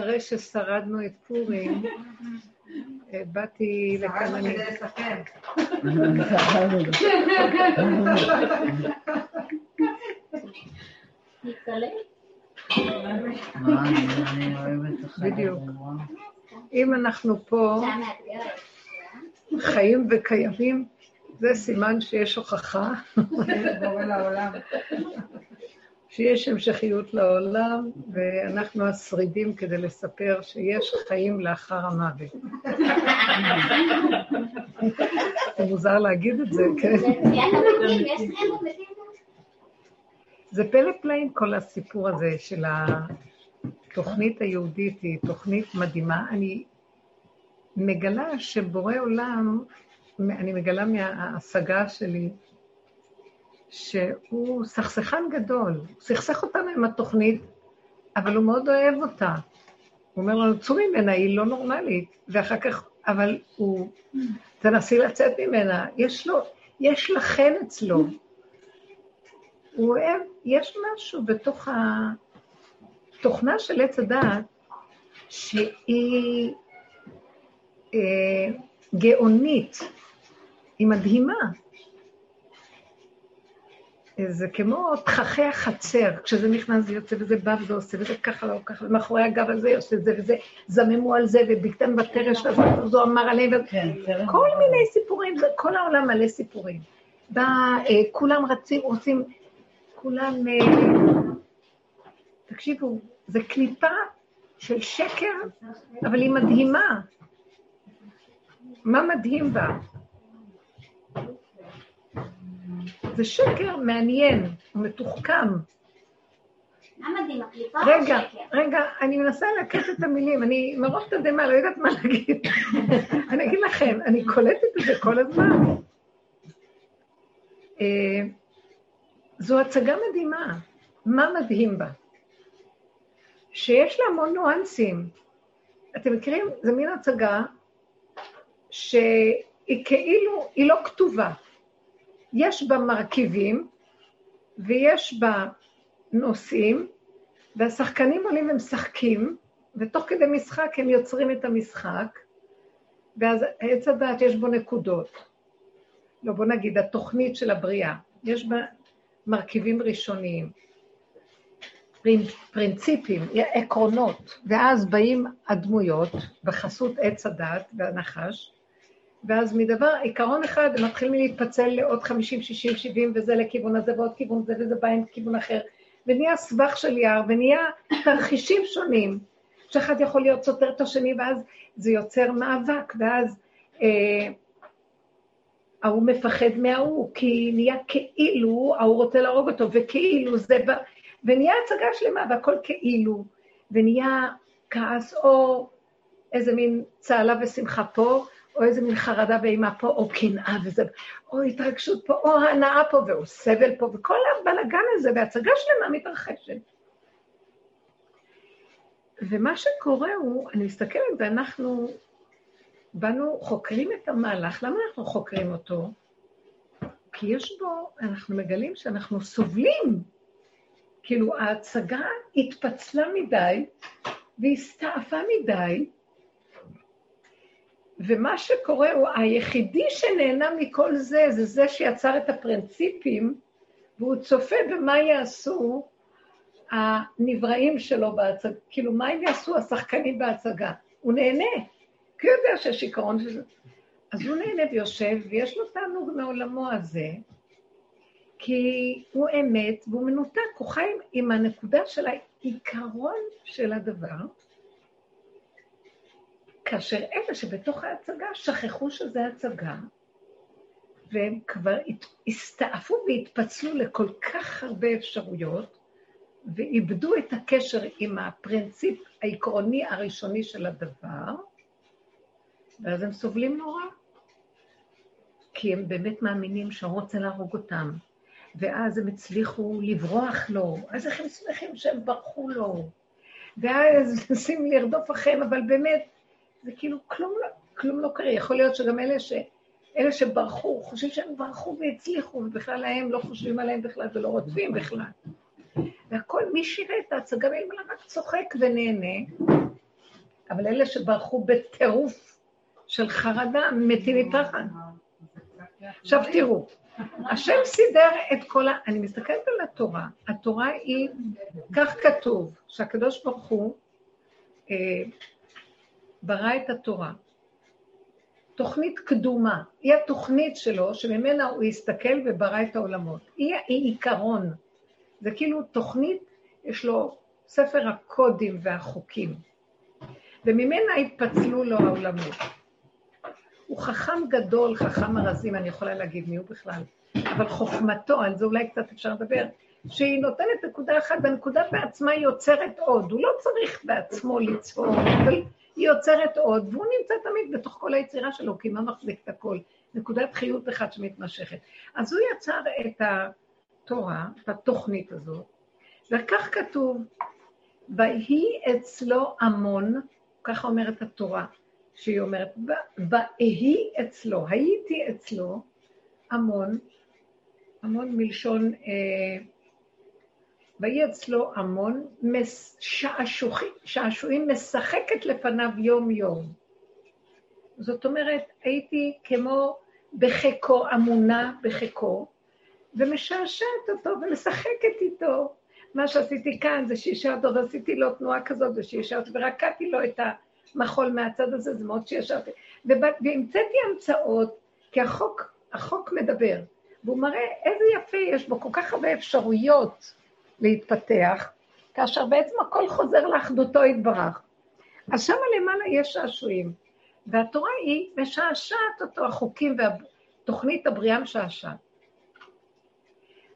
אחרי ששרדנו את פורים, אה, באתי לכאן אני... בדיוק. אם אנחנו פה חיים וקיימים, זה סימן שיש הוכחה. שיש המשכיות לעולם, ואנחנו השרידים כדי לספר שיש חיים לאחר המוות. זה מוזר להגיד את זה, כן? זה פלא פלאים כל הסיפור הזה של התוכנית היהודית, היא תוכנית מדהימה. אני מגלה שבורא עולם, אני מגלה מההשגה שלי, שהוא סכסכן גדול, הוא סכסך אותנו עם התוכנית, אבל הוא מאוד אוהב אותה. הוא אומר לנו, צאו ממנה, היא לא נורמלית. ואחר כך, אבל הוא, תנסי לצאת ממנה. יש לו, יש לכן אצלו. הוא אוהב, יש משהו בתוך התוכנה של עץ הדעת, שהיא אה, גאונית, היא מדהימה. זה כמו תככי החצר, כשזה נכנס זה יוצא וזה בא וזה עושה וזה ככה לא ככה, ומאחורי הגב הזה עושה את זה וזה, זממו על זה ובקטן בתרש הזאת, אז הוא אמר עליהם, כן, כל מיני סיפורים, כל העולם מלא סיפורים. אה, כולם רצים, רוצים, כולם, אה, תקשיבו, זה קליפה של שקר, אבל היא מדהימה. מה מדהים בה? זה שקר מעניין, הוא מתוחכם. רגע, רגע, אני מנסה לקט את המילים, אני מרוב תדהמה, לא יודעת מה להגיד. אני אגיד לכם, אני קולטת את זה כל הזמן. אה, זו הצגה מדהימה. מה מדהים בה? שיש לה המון ניואנסים. אתם מכירים? זו מין הצגה שהיא כאילו, היא לא כתובה. יש בה מרכיבים ויש בה נושאים, והשחקנים עולים ומשחקים, ותוך כדי משחק הם יוצרים את המשחק, ואז עץ הדעת יש בו נקודות. לא, בוא נגיד, התוכנית של הבריאה, יש בה מרכיבים ראשוניים, פרינציפים, עקרונות, ואז באים הדמויות בחסות עץ הדת והנחש, ואז מדבר, עיקרון אחד, מתחילים להתפצל לעוד 50, 60, 70, וזה לכיוון הזה ועוד כיוון זה, וזה בא עם כיוון אחר. ונהיה סבך של יער, ונהיה תרחישים שונים, שאחד יכול להיות סותר את השני, ואז זה יוצר מאבק, ואז אה, ההוא מפחד מההוא, כי נהיה כאילו ההוא רוצה להרוג אותו, וכאילו זה בא... ונהיה הצגה שלמה, והכל כאילו, ונהיה כעס או איזה מין צהלה ושמחה פה, או איזה מין חרדה ואימה פה, או קנאה וזה, או התרגשות פה, או הנאה פה, והוא סבל פה, וכל הבלאגן הזה, והצגה שלמה מתרחשת. ומה שקורה הוא, אני מסתכלת ואנחנו באנו, חוקרים את המהלך. למה אנחנו חוקרים אותו? כי יש בו, אנחנו מגלים שאנחנו סובלים. כאילו, ההצגה התפצלה מדי והסתעפה מדי, ומה שקורה הוא, היחידי שנהנה מכל זה, זה זה שיצר את הפרינציפים, והוא צופה במה יעשו הנבראים שלו בהצגה, כאילו, מה הם יעשו השחקנים בהצגה? הוא נהנה, כי הוא יודע שיש עיקרון של... אז הוא נהנה ויושב, ויש לו תענוג מעולמו הזה, כי הוא אמת והוא מנותק, הוא חי עם הנקודה של העיקרון של הדבר, כאשר אלה שבתוך ההצגה שכחו שזה הצגה, והם כבר הסתעפו והתפצלו לכל כך הרבה אפשרויות, ואיבדו את הקשר עם הפרינציפ העקרוני הראשוני של הדבר, ואז הם סובלים נורא. כי הם באמת מאמינים שהוא רוצה להרוג אותם, ואז הם הצליחו לברוח לו, אז איך הם שמחים שהם ברחו לו, ואז מנסים לרדוף אחריהם, אבל באמת, זה כאילו כלום לא, כלום לא קרה. יכול להיות שגם אלה, ש, אלה שברחו, חושבים שהם ברחו והצליחו, ובכלל הם לא חושבים עליהם בכלל ולא רודפים בכלל. והכל, מי שירה את ההצגה, ואם רק צוחק ונהנה, אבל אלה שברחו בטירוף של חרדה, מתים מפחד. עכשיו תראו, השם סידר את כל ה... אני מסתכלת על התורה, התורה היא, כך כתוב, שהקדוש ברוך הוא אה, ברא את התורה. תוכנית קדומה, היא התוכנית שלו, שממנה הוא הסתכל וברא את העולמות. היא, היא עיקרון. זה כאילו תוכנית, יש לו ספר הקודים והחוקים, וממנה התפצלו לו העולמות. הוא חכם גדול, חכם ארזים, אני יכולה להגיד מי הוא בכלל, אבל חוכמתו, על זה אולי קצת אפשר לדבר, שהיא נותנת נקודה אחת, והנקודה בעצמה יוצרת עוד. הוא לא צריך בעצמו לצפור, אבל היא יוצרת עוד, והוא נמצא תמיד בתוך כל היצירה שלו, כי מה מחזיק את הכל? נקודת חיות אחת שמתמשכת. אז הוא יצר את התורה, את התוכנית הזאת, וכך כתוב, ויהי אצלו המון, ככה אומרת התורה, שהיא אומרת, ויהי אצלו, הייתי אצלו המון, המון מלשון, אה, ויהי אצלו המון שעשועים משחקת לפניו יום-יום. זאת אומרת, הייתי כמו בחיקו, אמונה בחיקו, ומשעשעת אותו ומשחקת איתו. מה שעשיתי כאן זה שישרתי אותו ועשיתי לו תנועה כזאת ושישרתי ורקעתי לו את המחול מהצד הזה, זה מאוד שישרתי. והמצאתי המצאות, כי החוק, החוק מדבר, והוא מראה איזה יפה יש בו כל כך הרבה אפשרויות להתפתח, כאשר בעצם הכל חוזר לאחדותו יתברך. אז שמה למעלה יש שעשועים, והתורה היא משעשעת אותו, החוקים והתוכנית הבריאה משעשעת.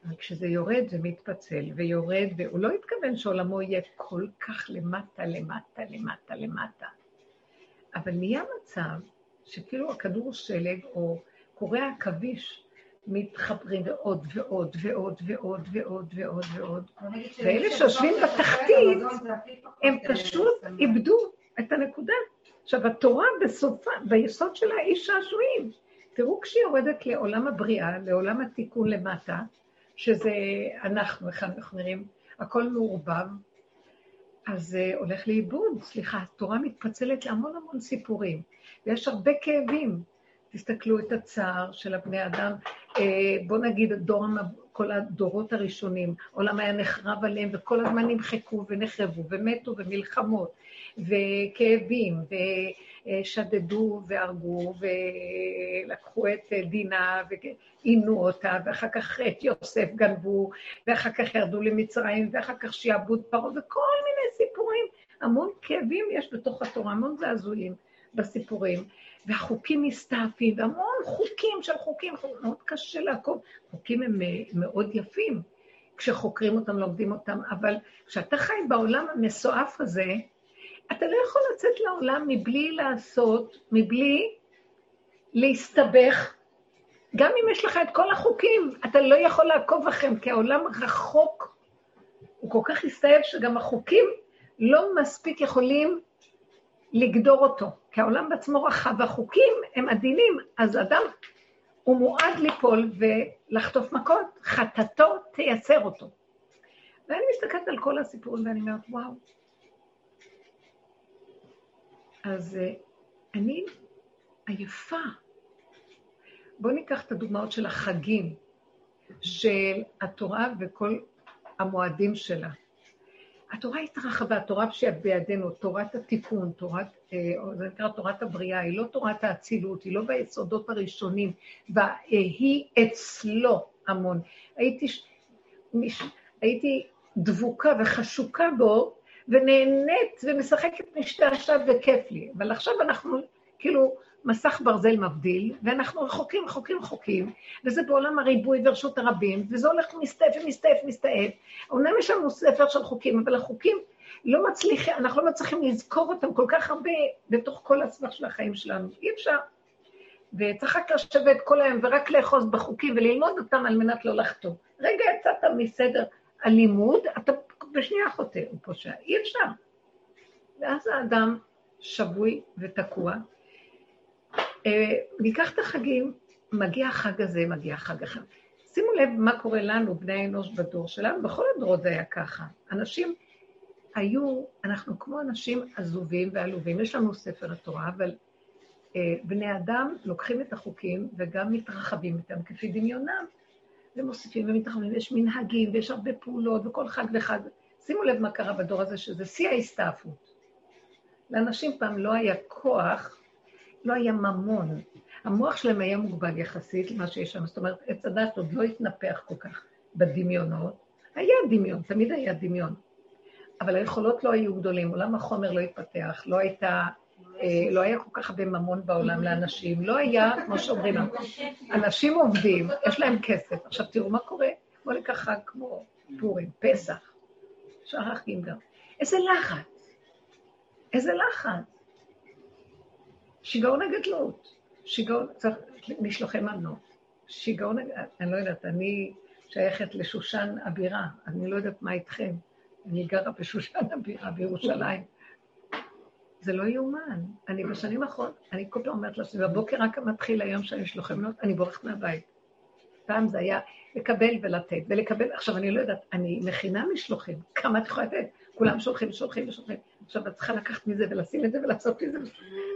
אבל כשזה יורד זה מתפצל ויורד, והוא לא התכוון שעולמו יהיה כל כך למטה, למטה, למטה, למטה. אבל נהיה מצב שכאילו הכדור שלג או קורע עכביש מתחברים ועוד ועוד ועוד ועוד ועוד ועוד ועוד. ואלה שיושבים בתחתית, הם פשוט איבדו את הנקודה. עכשיו, התורה בסופה, ביסוד שלה היא שעשועים. תראו כשהיא יורדת לעולם הבריאה, לעולם התיקון למטה, שזה אנחנו, איך אנחנו נראים, הכל מעורבב, אז זה הולך לאיבוד. סליחה, התורה מתפצלת להמון המון סיפורים, ויש הרבה כאבים. תסתכלו את הצער של הבני אדם, אה, בואו נגיד דור, כל הדורות הראשונים, עולם היה נחרב עליהם וכל הזמן נמחקו ונחרבו ומתו ומלחמות וכאבים ושדדו והרגו ולקחו את דינה ועינו אותה ואחר כך את יוסף גנבו ואחר כך ירדו למצרים ואחר כך שיעבוד פרעה וכל מיני סיפורים, המון כאבים יש בתוך התורה, המון זעזועים בסיפורים. והחוקים מסתעפים, והמון חוקים של חוקים, מאוד קשה לעקוב. חוקים הם אה, מאוד יפים, כשחוקרים אותם, לומדים אותם, אבל כשאתה חי בעולם המסועף הזה, אתה לא יכול לצאת לעולם מבלי לעשות, מבלי להסתבך. גם אם יש לך את כל החוקים, אתה לא יכול לעקוב אחריהם, כי העולם רחוק, הוא כל כך הסתאב שגם החוקים לא מספיק יכולים לגדור אותו, כי העולם בעצמו רחב והחוקים הם עדינים, אז אדם הוא מועד ליפול ולחטוף מכות, חטאתו תייצר אותו. ואני מסתכלת על כל הסיפורים ואני אומרת, וואו. אז אה, אני עייפה. בואו ניקח את הדוגמאות של החגים, של התורה וכל המועדים שלה. התורה התרחבה, התורה שבידינו, תורת התיקון, תורת, אה, זה נקרא תורת הבריאה, היא לא תורת האצילות, היא לא ביסודות הראשונים, והיא אצלו המון. הייתי, הייתי דבוקה וחשוקה בו, ונהנית ומשחקת משתעשעת וכיף לי. אבל עכשיו אנחנו כאילו מסך ברזל מבדיל, ואנחנו רחוקים, רחוקים, רחוקים, וזה בעולם הריבוי ורשות הרבים, וזה הולך ומסתעף ומסתעף ומסתעף. אומנם יש לנו ספר של חוקים, אבל החוקים לא מצליחים, אנחנו לא מצליחים לזכור אותם כל כך הרבה בתוך כל הסבך של החיים שלנו. אי אפשר. וצריך רק לשבת כל היום ורק לאחוז בחוקים וללמוד אותם על מנת לא לחטוא. רגע יצאת מסדר הלימוד, אתה בשנייה חוטא, הוא פושע. אי אפשר. ואז האדם שבוי ותקוע, ניקח את החגים, מגיע החג הזה, מגיע החג אחר. שימו לב מה קורה לנו, בני האנוש בדור שלנו, בכל הדורות זה היה ככה. אנשים היו, אנחנו כמו אנשים עזובים ועלובים, יש לנו ספר התורה, אבל אה, בני אדם לוקחים את החוקים וגם מתרחבים איתם כפי דמיונם, ומוסיפים ומתרחבים, יש מנהגים ויש הרבה פעולות וכל חג וחג. שימו לב מה קרה בדור הזה, שזה שיא ההסתעפות. לאנשים פעם לא היה כוח, לא היה ממון. המוח שלהם היה מוגבל יחסית למה שיש שם, זאת אומרת, עץ הדת עוד לא התנפח כל כך בדמיונות. היה דמיון, תמיד היה דמיון. אבל היכולות לא היו גדולים, עולם החומר לא התפתח, לא הייתה, אה, לא היה כל כך הרבה ממון בעולם לאנשים, לא היה, כמו שאומרים, אנשים עובדים, יש להם כסף. עכשיו תראו מה קורה, ניקח חג כמו פורים, פסח, שאר החגים גם. איזה לחץ, איזה לחץ. שיגעון הגדלות, שיגעון, צריך משלוחי מנות, שיגעון, אני לא יודעת, אני שייכת לשושן הבירה, אני לא יודעת מה איתכם. אני גרה בשושן הבירה בירושלים. זה לא יאומן. אני בשנים האחרונות, אני כל פעם אומרת לעצמי, בבוקר רק מתחיל היום שאני שלוחם מנות, אני בורחת מהבית. פעם זה היה לקבל ולתת, ולקבל, עכשיו אני לא יודעת, אני מכינה משלוחים, כמה את יכולה לתת? כולם שולחים, שולחים ושולחים. עכשיו את צריכה לקחת מזה ולשים את זה ולעשות מזה.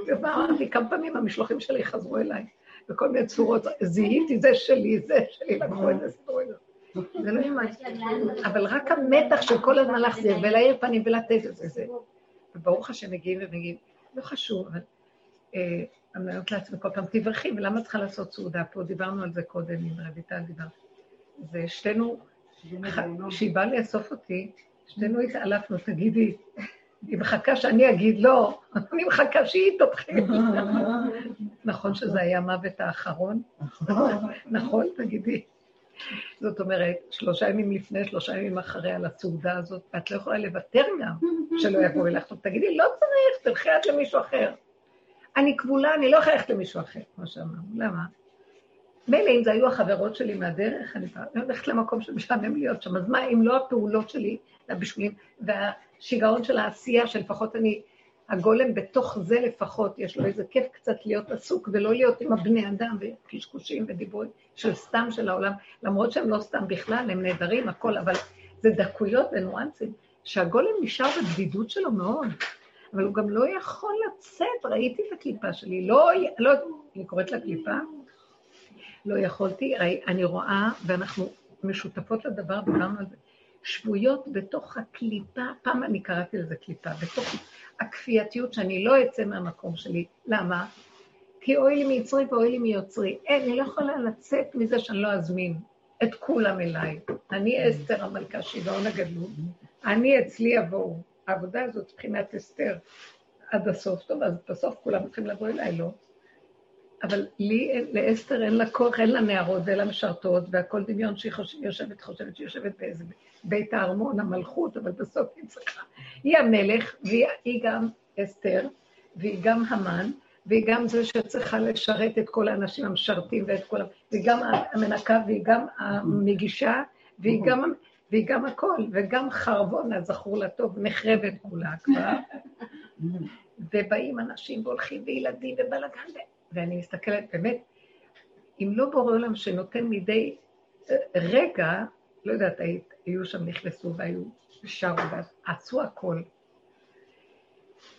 ומה אמרתי, כמה פעמים המשלוחים שלי חזרו אליי, בכל מיני צורות, זיהיתי, זה שלי, זה שלי, לקחו את זה, סידרו את זה. זה לא יאמן. אבל רק המתח של כל הזמן להחזיר ולהאיר פנים ולתת את זה. וברוך השם מגיעים ומגיעים. לא חשוב, אבל אה, אני אומרת לעצמי כל פעם, תברכי, ולמה צריכה לעשות סעודה פה? דיברנו על זה קודם עם רויטל, דיברנו. ושתינו, כשהיא באה לאסוף אותי, שתינו התעלפנו, תגידי, היא מחכה שאני אגיד לא, אני מחכה שהיא תתחיל. נכון שזה היה המוות האחרון? נכון, תגידי. זאת אומרת, שלושה ימים לפני, שלושה ימים אחרי על הסעודה הזאת, ואת לא יכולה לוותר גם שלא יבואו אליך. טוב, תגידי, לא צריך, תלכי את למישהו אחר. אני כבולה, אני לא יכולה ללכת למישהו אחר, כמו שאמרנו. למה? מילא אם זה היו החברות שלי מהדרך, אני הולכת למקום שמשעמם להיות שם, אז מה אם לא הפעולות שלי, הבישולים, והשיגעון של העשייה, שלפחות אני הגולם בתוך זה לפחות, יש לו איזה כיף קצת להיות עסוק ולא להיות עם הבני אדם וקשקושים ודיבורים של סתם של העולם, למרות שהם לא סתם בכלל, הם נהדרים, הכל, אבל זה דקויות וניואנסים, שהגולם נשאר בבדידות שלו מאוד, אבל הוא גם לא יכול לצאת, ראיתי את הקליפה שלי, לא, לא, אני קוראת לה קליפה, לא יכולתי, אני רואה, ואנחנו משותפות לדבר, דיברנו על זה, שבויות בתוך הקליפה, פעם אני קראתי לזה קליפה, בתוך הכפייתיות שאני לא אצא מהמקום שלי. למה? כי אוי לי מיצרי ואוי לי מיוצרי. אין, אני לא יכולה לצאת מזה שאני לא אזמין את כולם אליי. אני אסתר המלכה, שיגעון הגדלות. אני אצלי יבואו. העבודה הזאת מבחינת אסתר עד הסוף. טוב, אז בסוף כולם צריכים לבוא אליי, לא? אבל לי, לאסתר אין לה כוח, אין לה נערות ואין לה משרתות, והכל דמיון שהיא חושב, יושבת, חושבת שהיא יושבת באיזה בית הארמון, המלכות, אבל בסוף היא צריכה. היא המלך, והיא גם אסתר, והיא גם המן, והיא גם זה שצריכה לשרת את כל האנשים המשרתים ואת כל... והיא גם המנקה, והיא גם המגישה, והיא גם, והיא גם הכל, וגם חרבונה, זכור לטוב, נחרבת כולה כבר. ובאים אנשים והולכים וילדים ובלאגן, ואני מסתכלת, באמת, אם לא בורא עולם שנותן מדי אה, רגע, לא יודעת, היו שם, נכנסו והיו, שרו ועשו הכל.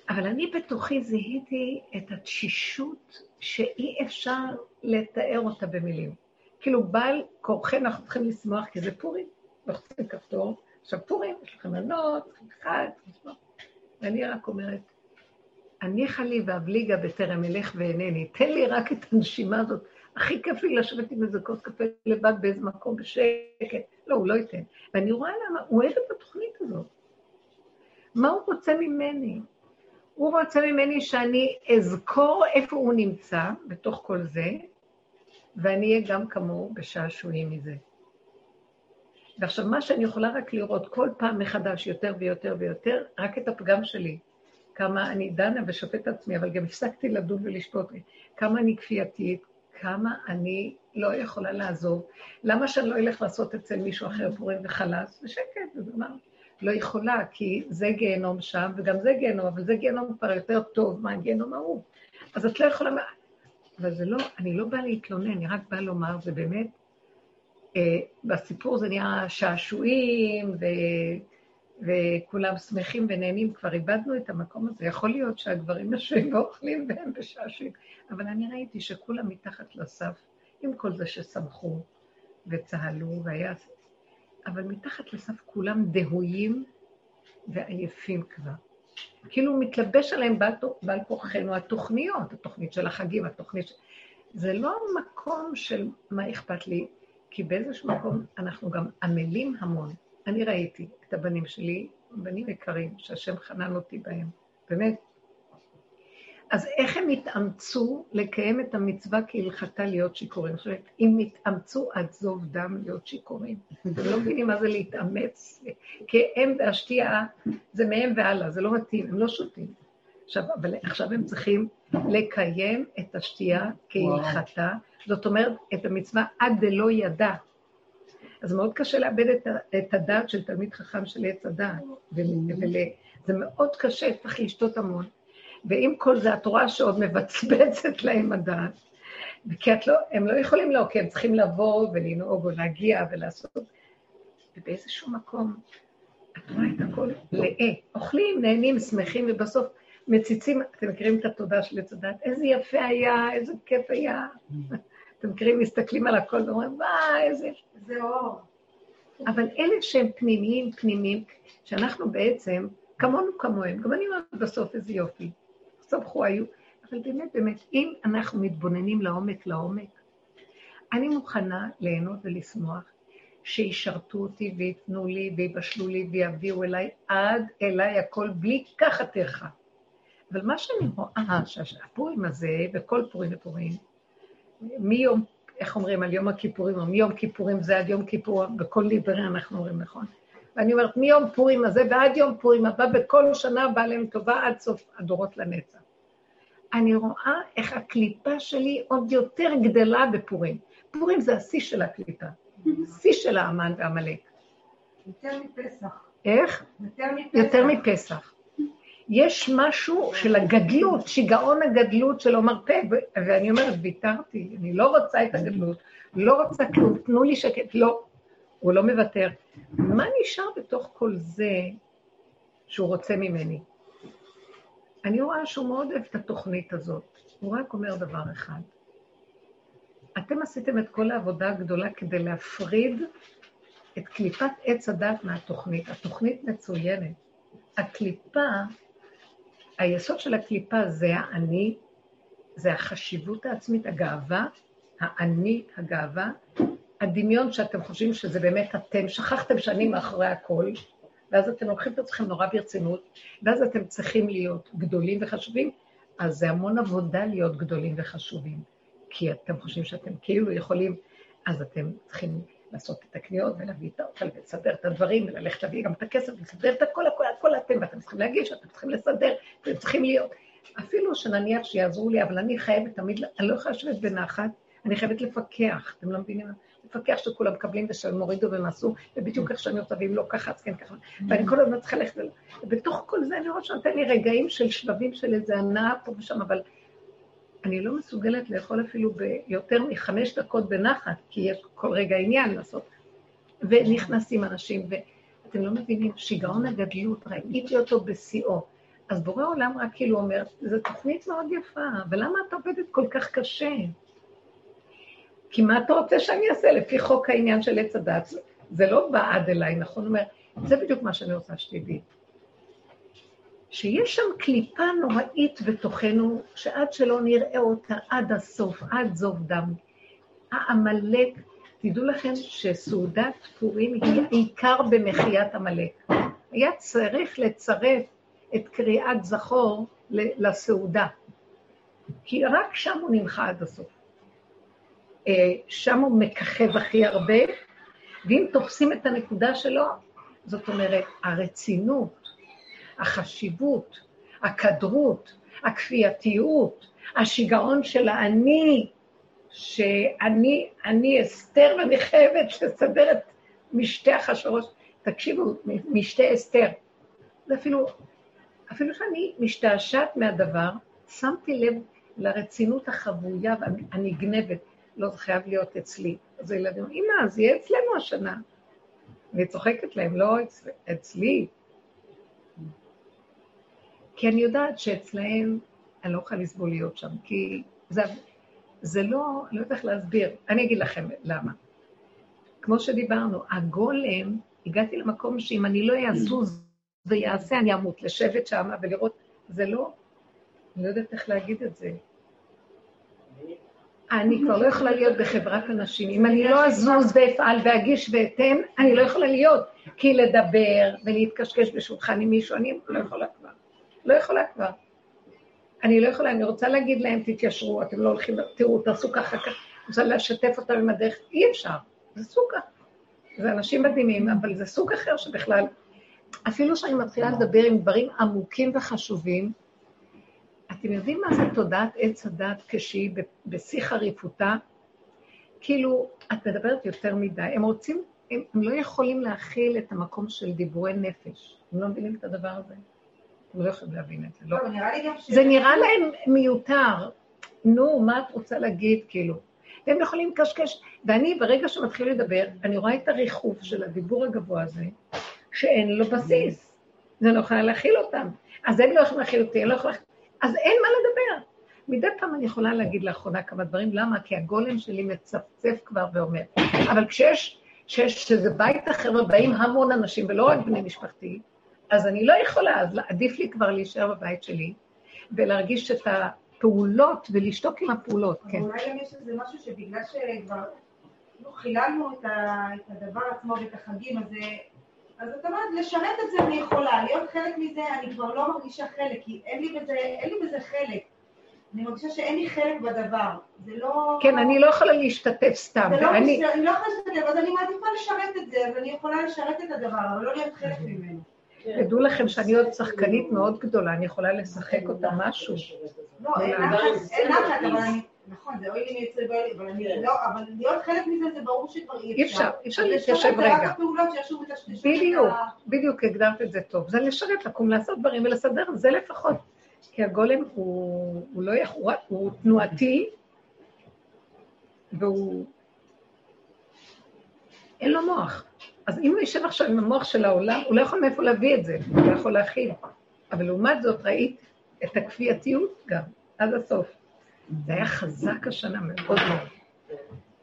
אבל אני בתוכי זיהיתי את התשישות שאי אפשר לתאר אותה במילים. כאילו, בעל כורחנו, אנחנו צריכים לשמוח, כי זה פורים, לוחצים כפתור. עכשיו, פורים, יש לכם מנות, חג, ואני רק אומרת, הניחה לי ואבליגה בטרם אלך ואינני, תן לי רק את הנשימה הזאת. הכי כיף לי לשבת עם איזה כוס קפה לבד באיזה מקום בשקט. לא, הוא לא ייתן. ואני רואה למה, הוא אוהב את התוכנית הזאת. מה הוא רוצה ממני? הוא רוצה ממני שאני אזכור איפה הוא נמצא בתוך כל זה, ואני אהיה גם כמוהו בשעשועים מזה. ועכשיו, מה שאני יכולה רק לראות כל פעם מחדש יותר ויותר ויותר, רק את הפגם שלי. כמה אני דנה ושופט עצמי, אבל גם הפסקתי לדון ולשפוט, כמה אני כפייתית, כמה אני לא יכולה לעזוב. למה שאני לא אלך לעשות אצל מישהו אחר פורים וחלס? בשקט, זה אמר. לא יכולה, כי זה גיהנום שם, וגם זה גיהנום, אבל זה גיהנום כבר יותר טוב מהגיהנום ההוא. אז את לא יכולה... אבל זה לא, אני לא באה להתלונן, אני רק באה לומר, זה באמת, אה, בסיפור זה נהיה שעשועים, ו... וכולם שמחים ונהנים, כבר איבדנו את המקום הזה. יכול להיות שהגברים יושבים ואוכלים והם בשעשועים, אבל אני ראיתי שכולם מתחת לסף, עם כל זה ששמחו וצהלו והיה... אבל מתחת לסף כולם דהויים ועייפים כבר. כאילו מתלבש עליהם בעל, בעל כוחנו התוכניות, התוכנית של החגים, התוכנית של... זה לא מקום של מה אכפת לי, כי באיזשהו מקום אנחנו גם עמלים המון. אני ראיתי את הבנים שלי, בנים יקרים, שהשם חנן אותי בהם, באמת. אז איך הם התאמצו לקיים את המצווה כהלכתה להיות שיכורים? זאת אומרת, אם התאמצו עד זוב דם להיות שיכורים. אתם לא מבינים מה זה להתאמץ, כי הם והשתייה זה מהם והלאה, זה לא מתאים, הם לא שותים. עכשיו, אבל עכשיו הם צריכים לקיים את השתייה כהלכתה, זאת אומרת, את המצווה עד דלא ידע. אז מאוד קשה לאבד את, את הדעת של תלמיד חכם של עץ הדעת, וזה מאוד קשה, צריך לשתות המון. ועם כל זה, התורה שעוד מבצבצת להם הדעת, כי לא, הם לא יכולים לא, כי הם צריכים לבוא ולנהוג או להגיע ולעשות, ובאיזשהו מקום, את רואה את הכל לאה. אוכלים, נהנים, שמחים, ובסוף מציצים, אתם מכירים את התודה של עץ הדת? איזה יפה היה, איזה כיף היה. אתם מכירים, מסתכלים על הכל ואומרים, וואי, איזה... זה אור. אבל אלה שהם פנימיים, פנימיים, שאנחנו בעצם, כמונו כמוהם, גם אני אומרת בסוף איזה יופי, סמכו היו, אבל באמת, באמת, אם אנחנו מתבוננים לעומק, לעומק, אני מוכנה ליהנות ולשמוח שישרתו אותי וייתנו לי ויבשלו לי ויביאו אליי עד אליי הכל בלי ככה טרחה. אבל מה שאני רואה, שהפורים הזה, וכל פורים ופורים, מיום, איך אומרים, על יום הכיפורים, או מיום כיפורים זה עד יום כיפור, בכל ליברי אנחנו אומרים, נכון? ואני אומרת, מיום פורים הזה ועד יום פורים הבא, בכל שנה בא להם טובה עד סוף הדורות לנצח. אני רואה איך הקליפה שלי עוד יותר גדלה בפורים. פורים זה השיא של הקליפה, שיא של האמן ועמלק. יותר מפסח. איך? יותר מפסח. יותר מפסח. יש משהו של הגדלות, שיגעון הגדלות שלא מרפא, ואני אומרת, ויתרתי, אני לא רוצה את הגדלות, לא רוצה כלום, תנו לי שקט, לא, הוא לא מוותר. מה נשאר בתוך כל זה שהוא רוצה ממני? אני רואה שהוא מאוד אוהב את התוכנית הזאת, הוא רק אומר דבר אחד. אתם עשיתם את כל העבודה הגדולה כדי להפריד את קליפת עץ הדת מהתוכנית. התוכנית מצוינת. הקליפה היסוד של הקליפה זה האני, זה החשיבות העצמית, הגאווה, האני, הגאווה, הדמיון שאתם חושבים שזה באמת אתם, שכחתם שאני מאחורי הכל, ואז אתם לוקחים את עצמכם נורא ברצינות, ואז אתם צריכים להיות גדולים וחשובים, אז זה המון עבודה להיות גדולים וחשובים, כי אתם חושבים שאתם כאילו יכולים, אז אתם צריכים לעשות את הקניות ולהביא את האוכל ולסדר את הדברים וללכת להביא גם את הכסף ולסדר את הכל, הכל, הכל אתם, ואתם צריכים להגיש, אתם צריכים לסדר, אתם צריכים להיות. אפילו שנניח שיעזרו לי, אבל אני חייבת תמיד, אני לא יכולה לשבת בנחת, אני חייבת לפקח, אתם לא מבינים? לפקח שכולם מקבלים ושהם הורידו והם עשו, ובדיוק איך שאני רוצה, ואם לא ככה, אז כן ככה. ואני כל הזמן צריכה ללכת, ובתוך כל זה אני רואה שנותן לי רגעים של שבבים של איזה הנאה פה ושם, אבל אני לא מסוגלת לאכול אפילו ביותר מחמש דקות בנחת, כי יש כל רגע עניין לעשות. ונכנסים אנשים, ואתם לא מבינים, שיגעון הגדלות, ראיתי אותו בשיאו. אז בורא עולם רק כאילו אומר, זו תוכנית מאוד יפה, אבל למה את עובדת כל כך קשה? כי מה אתה רוצה שאני אעשה לפי חוק העניין של עץ הדת? זה לא בא עד אליי, נכון? אומר, זה בדיוק מה שאני רוצה שתדעי. שיש שם קליפה נוראית בתוכנו, שעד שלא נראה אותה עד הסוף, עד זוב דם, העמלק, תדעו לכם שסעודת פורים היא העיקר במחיית עמלק. היה צריך לצרף את קריאת זכור לסעודה, כי רק שם הוא נמחה עד הסוף. אה, שם הוא מככב הכי הרבה, ואם תופסים את הנקודה שלו, זאת אומרת, הרצינות, החשיבות, הכדרות, הכפייתיות, השיגעון של האני, שאני אני אסתר ואני חייבת לסדר את משתי החשבות. תקשיבו, משתי אסתר. זה אפילו, אפילו שאני משתעשעת מהדבר, שמתי לב לרצינות החבויה והנגנבת. לא, זה חייב להיות אצלי. אז הילדים, אמא, זה יהיה אצלנו השנה. אני צוחקת להם, לא אצלי. כי אני יודעת שאצלהם, אני לא יכולה לסבול להיות שם, כי זה, זה לא, אני לא יודעת איך להסביר. אני אגיד לכם למה. כמו שדיברנו, הגולם, הגעתי למקום שאם אני לא אזוז ויעשה, אני אמות, לשבת שם ולראות, זה לא, אני לא יודעת איך להגיד את זה. אני כבר לא יכולה להיות בחברת אנשים. אם אני לא אזוז ואפעל ואגיש ואתן, אני לא יכולה להיות. כי לדבר ולהתקשקש בשולחן עם מישהו, אני לא יכולה כבר. לא יכולה כבר. אני לא יכולה, אני רוצה להגיד להם, תתיישרו, אתם לא הולכים, תראו, תעשו ככה, ככה. רוצה לשתף אותם עם הדרך, אי אפשר. זה סוג אחר. זה אנשים מדהימים, אבל זה סוג אחר שבכלל, אפילו שאני מתחילה לדבר עם דברים עמוקים וחשובים, אתם יודעים מה זה תודעת עץ הדת כשהיא בשיא חריפותה? כאילו, את מדברת יותר מדי. הם רוצים, הם, הם לא יכולים להכיל את המקום של דיבורי נפש. הם לא מבינים את הדבר הזה. הם לא יכולים להבין את זה. לא. לא. זה נראה להם מיותר. נו, מה את רוצה להגיד, כאילו? והם יכולים לקשקש. ואני, ברגע שמתחיל לדבר, אני רואה את הריחוף של הדיבור הגבוה הזה, שאין לו בסיס. זה לא יכולה להכיל אותם. אז הם לא יכולים להכיל אותי, לא יכולה... אז אין מה לדבר. מדי פעם אני יכולה להגיד לאחרונה כמה דברים, למה? כי הגולם שלי מצפצף כבר ואומר. אבל כשיש, כשיש שזה בית אחר ובאים המון אנשים, ולא רק בני משפחתי, אז אני לא יכולה, אז עדיף לי כבר להישאר בבית שלי, ולהרגיש את הפעולות, ולשתוק עם הפעולות, כן. אולי גם יש איזה משהו שבגלל שכבר לא חיללנו את, ה, את הדבר עצמו ואת החגים, אז, אז את אומרת, לשרת את זה אני יכולה, להיות חלק מזה אני כבר לא מרגישה חלק, כי אין לי בזה, אין לי בזה חלק. אני מרגישה שאין לי חלק בדבר. זה לא... כן, אני לא יכולה להשתתף סתם. זה לא ואני- אני לא יכולה להשתתף, אז אני מעדיפה לשרת את זה, אז אני יכולה לשרת את הדבר, אבל לא להיות חלק ממנו. תדעו לכם שאני עוד שחקנית מאוד גדולה, אני יכולה לשחק אותה משהו. לא, אין לחץ, אין לחץ, אבל אני... נכון, זה אוי לי מייצר באוי לי, אבל אני לא, אבל להיות חלק מזה זה ברור שכבר אי אי אפשר. אפשר, אי אפשר להתיישב רק רגע. הפעולות שישו מטשטשים. בדיוק, בדיוק הגדרת את זה טוב. זה לשרת, לקום לעשות דברים ולסדר, זה לפחות. כי הגולם הוא, לא יכול, הוא תנועתי, והוא... אין לו מוח. אז אם הוא יושב עכשיו עם המוח של העולם, הוא לא יכול מאיפה להביא את זה, הוא לא יכול להכיל. אבל לעומת זאת ראית את הכפייתיות גם, עד הסוף. זה היה חזק השנה מאוד מאוד.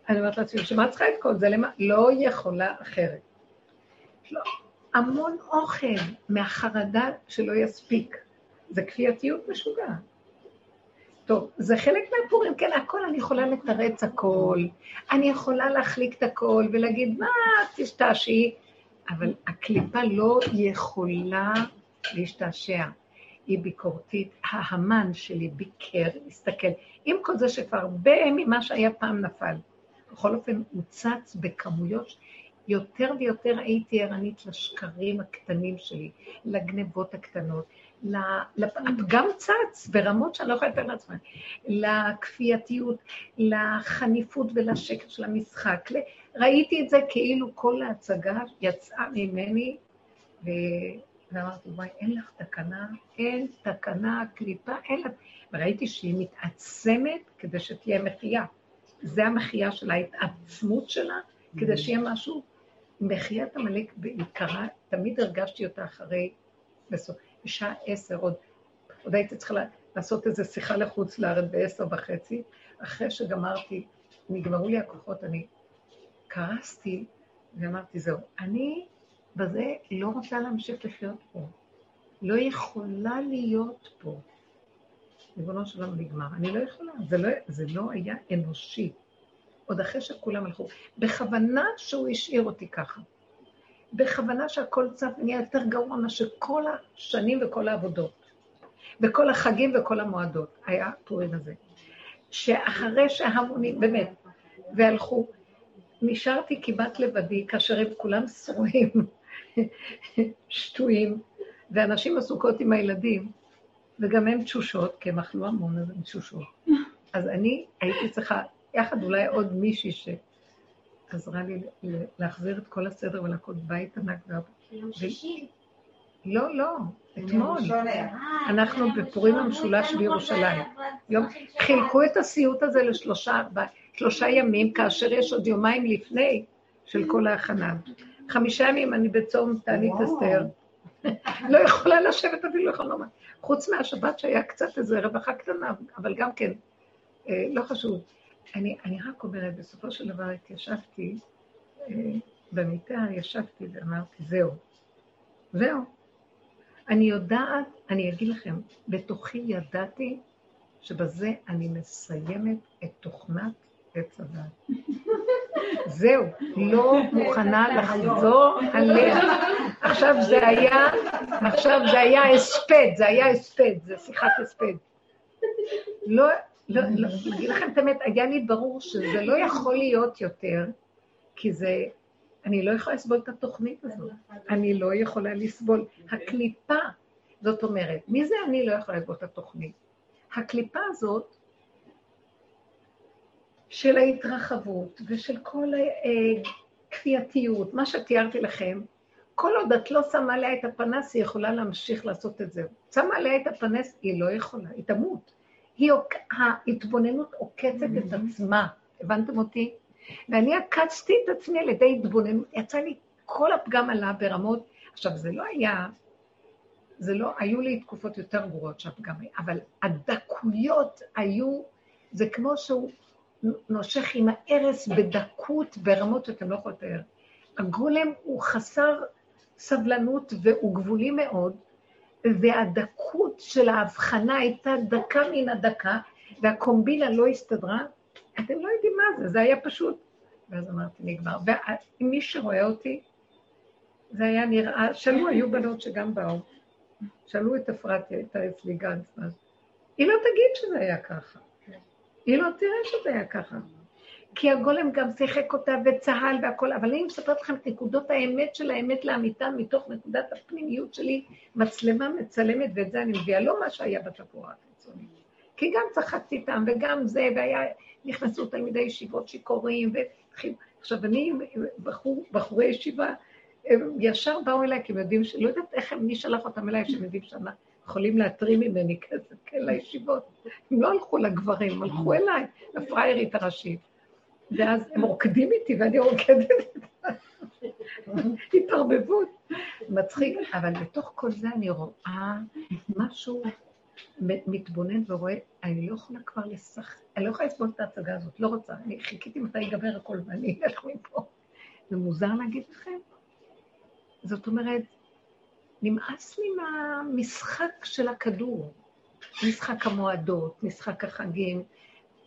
אני אומרת לעצמי, שמה צריכה את כל זה? למה? לא יכולה אחרת. לא. המון אוכל מהחרדה שלא יספיק. זה כפייתיות משוגעת. טוב, זה חלק מהפורים, כן, הכל, אני יכולה לתרץ הכל, אני יכולה להחליק את הכל ולהגיד, מה, תשתעשעי, אבל הקליפה לא יכולה להשתעשע. היא ביקורתית, ההמן שלי ביקר, הסתכל. עם כל זה שכבר הרבה ממה שהיה פעם נפל. בכל אופן, הוא צץ בכמויות, יותר ויותר הייתי ערנית לשקרים הקטנים שלי, לגנבות הקטנות, הפגם צץ ברמות שאני לא יכולה לתאר לעצמי, לכפייתיות, לחניפות ולשקר של המשחק. ראיתי את זה כאילו כל ההצגה יצאה ממני, ו... ואמרתי, וואי, אין לך תקנה, אין תקנה, קליפה, אין לך... וראיתי שהיא מתעצמת כדי שתהיה מחייה. זה המחייה של ההתעצמות שלה, כדי שיהיה משהו. מחיית עמלק בעיקרה, תמיד הרגשתי אותה אחרי, בסוף, בשעה עשר, עוד, עוד הייתי צריכה לעשות איזו שיחה לחוץ לארץ בעשר וחצי, אחרי שגמרתי, נגמרו לי הכוחות, אני קרסתי ואמרתי, זהו, אני בזה לא רוצה להמשיך לחיות פה. לא יכולה להיות פה. ריבונו של עולם נגמר. אני לא יכולה, זה לא, זה לא היה אנושי. עוד אחרי שכולם הלכו. בכוונה שהוא השאיר אותי ככה. בכוונה שהכל צף ונהיה יותר גרוע מאשר כל השנים וכל העבודות. וכל החגים וכל המועדות. היה פורים הזה. שאחרי שהמונים, באמת, והלכו, נשארתי כמעט לבדי, כאשר הם כולם שרועים, שטויים, ואנשים עסוקות עם הילדים, וגם הן תשושות, כי הם אכלו המון, אז הן תשושות. אז אני הייתי צריכה, יחד אולי עוד מישהי שעזרה לי להחזיר את כל הסדר ולהכות בית ענק. יום שישי. לא, לא, אתמול. אה, אנחנו יום בפורים המשולש בירושלים. חילקו את הסיוט הזה לשלושה ימים, כאשר יש עוד יומיים לפני של כל ההכנה. חמישה ימים אני בצום תענית. אסתר. לא יכולה לשבת אפילו, לא יכולה לומר. חוץ מהשבת שהיה קצת איזו רווחה קטנה, אבל גם כן, אה, לא חשוב. אני, אני רק אומרת, בסופו של דבר התיישבתי, אה, במיטה ישבתי ואמרתי, זהו, זהו. אני יודעת, אני אגיד לכם, בתוכי ידעתי שבזה אני מסיימת את תוכנת עץ הדת. זהו, לא מוכנה לחזור עליה. עכשיו זה היה, עכשיו זה היה הספד, זה היה הספד, זה שיחת הספד. לא, לא, לא, אגיד לכם את האמת, היה לי ברור שזה לא יכול להיות יותר, כי זה, אני לא יכולה לסבול את התוכנית הזאת. אני לא יכולה לסבול. הקליפה, זאת אומרת, מי זה אני לא יכולה לסבול את התוכנית? הקליפה הזאת של ההתרחבות ושל כל הכפייתיות, מה שתיארתי לכם, כל עוד את לא שמה עליה את הפנס, היא יכולה להמשיך לעשות את זה. שמה עליה את הפנס, היא לא יכולה, היא תמות. היא, ההתבוננות עוקצת את עצמה, הבנתם אותי? ואני עקצתי את עצמי על ידי התבוננות, יצא לי, כל הפגם עלה ברמות, עכשיו זה לא היה, זה לא, היו לי תקופות יותר גרועות שהפגם היה, אבל הדקויות היו, זה כמו שהוא נושך עם הארס בדקות ברמות שאתם לא יכולים לתאר. הגולם הוא חסר סבלנות והוא גבולי מאוד, והדקות של ההבחנה הייתה דקה מן הדקה, והקומבינה לא הסתדרה, אתם לא יודעים מה זה, זה היה פשוט. ואז אמרתי, נגמר. ומי שרואה אותי, זה היה נראה, שאלו, היו בנות שגם באו, שאלו את אפרת, הייתה אצלי גנץ, היא לא תגיד שזה היה ככה. היא לא תראה שזה היה ככה. כי הגולם גם שיחק אותה וצהל והכל, אבל אני מספרת לכם את נקודות האמת של האמת לאמיתה מתוך נקודת הפנימיות שלי, מצלמה מצלמת, ואת זה אני מביאה, לא מה שהיה בתפאורה החיצונית. כי גם צחקתי איתם, וגם זה, והיה, נכנסו תלמידי ישיבות שיכורים, ו... עכשיו, אני, בחור, בחורי ישיבה, הם ישר באו אליי, כי הם יודעים, ש... לא יודעת איך, מי שלח אותם אליי, שהם יודעים שמה, יכולים להתרים ממני כסף, כן, לישיבות. הם לא הלכו לגברים, הם הלכו אליי, לפריירית הראשית. ואז הם רוקדים איתי ואני רוקדת איתם. התערבבות. מצחיק, אבל בתוך כל זה אני רואה משהו מתבונן ורואה, אני לא יכולה כבר לשחק, אני לא יכולה לסבול את ההצגה הזאת, לא רוצה. אני חיכיתי מתי ייגמר הכל ואני אלך מפה. זה מוזר להגיד לכם? זאת אומרת, נמאס לי מהמשחק של הכדור, משחק המועדות, משחק החגים,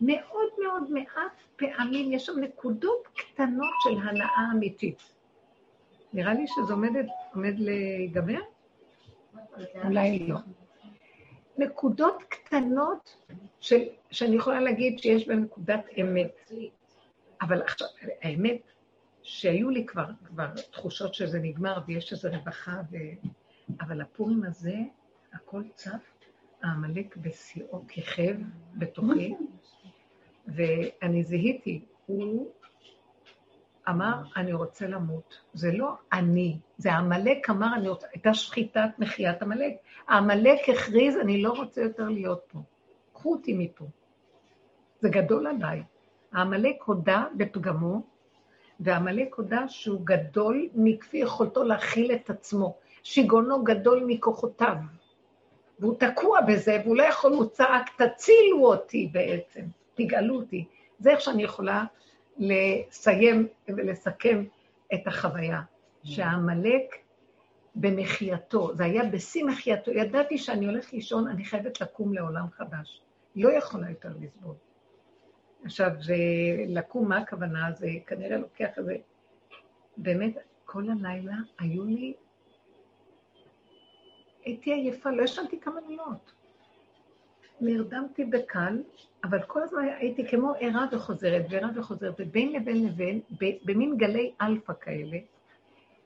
מאוד מאוד מעט פעמים יש שם נקודות קטנות של הנאה אמיתית. נראה לי שזה עומד, עומד להיגמר? אולי לא. נקודות קטנות של, שאני יכולה להגיד שיש בהן נקודת אמת. אבל עכשיו, האמת, שהיו לי כבר, כבר תחושות שזה נגמר ויש איזו רווחה, ו... אבל הפורים הזה, הכל צף, העמלק בשיאו כיכב בתוכי, ואני זיהיתי, הוא אמר, אני רוצה למות. זה לא אני, זה עמלק אמר, אני רוצה, הייתה שחיטת מחיית עמלק. העמלק הכריז, אני לא רוצה יותר להיות פה. קחו אותי מפה. זה גדול עליי. העמלק הודה בפגמו, ועמלק הודה שהוא גדול מכפי יכולתו להכיל את עצמו. שיגעונו גדול מכוחותיו. והוא תקוע בזה, והוא לא יכול, הוא צעק, תצילו אותי בעצם. תגאלו אותי. זה איך שאני יכולה לסיים ולסכם את החוויה. שהעמלק במחייתו, זה היה בשיא מחייתו, ידעתי שאני הולכת לישון, אני חייבת לקום לעולם חדש. לא יכולה יותר לסבול. עכשיו, לקום, מה הכוונה? זה כנראה לוקח איזה... באמת, כל הלילה היו לי... הייתי עייפה, לא ישנתי כמה לילות. נרדמתי בקל, אבל כל הזמן הייתי כמו ערה וחוזרת, וערה וחוזרת, ובין לבין לבין, במין גלי אלפא כאלה,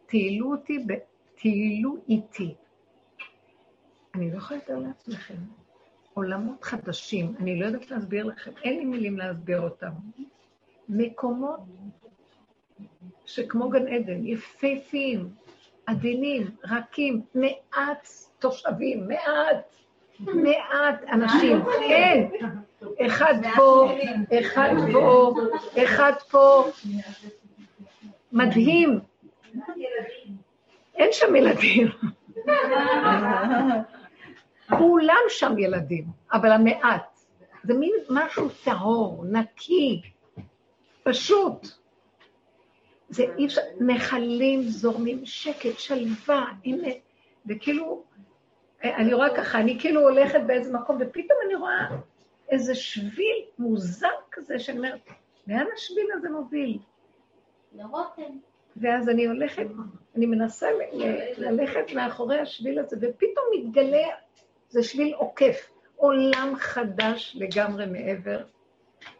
טיילו אותי, טיילו איתי. אני לא יכולה לתאר לעצמכם. עולמות חדשים, אני לא יודעת להסביר לכם, אין לי מילים להסביר אותם. מקומות שכמו גן עדן, יפהפים, עדינים, רכים, מעט תושבים, מעט. מעט אנשים, כן, אחד פה, אחד פה, אחד פה, מדהים. אין שם ילדים. כולם שם ילדים, אבל המעט. זה מין משהו טהור, נקי, פשוט. זה אי אפשר, נחלים זורמים, שקט, שלווה, הנה, וכאילו, אני רואה ככה, אני כאילו הולכת באיזה מקום, ופתאום אני רואה איזה שביל מוזר כזה, שאני אומרת, לאן השביל הזה מוביל? לרותם. ואז אני הולכת, אני מנסה ללכת מאחורי השביל הזה, ופתאום מתגלה, זה שביל עוקף, עולם חדש לגמרי מעבר,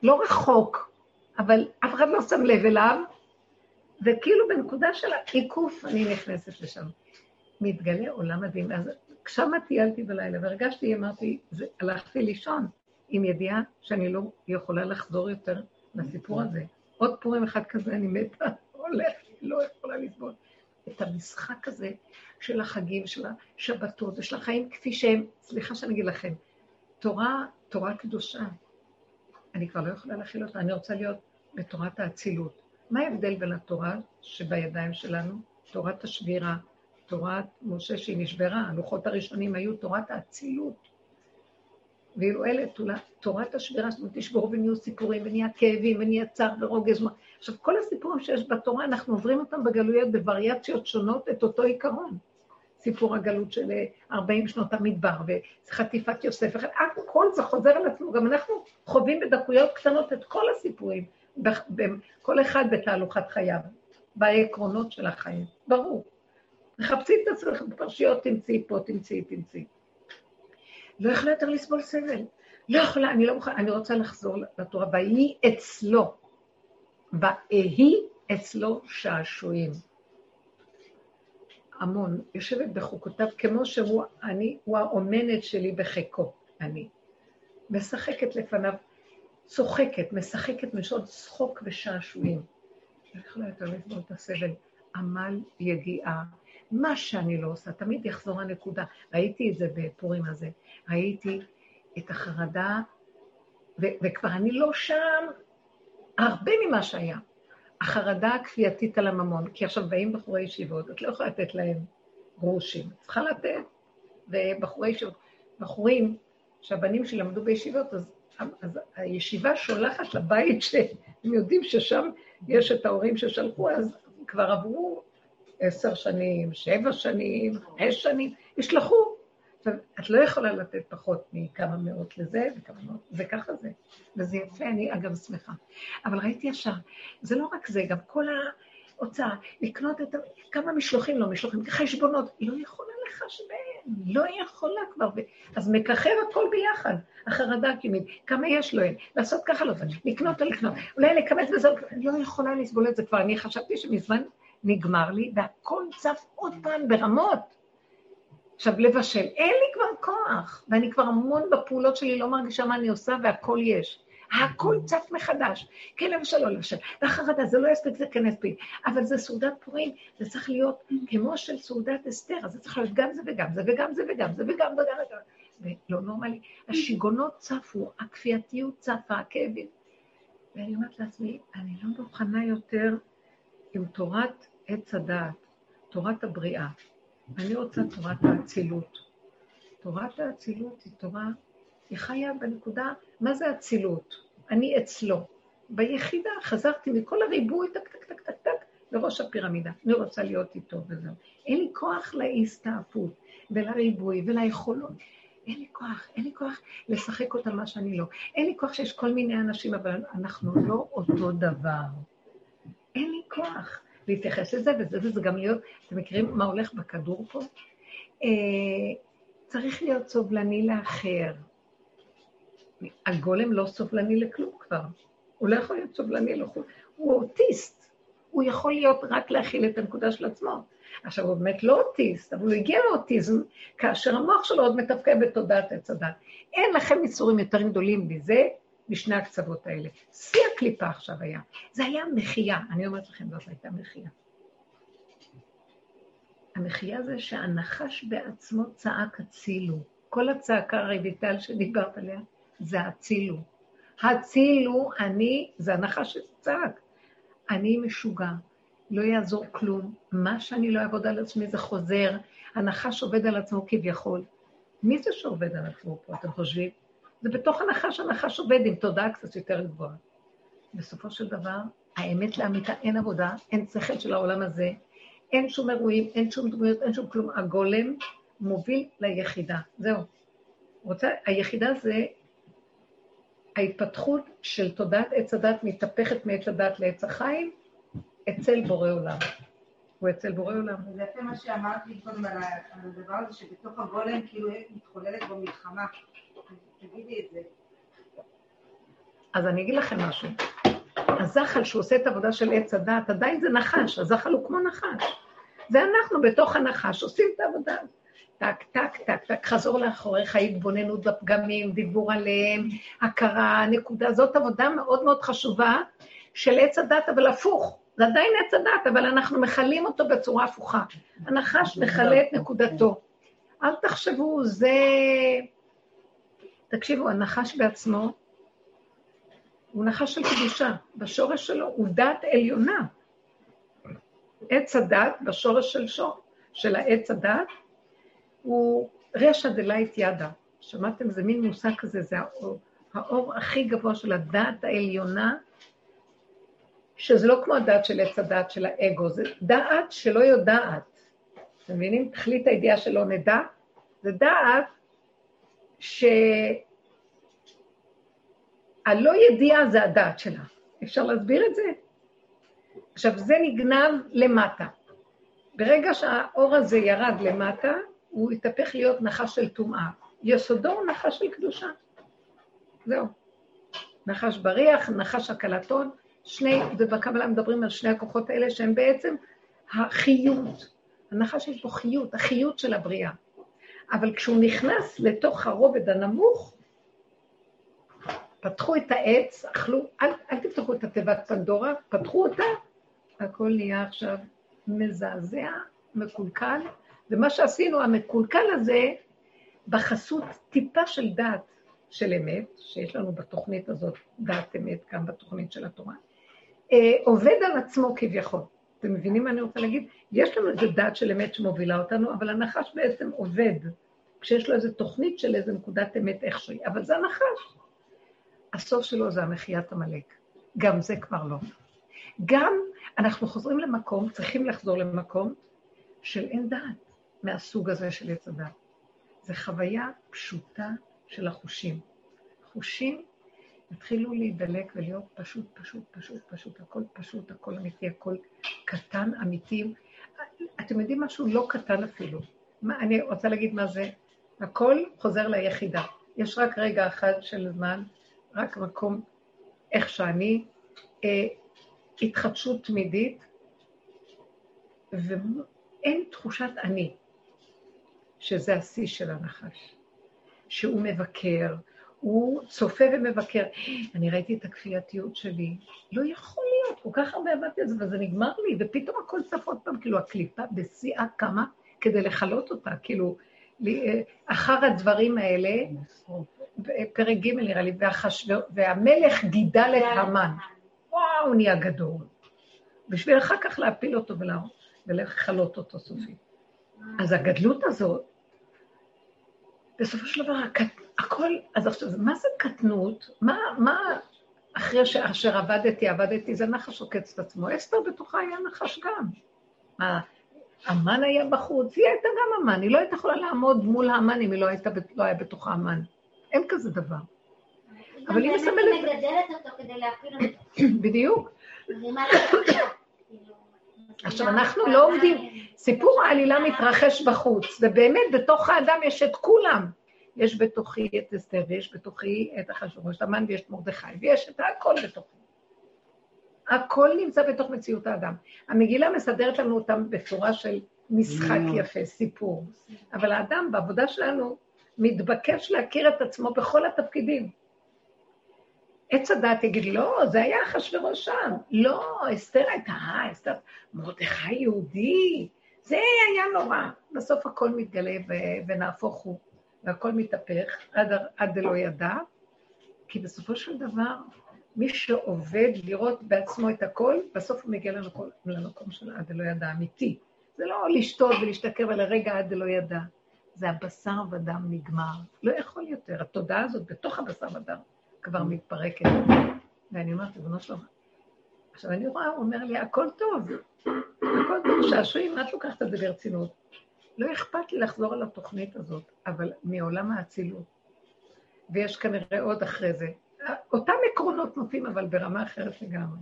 לא רחוק, אבל אף אחד לא שם לב אליו, וכאילו בנקודה של העיקוף אני נכנסת לשם. מתגלה עולם מדהים. אז כשמה טיילתי בלילה והרגשתי, אמרתי, זה, הלכתי לישון עם ידיעה שאני לא יכולה לחזור יותר לסיפור הזה. עוד פורים אחד כזה, אני מתה, הולך, לא יכולה לסבול. את המשחק הזה של החגים, של השבתות ושל החיים כפי שהם, סליחה שאני אגיד לכם, תורה, תורה קדושה, אני כבר לא יכולה להכיל אותה, אני רוצה להיות בתורת האצילות. מה ההבדל בין התורה שבידיים שלנו, תורת השבירה, תורת משה שהיא נשברה, הלוחות הראשונים היו תורת האצילות. ואילו אלה תורת השבירה, זאת אומרת, תשברו ונהיו סיפורים, ונהיה כאבים, ונהיה צער ורוגז. עכשיו, כל הסיפורים שיש בתורה, אנחנו עוברים אותם בגלויות בווריאציות שונות את אותו עיקרון. סיפור הגלות של 40 שנות המדבר, וחטיפת יוסף, הכל זה חוזר על עצמו, גם אנחנו חווים בדקויות קטנות את כל הסיפורים, כל אחד בתהלוכת חייו, בעקרונות של החיים, ברור. מחפשים את עצמך בפרשיות, תמצאי פה, תמצאי, תמצאי. לא יכולה יותר לסבול סבל. לא יכולה, אני לא מוכנה, אני רוצה לחזור לתורה. ויהי אצלו, ויהי אצלו שעשועים. המון, יושבת בחוקותיו כמו שהוא, אני, הוא האומנת שלי בחיקו, אני. משחקת לפניו, צוחקת, משחקת משעות צחוק ושעשועים. לא יכולה יותר לסבול את הסבל. עמל יגיעה. מה שאני לא עושה, תמיד יחזור הנקודה. ראיתי את זה בפורים הזה. ראיתי את החרדה, ו- וכבר אני לא שם הרבה ממה שהיה. החרדה הכפייתית על הממון, כי עכשיו באים בחורי ישיבות, את לא יכולה לתת להם גרושים, צריכה לתת. ובחורי ישיבות, בחורים שהבנים שלמדו בישיבות, אז, אז הישיבה שולחת לבית שהם יודעים ששם יש את ההורים ששלחו, אז כבר עברו עשר שנים, שבע שנים, חמש שנים, ישלחו. עכשיו, את לא יכולה לתת פחות מכמה מאות לזה וכמה מאות, וככה זה. וזה יפה, אני אגב שמחה. אבל ראיתי ישר, זה לא רק זה, גם כל ההוצאה, לקנות את ה... כמה משלוחים, לא משלוחים, חשבונות, לא יכולה לחשבן, לא יכולה כבר. אז מככב הכל ביחד, החרדה הקימית, כמה יש לו אין, לעשות ככה לא לקנות או לקנות, אולי לקבל בזה, לא יכולה לסבול את זה כבר, אני חשבתי שמזמן נגמר לי, והכל צף עוד פעם ברמות. עכשיו, לבשל, אין לי כבר כוח, ואני כבר המון בפעולות שלי לא מרגישה מה אני עושה, והכל יש. הכל צף מחדש, כן לבשל, לא לבשל. והחרדה, זה לא יספיק, זה כן יספיק. אבל זה סעודת פורים, זה צריך להיות כמו של סעודת אסתר, אז זה צריך להיות גם זה וגם זה וגם זה וגם זה וגם וגם זה. ולא נורמלי. השיגונות צפו, הכפייתיות צפה, הכאבים. ואני אומרת לעצמי, אני לא מוכנה יותר עם תורת עץ הדעת, תורת הבריאה. אני רוצה תורת האצילות. תורת האצילות היא תורה, היא חיה בנקודה, מה זה אצילות? אני אצלו. ביחידה חזרתי מכל הריבוי, טק, טק, טק, טק, טק, לראש הפירמידה. אני רוצה להיות איתו וזהו. אין לי כוח להסתעפות ולריבוי וליכולות. אין לי כוח, אין לי כוח לשחק אותה מה שאני לא. אין לי כוח שיש כל מיני אנשים, אבל אנחנו לא אותו דבר. אין לי כוח. להתייחס לזה, וזה, וזה גם להיות, אתם מכירים מה הולך בכדור פה? אה, צריך להיות סובלני לאחר. הגולם לא סובלני לכלום כבר. הוא לא יכול להיות סובלני לכלום. הוא אוטיסט. הוא יכול להיות רק להכיל את הנקודה של עצמו. עכשיו, הוא באמת לא אוטיסט, אבל הוא הגיע לאוטיזם כאשר המוח שלו עוד מתפקד בתודעת עץ הדת. אין לכם ייסורים יותר גדולים מזה, משני הקצוות האלה. שיא הקליפה עכשיו היה. זה היה מחייה, אני אומרת לכם, זאת הייתה מחייה. המחייה זה שהנחש בעצמו צעק הצילו. כל הצעקה הרויטל שדיברת עליה, זה הצילו. הצילו, אני, זה הנחש שצעק. אני משוגע, לא יעזור כלום. מה שאני לא אעבוד על עצמי זה חוזר. הנחש עובד על עצמו כביכול. מי זה שעובד על עצמו פה, אתם חושבים? זה בתוך הנחש, הנחש עובד עם תודעה קצת יותר גבוהה. בסופו של דבר, האמת לאמיתה, אין עבודה, אין שכל של העולם הזה, אין שום אירועים, אין שום דמויות, אין שום כלום. הגולם מוביל ליחידה, זהו. רוצה, היחידה זה ההתפתחות של תודעת עץ הדת מתהפכת מעץ הדת לעץ החיים אצל בורא עולם. הוא אצל בורא עולם. זה יפה מה שאמרת לי קודם על הדבר הזה, שבתוך הגולם כאילו מתחוללת בו מלחמה. תגידי את זה. אז אני אגיד לכם משהו. הזחל שהוא עושה את העבודה של עץ הדת, עדיין זה נחש, הזחל הוא כמו נחש. זה אנחנו בתוך הנחש עושים את העבודה. טק, טק, טק, טק, חזור לאחוריך, התבוננות בפגמים, דיבור עליהם, הכרה, נקודה. זאת עבודה מאוד מאוד חשובה של עץ הדת, אבל הפוך. זה עדיין עץ הדת, אבל אנחנו מכלים אותו בצורה הפוכה. הנחש מכלה את נקודתו. אל תחשבו, זה... תקשיבו, הנחש בעצמו הוא נחש של קדושה. בשורש שלו הוא דת עליונה. עץ הדת, בשורש של, שור, של העץ הדת, הוא רשע דלית ידה. שמעתם? זה מין מושג כזה, זה האור, האור הכי גבוה של הדעת העליונה, שזה לא כמו הדעת של עץ הדעת של האגו, זה דעת שלא יודעת. אתם מבינים? תכלית הידיעה שלא נדע, זה דעת שהלא ידיעה זה הדעת שלה. אפשר להסביר את זה? עכשיו, זה נגנב למטה. ברגע שהאור הזה ירד למטה, הוא התהפך להיות נחש של טומאה. יסודו הוא נחש של קדושה. זהו. נחש בריח, נחש הקלטון, שני, ובקבלה מדברים על שני הכוחות האלה שהם בעצם החיות. הנחש יש בו חיות, החיות של הבריאה. אבל כשהוא נכנס לתוך הרובד הנמוך, פתחו את העץ, אכלו, אל, אל תפתחו את התיבת פנדורה, פתחו אותה, הכל נהיה עכשיו מזעזע, מקולקל, ומה שעשינו, המקולקל הזה, בחסות טיפה של דעת של אמת, שיש לנו בתוכנית הזאת דעת אמת, גם בתוכנית של התורה, אה, עובד על עצמו כביכול. אתם מבינים מה אני רוצה להגיד? יש לנו איזה דעת של אמת שמובילה אותנו, אבל הנחש בעצם עובד, כשיש לו איזו תוכנית של איזו נקודת אמת איכשהי, אבל זה הנחש. הסוף שלו זה המחיית עמלק. גם זה כבר לא. גם אנחנו חוזרים למקום, צריכים לחזור למקום של אין דעת. מהסוג הזה של עץ הדת. זו חוויה פשוטה של החושים. חושים התחילו להידלק ולהיות פשוט, פשוט, פשוט, פשוט, הכל פשוט, הכל אמיתי, הכל קטן, אמיתי. אתם יודעים משהו? לא קטן אפילו. מה, אני רוצה להגיד מה זה. הכל חוזר ליחידה. יש רק רגע אחד של זמן, רק מקום איך שאני, אה, התחדשות תמידית, ואין תחושת אני. שזה השיא של הנחש. שהוא מבקר, הוא צופה ומבקר. אני ראיתי את הכפייתיות שלי, לא יכול להיות, כל כך הרבה עבדתי על זה, וזה נגמר לי, ופתאום הכל צף עוד פעם, כאילו הקליפה בשיאה קמה כדי לכלות אותה, כאילו, אה, אחר הדברים האלה, פרק ג' נראה לי, והחש... והמלך גידל את. וואו, נהיה גדול. בשביל אחר כך להפיל אותו ולכלות אותו סופית. אז הגדלות הזאת, בסופו של דבר, הכל, אז עכשיו, מה זה קטנות? מה, מה אחרי שאשר עבדתי, עבדתי, זה נחש עוקץ את עצמו. אסתר בתוכה היה נחש גם. המן היה בחוץ, היא הייתה גם המן, היא לא הייתה יכולה לעמוד מול המן אם היא לא, הייתה, לא היה בתוכה המן. אין כזה דבר. אבל היא מסמלת... היא מגדלת אותו כדי להפיל אותו. בדיוק. עכשיו, אנחנו לא עומדים, סיפור העלילה מתרחש בחוץ, ובאמת בתוך האדם יש את כולם. יש בתוכי את אסתר, ויש בתוכי את את המן ויש את מרדכי, ויש את הכל בתוכי. הכל נמצא בתוך מציאות האדם. המגילה מסדרת לנו אותם בצורה של משחק יפה, סיפור. אבל האדם, בעבודה שלנו, מתבקש להכיר את עצמו בכל התפקידים. עץ הדת יגיד, לא, זה היה אחשוורוש שם. לא, אסתר הייתה, אה, אסתר, מרדכי יהודי, זה היה נורא. בסוף הכל מתגלה ונהפוך הוא, והכל מתהפך, עד, דלא ידע, כי בסופו של דבר, מי שעובד לראות בעצמו את הכל, בסוף הוא מגיע למקום, למקום של עד דלא ידע, אמיתי. זה לא לשתות ולהשתכר ולרגע עד דלא ידע. זה הבשר ודם נגמר. לא יכול יותר. התודעה הזאת בתוך הבשר ודם כבר מתפרקת. ואני אומרת, ריבונו שלום, עכשיו אני רואה, הוא אומר לי, הכל טוב, הכל טוב, שעשועים, את לוקחת את זה ברצינות. לא אכפת לי לחזור על התוכנית הזאת, אבל מעולם האצילות. ויש כנראה עוד אחרי זה. אותם עקרונות נופים, אבל ברמה אחרת לגמרי.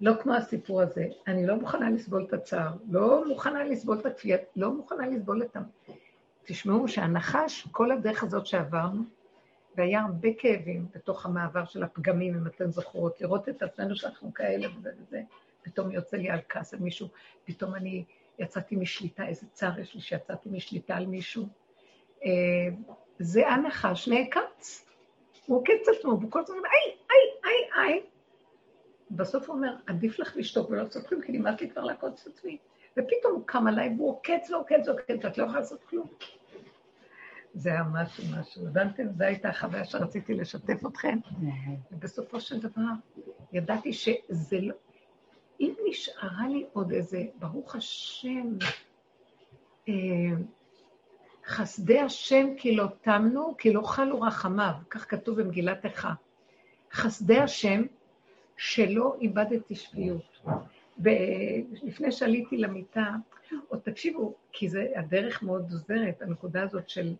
לא כמו הסיפור הזה, אני לא מוכנה לסבול את הצער, לא מוכנה לסבול את הכפייה, לא מוכנה לסבול את ה... תשמעו שהנחש, כל הדרך הזאת שעברנו, והיה הרבה כאבים בתוך המעבר של הפגמים, אם אתן זוכרות, לראות את עצמנו שאנחנו כאלה וזה וזה, פתאום יוצא לי על כעס על מישהו, פתאום אני יצאתי משליטה, איזה צער יש לי שיצאתי משליטה על מישהו. אה, זה הנחש נעקץ. הוא עוקץ עצמו, והוא כל הזמן אומר, איי, איי, איי, איי. בסוף הוא אומר, עדיף לך לשתוק ולא לעשות כלום, כי נמאס לי כבר לעקוץ את עצמי. ופתאום הוא קם עליי והוא עוקץ ועוקץ ועוקץ, ואת לא יכולה לעשות כלום. זה היה משהו, משהו. הבנתם? זו הייתה החוויה שרציתי לשתף אתכם. ובסופו של דבר, ידעתי שזה לא... אם נשארה לי עוד איזה, ברוך השם, אה, חסדי השם כי לא תמנו, כי לא חלו רחמיו, כך כתוב במגילת איכה. חסדי השם שלא איבדתי שפיות. ולפני שעליתי למיטה, עוד תקשיבו, כי זה, הדרך מאוד עוזרת, הנקודה הזאת של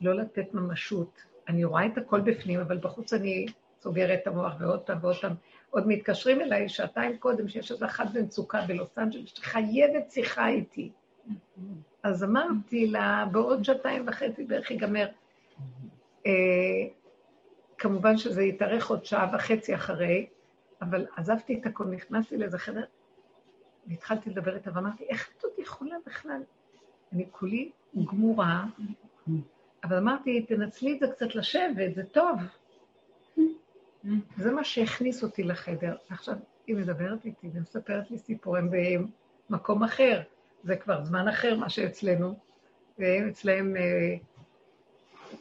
לא לתת ממשות. אני רואה את הכל בפנים, אבל בחוץ אני סוגרת את המוח ועוד פעם ועוד פעם. עוד מתקשרים אליי שעתיים קודם, שיש איזה אחת במצוקה בלוס אנג'לס, שחייבת שיחה איתי. אז אמרתי לה, בעוד שעתיים וחצי בערך ייגמר. אה, כמובן שזה יתארך עוד שעה וחצי אחרי, אבל עזבתי את הכל, נכנסתי לאיזה חדר, והתחלתי לדבר איתה, ואמרתי, איך את עוד יכולה בכלל? אני כולי גמורה, אבל אמרתי, תנצלי את זה קצת לשבת, זה טוב. זה מה שהכניס אותי לחדר. עכשיו, היא מדברת איתי ומספרת לי סיפורים במקום אחר. זה כבר זמן אחר, מה שאצלנו. אצלהם אה,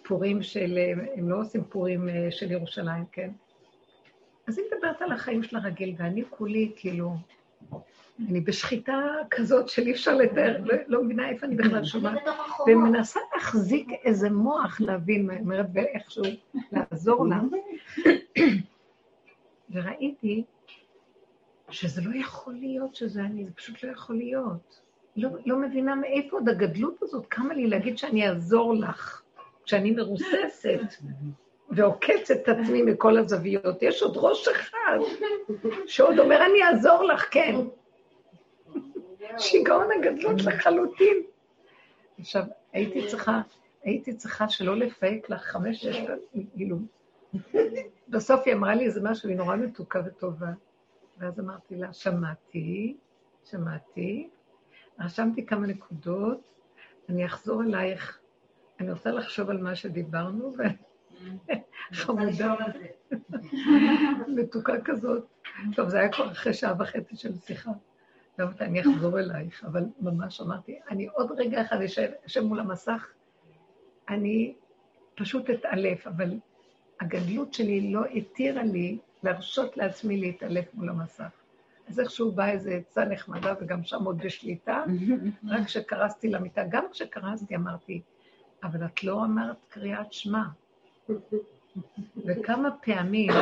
פורים של, הם לא עושים פורים אה, של ירושלים, כן? אז היא מדברת על החיים שלה רגיל, ואני כולי, כאילו, אני בשחיטה כזאת של אי אפשר לתאר, לא, לא מבינה איפה אני בכלל שומעת, ומנסה להחזיק איזה מוח להבין, אומרת, ואיכשהו לעזור לה. וראיתי שזה לא יכול להיות שזה אני, זה פשוט לא יכול להיות. לא, לא מבינה מאיפה עוד הגדלות הזאת קמה לי להגיד שאני אעזור לך, כשאני מרוססת ועוקצת את עצמי מכל הזוויות. יש עוד ראש אחד שעוד אומר, אני אעזור לך, כן. שיגעון הגדלות לחלוטין. עכשיו, הייתי צריכה, הייתי צריכה שלא לפייק לך חמש, שש, כאילו. בסוף היא אמרה לי איזה משהו, היא נורא מתוקה וטובה. ואז אמרתי לה, שמעתי, שמעתי, רשמתי כמה נקודות, אני אחזור אלייך, אני רוצה לחשוב על מה שדיברנו, וחמודה, מתוקה כזאת. טוב, זה היה כבר אחרי שעה וחצי של שיחה. ואמרתי, אני אחזור אלייך, אבל ממש אמרתי, אני עוד רגע אחד אשב מול המסך, אני פשוט אתעלף, אבל הגדלות שלי לא התירה לי להרשות לעצמי להתעלף מול המסך. אז איכשהו באה איזו עצה נחמדה, וגם שם עוד בשליטה, רק כשקרסתי למיטה. גם כשקרסתי אמרתי, אבל את לא אמרת קריאת שמע. וכמה פעמים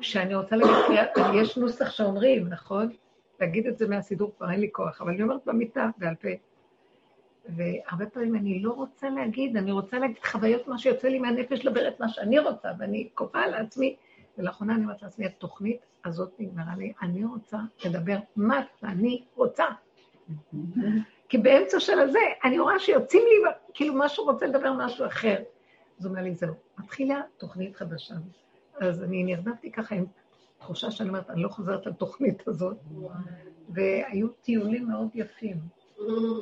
שאני רוצה להגיד קריאת, יש נוסח שאומרים, נכון? להגיד את זה מהסידור כבר אין לי כוח, אבל אני אומרת במיטה, בעל פה. והרבה פעמים אני לא רוצה להגיד, אני רוצה להגיד חוויות, מה שיוצא לי מהנפש, לדבר את מה שאני רוצה, ואני קובעה לעצמי, ולאחרונה אני אומרת לעצמי, התוכנית הזאת נגמרה לי, אני רוצה לדבר מה שאני רוצה. כי באמצע של הזה, אני רואה שיוצאים לי, כאילו משהו רוצה לדבר משהו אחר. אז הוא אומר לי, זהו, מתחילה תוכנית חדשה. אז אני נרדמתי ככה עם תחושה שאני אומרת, אני לא חוזרת לתוכנית הזאת. והיו טיולים מאוד יפים.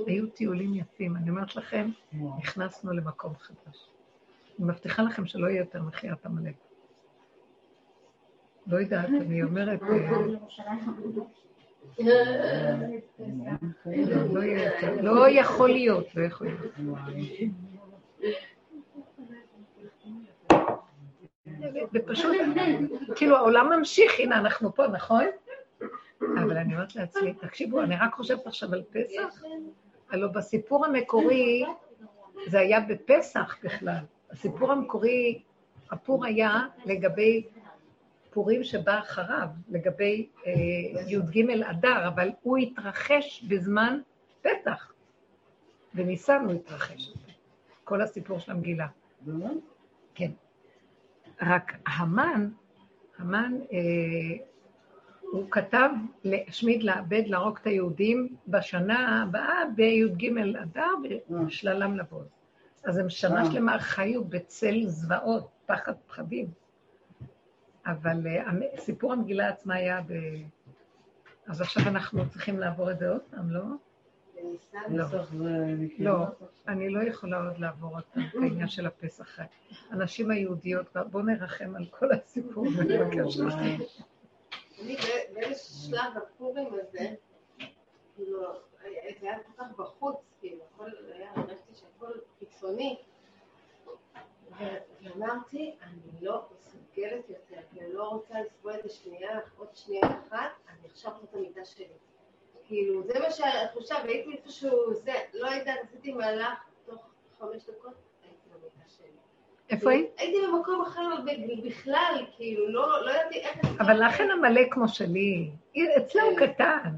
היו טיולים יפים. אני אומרת לכם, נכנסנו למקום חדש. אני מבטיחה לכם שלא יהיה יותר מחיית עמלק. לא יודעת, אני אומרת... לא יכול להיות, לא יכול להיות. ופשוט, כאילו העולם ממשיך, הנה אנחנו פה, נכון? אבל אני אומרת לעצמי, תקשיבו, אני רק חושבת עכשיו על פסח, הלוא בסיפור המקורי, זה היה בפסח בכלל. הסיפור המקורי, הפור היה לגבי פורים שבא אחריו, לגבי אה, י"ג אדר, אבל הוא התרחש בזמן פסח. בניסן הוא התרחש. כל הסיפור של המגילה. כן. רק המן, המן, אה, הוא כתב להשמיד, לאבד, להרוג את היהודים בשנה הבאה בי"ג אדר, בשללם לבוז. אז הם שנה אה. שלמה חיו בצל זוועות, פחד פחדים. אבל אה, סיפור המגילה עצמה היה ב... אז עכשיו אנחנו צריכים לעבור את זה עוד פעם, לא? לא. לא, אני לא יכולה עוד לעבור את העניין של הפסח. הנשים היהודיות, בואו נרחם על כל הסיפור לא. אני ב- באיזשהו שלב בפורים הזה, כאילו, זה היה כל כך בחוץ, כאילו, הכל היה, הרגשתי שהכל קיצוני. ואמרתי, אני לא מסוגלת יותר, אני לא רוצה לסבול את זה שנייה, עוד שנייה אחת, אני עכשיו את המיטה שלי. כאילו, זה מה שהתחושה, והייתי איפשהו, זה, לא יודעת, עשיתי מהלך, תוך חמש דקות הייתי במיטה שלי. איפה היית? הייתי במקום אחר בכלל, כאילו, לא לא ידעתי איך... אבל לכן המלא כמו שלי, אצלה הוא קטן.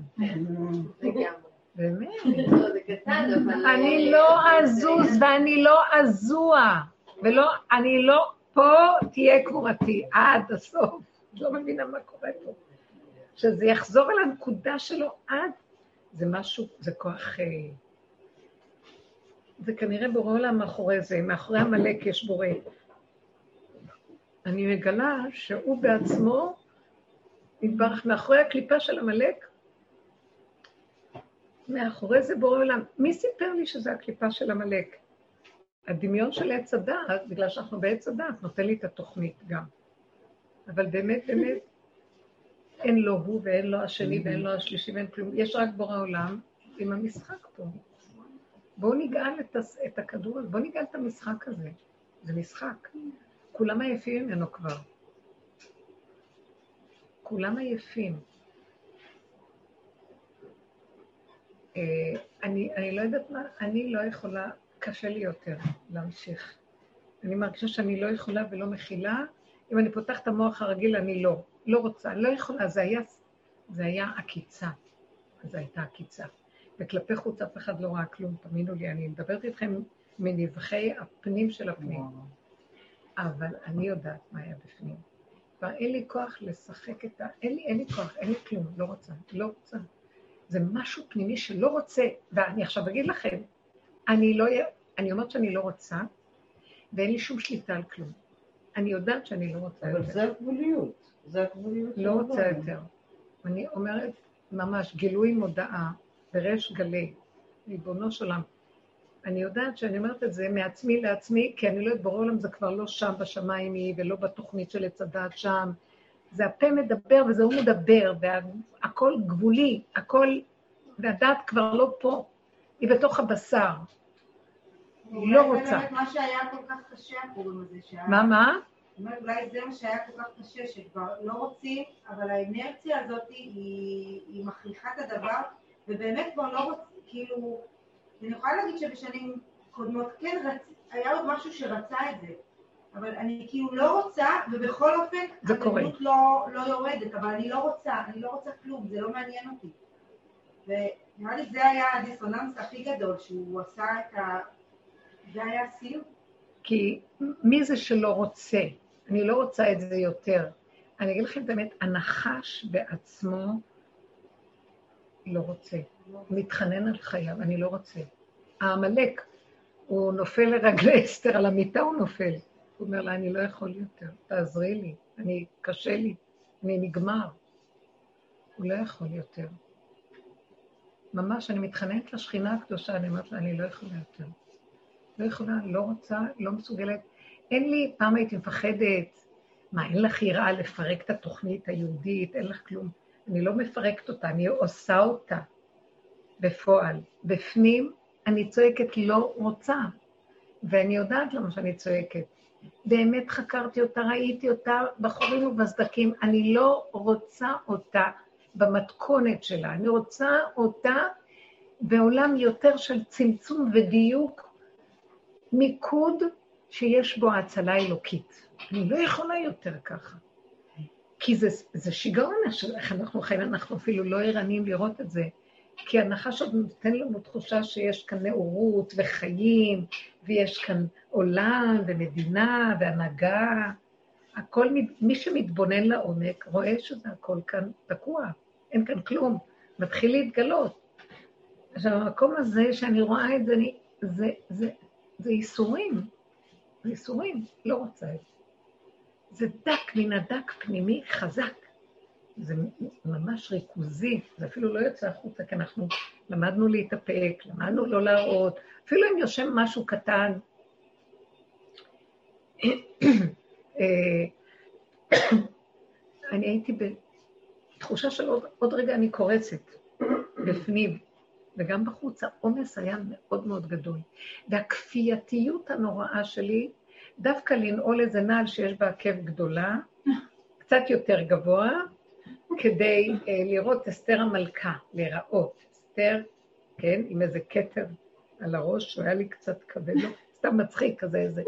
באמת. לא. אני אה, לא אזוז ואני לא אזוע, ולא, אני לא, פה תהיה קבורתי עד הסוף. לא מבינה מה קורה פה. שזה יחזור אל הנקודה שלו עד, זה משהו, זה כוח... זה כנראה בורא עולם מאחורי זה, מאחורי עמלק יש בורא. אני מגלה שהוא בעצמו, נתברך מאחורי הקליפה של עמלק, מאחורי זה בורא עולם. מי סיפר לי שזה הקליפה של עמלק? הדמיון של עץ הדעת, בגלל שאנחנו בעץ הדעת, נותן לי את התוכנית גם. אבל באמת, באמת, אין לו הוא ואין לו השני ואין לו השלישי ואין כלום. יש רק בורא עולם עם המשחק פה. בואו נגאל את, את הכדור הזה, בואו נגאל את המשחק הזה. זה משחק. כולם עייפים ממנו כבר. כולם עייפים. אה, אני, אני לא יודעת מה, אני לא יכולה, קשה לי יותר להמשיך. אני מרגישה שאני לא יכולה ולא מכילה. אם אני פותחת את המוח הרגיל, אני לא. לא רוצה, לא יכולה. זה היה, זה היה עקיצה. זו הייתה עקיצה. וכלפי חוץ אף אחד לא ראה כלום, תאמינו לי, אני מדברת איתכם מנבחי הפנים של הפנים. אבל אני יודעת מה היה בפנים. כבר אין לי כוח לשחק את ה... אין לי, אין לי כוח, אין לי כלום, לא רוצה, לא רוצה. זה משהו פנימי שלא רוצה, ואני עכשיו אגיד לכם, אני לא... אני אומרת שאני לא רוצה, ואין לי שום שליטה על כלום. אני יודעת שאני לא רוצה אבל יותר. זה הגבוליות. זה הגבוליות. לא רוצה. יותר. אני אומרת ממש גילוי מודעה בריש גלי, ריבונו של עולם. אני יודעת שאני אומרת את זה מעצמי לעצמי, כי אני לא יודעת, ברור עולם זה כבר לא שם בשמיים היא, ולא בתוכנית של עץ הדעת שם. זה הפה מדבר וזה הוא מדבר, והכל גבולי, הכל, והדעת כבר לא פה, היא בתוך הבשר. היא לא אולי רוצה. באמת מה שהיה כל כך קשה הפורים הזה, שהיה... מה, מה? אולי זה מה שהיה כל כך קשה, שכבר לא רוצים, אבל האנרציה הזאת היא, היא מכריחה את הדבר, ובאמת כבר לא רוצים, כאילו, אני יכולה להגיד שבשנים קודמות כן רצ... היה עוד משהו שרצה את זה, אבל אני כאילו לא רוצה, ובכל אופן, זה קורה. הגדלות לא, לא יורדת, אבל אני לא רוצה, אני לא רוצה כלום, זה לא מעניין אותי. ונראה לי זה היה הדיסוננס הכי גדול, שהוא עשה את ה... זה היה הסיום. כי מי זה שלא רוצה? אני לא רוצה את זה יותר. אני אגיד לכם את האמת, הנחש בעצמו לא רוצה. מתחנן על חייו, אני לא רוצה. העמלק, הוא נופל לרגלי אסתר, על המיטה הוא נופל. הוא אומר לה, אני לא יכול יותר, תעזרי לי, אני, קשה לי, אני נגמר. הוא לא יכול יותר. ממש, אני מתחננת לשכינה הקדושה, אני אומרת לה, אני לא יכולה יותר. לא יכולה, לא רוצה, לא מסוגלת. אין לי, פעם הייתי מפחדת, מה, אין לך יראה לפרק את התוכנית היהודית, אין לך כלום. אני לא מפרקת אותה, אני עושה אותה בפועל. בפנים אני צועקת לא רוצה, ואני יודעת למה שאני צועקת. באמת חקרתי אותה, ראיתי אותה בחורים ובסדקים, אני לא רוצה אותה במתכונת שלה, אני רוצה אותה בעולם יותר של צמצום ודיוק, מיקוד שיש בו הצלה אלוקית. אני לא יכולה יותר ככה. כי זה, זה שיגעון איך אנחנו חיים, אנחנו אפילו לא ערניים לראות את זה. כי הנחש עוד נותן לנו תחושה שיש כאן נאורות וחיים, ויש כאן עולם ומדינה והנהגה. הכל, מי שמתבונן לעומק רואה שזה הכל כאן תקוע, אין כאן כלום, מתחיל להתגלות. עכשיו, המקום הזה שאני רואה את זה, אני, זה, זה, זה ייסורים, זה ייסורים, לא רוצה את זה. זה דק מן הדק פנימי חזק. זה ממש ריכוזי, זה אפילו לא יוצא החוצה, כי אנחנו למדנו להתאפק, למדנו לא להראות, אפילו אם יושב משהו קטן. אה, אני הייתי בתחושה של עוד, עוד רגע אני קורצת בפנים, וגם בחוץ העומס היה מאוד מאוד גדול. והכפייתיות הנוראה שלי, דווקא לנעול איזה נעל שיש בה עקב גדולה, קצת יותר גבוה, כדי uh, לראות אסתר המלכה, להיראות. אסתר, כן, עם איזה כתר על הראש, שהוא היה לי קצת כבד, לא, סתם מצחיק כזה איזה.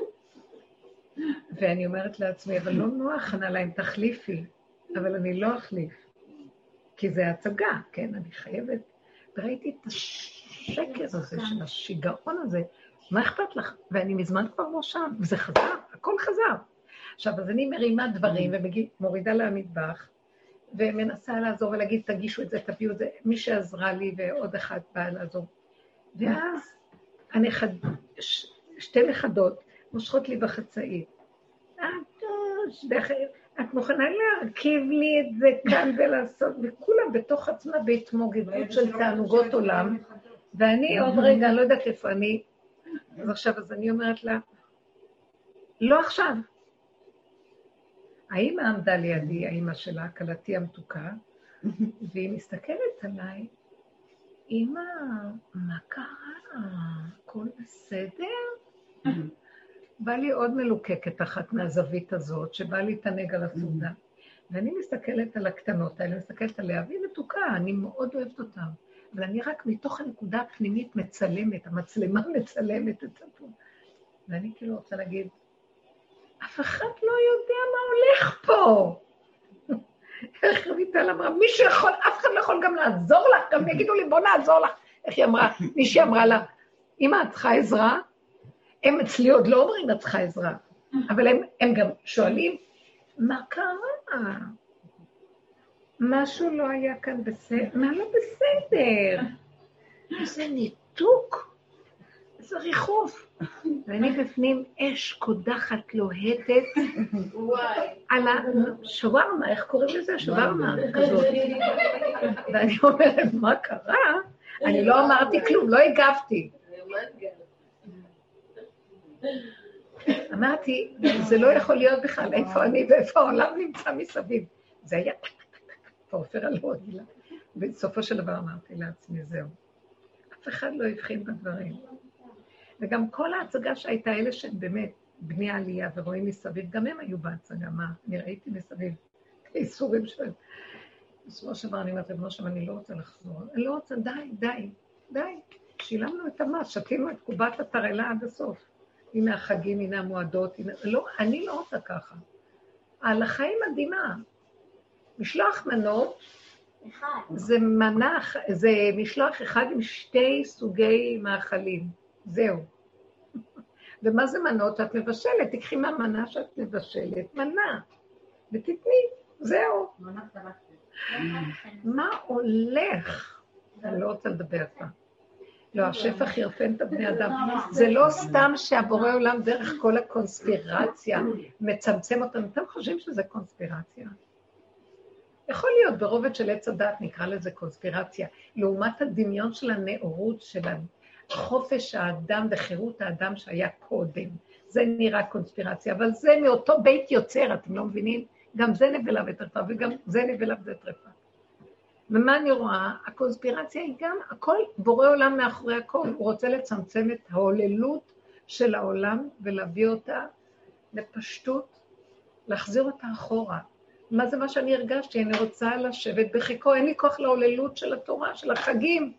ואני אומרת לעצמי, אבל לא נוח, להם, תחליפי, אבל אני לא אחליף, כי זה הצגה, כן, אני חייבת. וראיתי את השקר הזה של השיגעון הזה, מה אכפת לך? ואני מזמן כבר לא שם, וזה חזר, הכל חזר. עכשיו, אז אני מרימה דברים ומורידה למטבח, ומנסה לעזור ולהגיד, תגישו את זה, תביאו את זה. מי שעזרה לי ועוד אחד בא לעזור. ואז הנכד, ש, שתי נכדות מושכות לי בחצאית. את מוכנה להרכיב לי את זה כאן ולעשות, וכולם בתוך עצמה בהתמוגגות של תענוגות עולם, ואני עוד רגע, לא יודעת איפה אני, אז עכשיו, אז אני אומרת לה, לא עכשיו, האימא עמדה לידי, האימא שלה, כלתי המתוקה, והיא מסתכלת עליי, אימא, מה קרה? הכל בסדר? בא לי עוד מלוקקת אחת מהזווית הזאת, שבא להתענג על הסעודה. ואני מסתכלת על הקטנות האלה, מסתכלת עליה, והיא מתוקה, אני מאוד אוהבת אותה. אבל אני רק מתוך הנקודה הפנימית מצלמת, המצלמה מצלמת את זה. ואני כאילו רוצה להגיד, אף אחד לא יודע מה הולך פה. איך רויטל אמרה, מישהו יכול, אף אחד לא יכול גם לעזור לך, גם יגידו לי, בוא נעזור לך. איך היא אמרה? מישהי אמרה לה, אמא, את צריכה עזרה? הם אצלי עוד לא אומרים, את צריכה עזרה, אבל הם, הם גם שואלים, מה קרה? משהו לא היה כאן בסדר, מה לא בסדר? איזה ניתוק, איזה ריחוף. ואני בפנים אש קודחת לוהטת על השווארמה, איך קוראים לזה? שווארמה כזאת. ואני אומרת, מה קרה? אני לא אמרתי כלום, לא הגבתי. אמרתי, זה לא יכול להיות בכלל, איפה אני ואיפה העולם נמצא מסביב. זה היה על עוד מילה. בסופו של דבר אמרתי לעצמי, זהו. אף אחד לא הבחין בדברים. וגם כל ההצגה שהייתה, אלה שהם באמת בני עלייה ורואים מסביב, גם הם היו בהצגה, מה? אני ראיתי מסביב את האיסורים שלהם. בסופו של דבר אני אומרת לבנו שם, אני לא רוצה לחזור. אני לא רוצה, די, די, די. שילמנו את המס, שתינו את קובת התרעלה עד הסוף. הנה החגים, הנה המועדות, הנה... לא, אני לא רוצה ככה. ההלכה היא מדהימה. משלוח מנות זה מנה, זה משלוח אחד עם שתי סוגי מאכלים. זהו. ומה זה מנות? את מבשלת, תקחי מהמנה שאת מבשלת, מנה, ותתני, זהו. מה הולך? אני לא רוצה לדבר כבר. לא, השפע חירפן את הבני אדם. זה לא סתם שהבורא עולם דרך כל הקונספירציה מצמצם אותנו. אתם חושבים שזה קונספירציה? יכול להיות, ברובד של עץ הדת נקרא לזה קונספירציה, לעומת הדמיון של הנאורות של חופש האדם וחירות האדם שהיה קודם. זה נראה קונספירציה, אבל זה מאותו בית יוצר, אתם לא מבינים? גם זה נבלה וטרפה, וגם זה נבלה וטרפה. ומה אני רואה? הקונספירציה היא גם, הכל בורא עולם מאחורי הכל. הוא רוצה לצמצם את ההוללות של העולם ולהביא אותה לפשטות, להחזיר אותה אחורה. מה זה מה שאני הרגשתי? אני רוצה לשבת בחיקו, אין לי כוח להוללות של התורה, של החגים.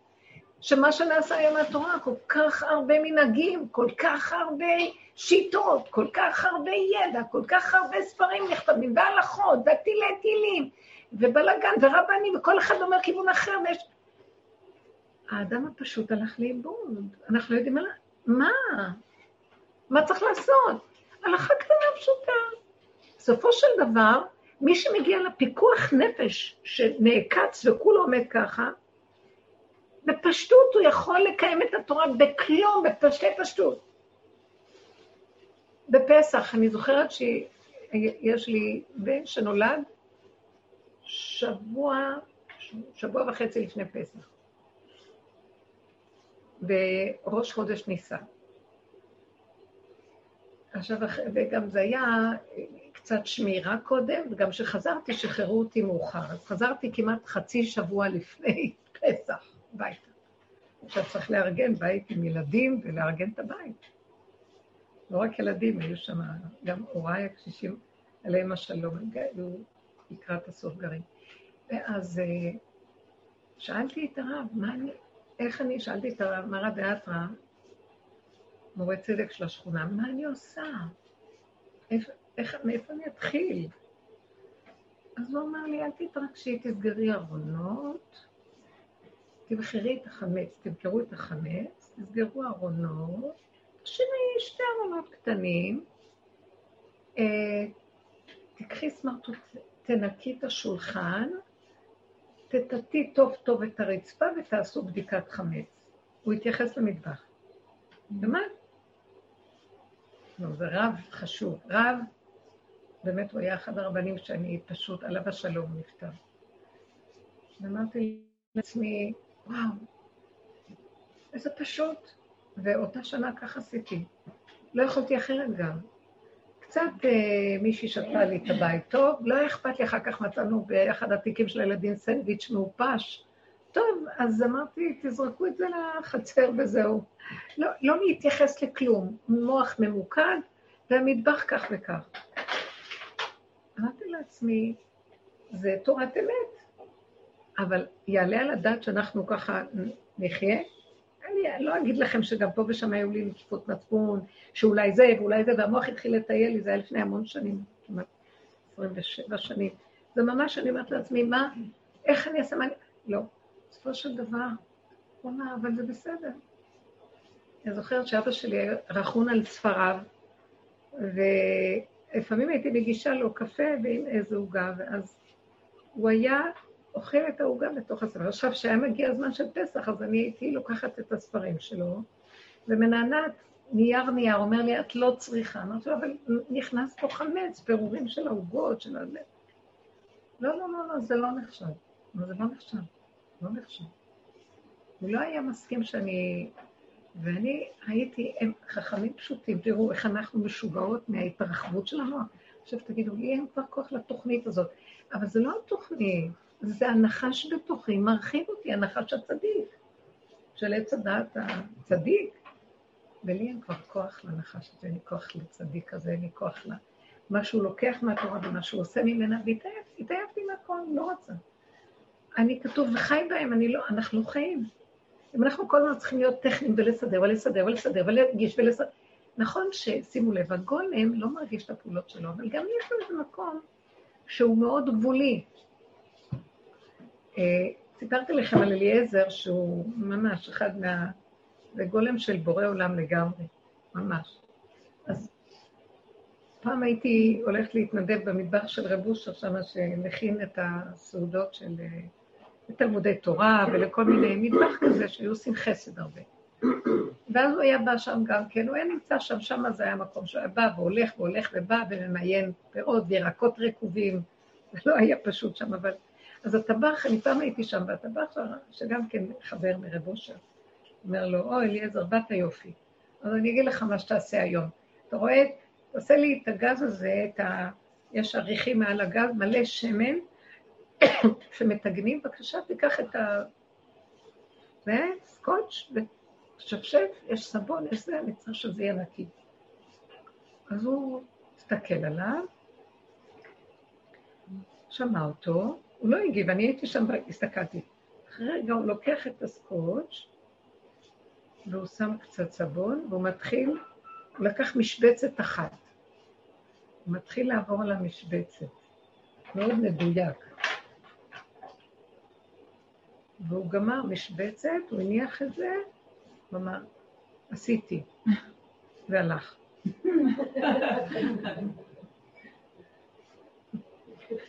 שמה שנעשה היום מהתורה, כל כך הרבה מנהגים, כל כך הרבה שיטות, כל כך הרבה ידע, כל כך הרבה ספרים נכתבים, והלכות, והטילי טילים, ובלאגן, ורבנים, וכל אחד אומר כיוון אחר, ויש... האדם הפשוט הלך לאיבוד, אנחנו לא יודעים מה... מה? מה צריך לעשות? הלכה קטנה פשוטה. בסופו של דבר, מי שמגיע לפיקוח נפש שנעקץ וכולו עומד ככה, בפשטות הוא יכול לקיים את התורה בכלום, בפשטי פשטות. בפסח, אני זוכרת שיש לי בן שנולד שבוע, שבוע וחצי לפני פסח, בראש חודש ניסן. עכשיו, וגם זה היה קצת שמירה קודם, וגם כשחזרתי, שחררו אותי מאוחר. אז חזרתי כמעט חצי שבוע לפני פסח הביתה. עכשיו צריך לארגן בית עם ילדים ולארגן את הבית. לא רק ילדים, היו שם גם הוריי הקשישים, עליהם השלום, הם היו לקראת הסוף גרים. ואז אה, שאלתי את הרב, מה אני, איך אני, שאלתי את הרב, מרא דאתרא, מורה צדק של השכונה, מה אני עושה? איך, איך, מאיפה אני אתחיל? אז הוא אמר לי, אל תתרגשי, תסגרי ארונות, תבחרי את החמץ, תמכרו את החמץ, תסגרו ארונות, תשני שתי ארונות קטנים, אה, תקחי סמרטוט, תנקי את השולחן, תטטי טוב טוב את הרצפה ותעשו בדיקת חמץ. הוא התייחס למטבח. ומה? לא, זה רב חשוב. רב, באמת הוא היה אחד הרבנים שאני פשוט, עליו השלום נפטר. ואמרתי לעצמי, וואו, איזה פשוט. ואותה שנה ככה עשיתי. לא יכולתי אחרת גם. קצת אה, מישהי שתה לי את הבית טוב, לא היה אכפת לי, אחר כך מצאנו באחד התיקים של הילדים סנדוויץ' מעופש. טוב, אז אמרתי, תזרקו את זה לחצר וזהו. לא, לא להתייחס לכלום, מוח ממוקד, והמטבח כך וכך. לעצמי, זה תורת אמת. אבל יעלה על הדעת שאנחנו ככה נחיה? אני לא אגיד לכם שגם פה ושם היו לי נקיפות מצפון, שאולי זה ואולי זה, והמוח התחיל לטייל לי, זה היה לפני המון שנים, כמעט 27 שנים. זה ממש, אני אומרת לעצמי, מה, איך אני אעשה, מה אני... לא. בסופו של דבר, הוא אמר, אבל זה בסדר. אני זוכרת שאבא שלי רכון על ספריו, ולפעמים הייתי מגישה לו קפה ועם איזה עוגה, ואז הוא היה אוכל את העוגה בתוך הספר. עכשיו, כשהיה מגיע הזמן של פסח, אז אני הייתי לוקחת את הספרים שלו, ומנענעת נייר נייר, אומר לי, את לא צריכה. אמרתי לו, אבל נכנס פה חמץ, פירורים של העוגות, של הלב. לא, לא, לא, לא, זה לא נחשב. זה לא נחשב. לא נחשב. הוא לא היה מסכים שאני... ואני הייתי, הם חכמים פשוטים, תראו איך אנחנו משוגעות מההתרחבות שלנו. עכשיו תגידו, לי אין כבר כוח לתוכנית הזאת. אבל זה לא התוכנית, זה הנחש בתוכי, מרחיב אותי, הנחש הצדיק, של עץ הדעת הצדיק. ולי אין כבר כוח לנחש הזה, אין לי כוח לצדיק הזה, אין לי כוח ל... מה שהוא לוקח מהתורה ומה שהוא עושה ממנה, והתעייפתי, התעייפתי מהכל, לא רצה. אני כתוב וחי בהם, אני לא, אנחנו חיים. אם אנחנו כל הזמן צריכים להיות טכניים ולסדר ולסדר ולסדר ולהגיש ולסדר... נכון ששימו לב, הגולם לא מרגיש את הפעולות שלו, אבל גם יש לו איזה מקום שהוא מאוד גבולי. אה, סיפרתי לכם על אליעזר, שהוא ממש אחד מה... זה גולם של בורא עולם לגמרי, ממש. אז פעם הייתי הולכת להתנדב במדבר של רב אושר שם, שמכין את הסעודות של אה, תלמודי תורה ולכל מיני מטבח כזה שהיו עושים חסד הרבה. ואז הוא היה בא שם גם כן, הוא היה נמצא שם, שם זה היה המקום שהוא היה בא והולך והולך ובא וממיין פירות וירקות רקובים, זה לא היה פשוט שם, אבל... אז הטבח, אני פעם הייתי שם, והטבח שגם כן חבר מרב אושר, אומר לו, או אליעזר, באת יופי, אז אני אגיד לך מה שתעשה היום. אתה רואה, תעשה לי את הגז הזה, את ה... יש אריחים מעל הגז, מלא שמן, שמטגנים, בבקשה תיקח את ה... זה, סקוץ', ושפשף, יש סבון, יש זה, אני צריך שזה יהיה נקי. אז הוא הסתכל עליו, שמע אותו, הוא לא הגיב, אני הייתי שם, הסתכלתי. אחרי רגע הוא לוקח את הסקוץ', והוא שם קצת סבון, והוא מתחיל, הוא לקח משבצת אחת. הוא מתחיל לעבור על המשבצת. מאוד מדויק. והוא גמר משבצת, הוא הניח את זה, הוא אמר, עשיתי, והלך.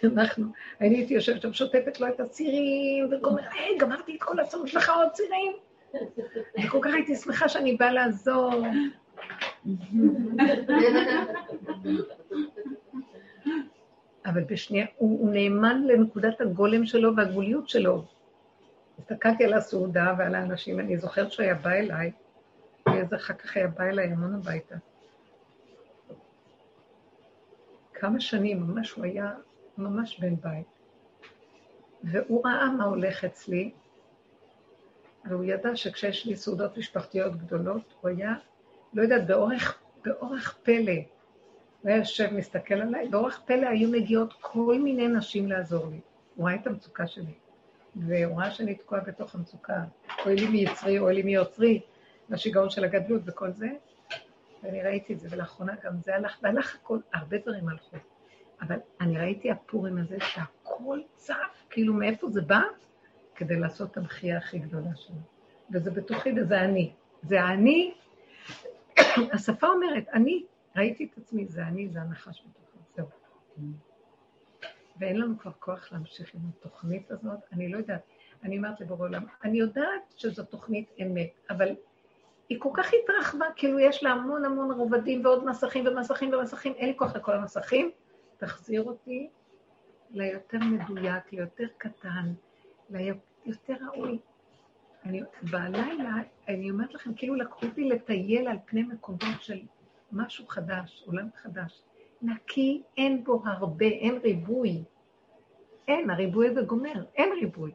אנחנו, אני הייתי יושבת שם, שוטפת לו את הצירים, וגומר, היי, גמרתי את כל הצום, יש לך עוד צירים? וכל כך הייתי שמחה שאני באה לעזור. אבל בשנייה, הוא, הוא נאמן לנקודת הגולם שלו והגבוליות שלו. הסתכלתי על הסעודה ועל האנשים, אני זוכרת שהוא היה בא אליי, ואיזה אחר כך היה בא אליי המון הביתה. כמה שנים, ממש הוא היה ממש בן בית. והוא ראה מה הולך אצלי, והוא ידע שכשיש לי סעודות משפחתיות גדולות, הוא היה, לא יודעת, באורך, באורך פלא. הוא היה יושב, מסתכל עליי, באורך פלא היו מגיעות כל מיני נשים לעזור לי. הוא ראה את המצוקה שלי, והוא ראה שאני תקועה בתוך המצוקה. אוי לי מיצרי, אוי לי מיוצרי, והשיגעון של הגדלות וכל זה. ואני ראיתי את זה, ולאחרונה גם זה הלך, והלך הכל, הרבה דברים הלכו. אבל אני ראיתי הפורים הזה שהכל צף, כאילו מאיפה זה בא? כדי לעשות את המחייה הכי גדולה שלו. וזה בתוכי וזה אני. זה אני, השפה אומרת, אני, ראיתי את עצמי, זה אני, זה הנחש בתוכי, זהו. ואין לנו כבר כוח להמשיך עם התוכנית הזאת, אני לא יודעת. אני אומרת לבורא עולם, אני יודעת שזו תוכנית אמת, אבל היא כל כך התרחבה, כאילו יש לה המון המון רובדים ועוד מסכים ומסכים ומסכים, אין לי כוח לכל המסכים, תחזיר אותי ליותר מדויק, ליותר קטן, ליותר ראוי. אני, בלילה, אני אומרת לכם, כאילו לקחו אותי לטייל על פני מקומות של משהו חדש, עולם חדש. נקי, אין בו הרבה, אין ריבוי. אין, הריבוי הזה גומר, אין ריבוי.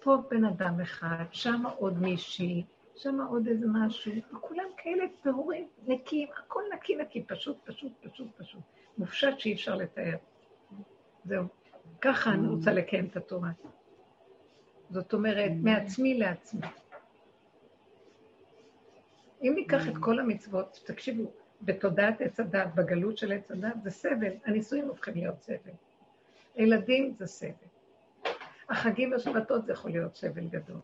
פה בן אדם אחד, שם עוד מישהי, שם עוד איזה משהו, וכולם כאלה טהורים, נקיים, הכל נקי נקי, פשוט, פשוט, פשוט, פשוט. מופשט שאי אפשר לתאר. זהו. ככה אני רוצה לקיים את התורה. זאת אומרת, מעצמי לעצמי. אם ניקח את כל המצוות, תקשיבו, בתודעת עץ הדת, בגלות של עץ הדת, זה סבל. הנישואים הופכים להיות סבל. ילדים זה סבל. החגים והשבתות זה יכול להיות סבל גדול.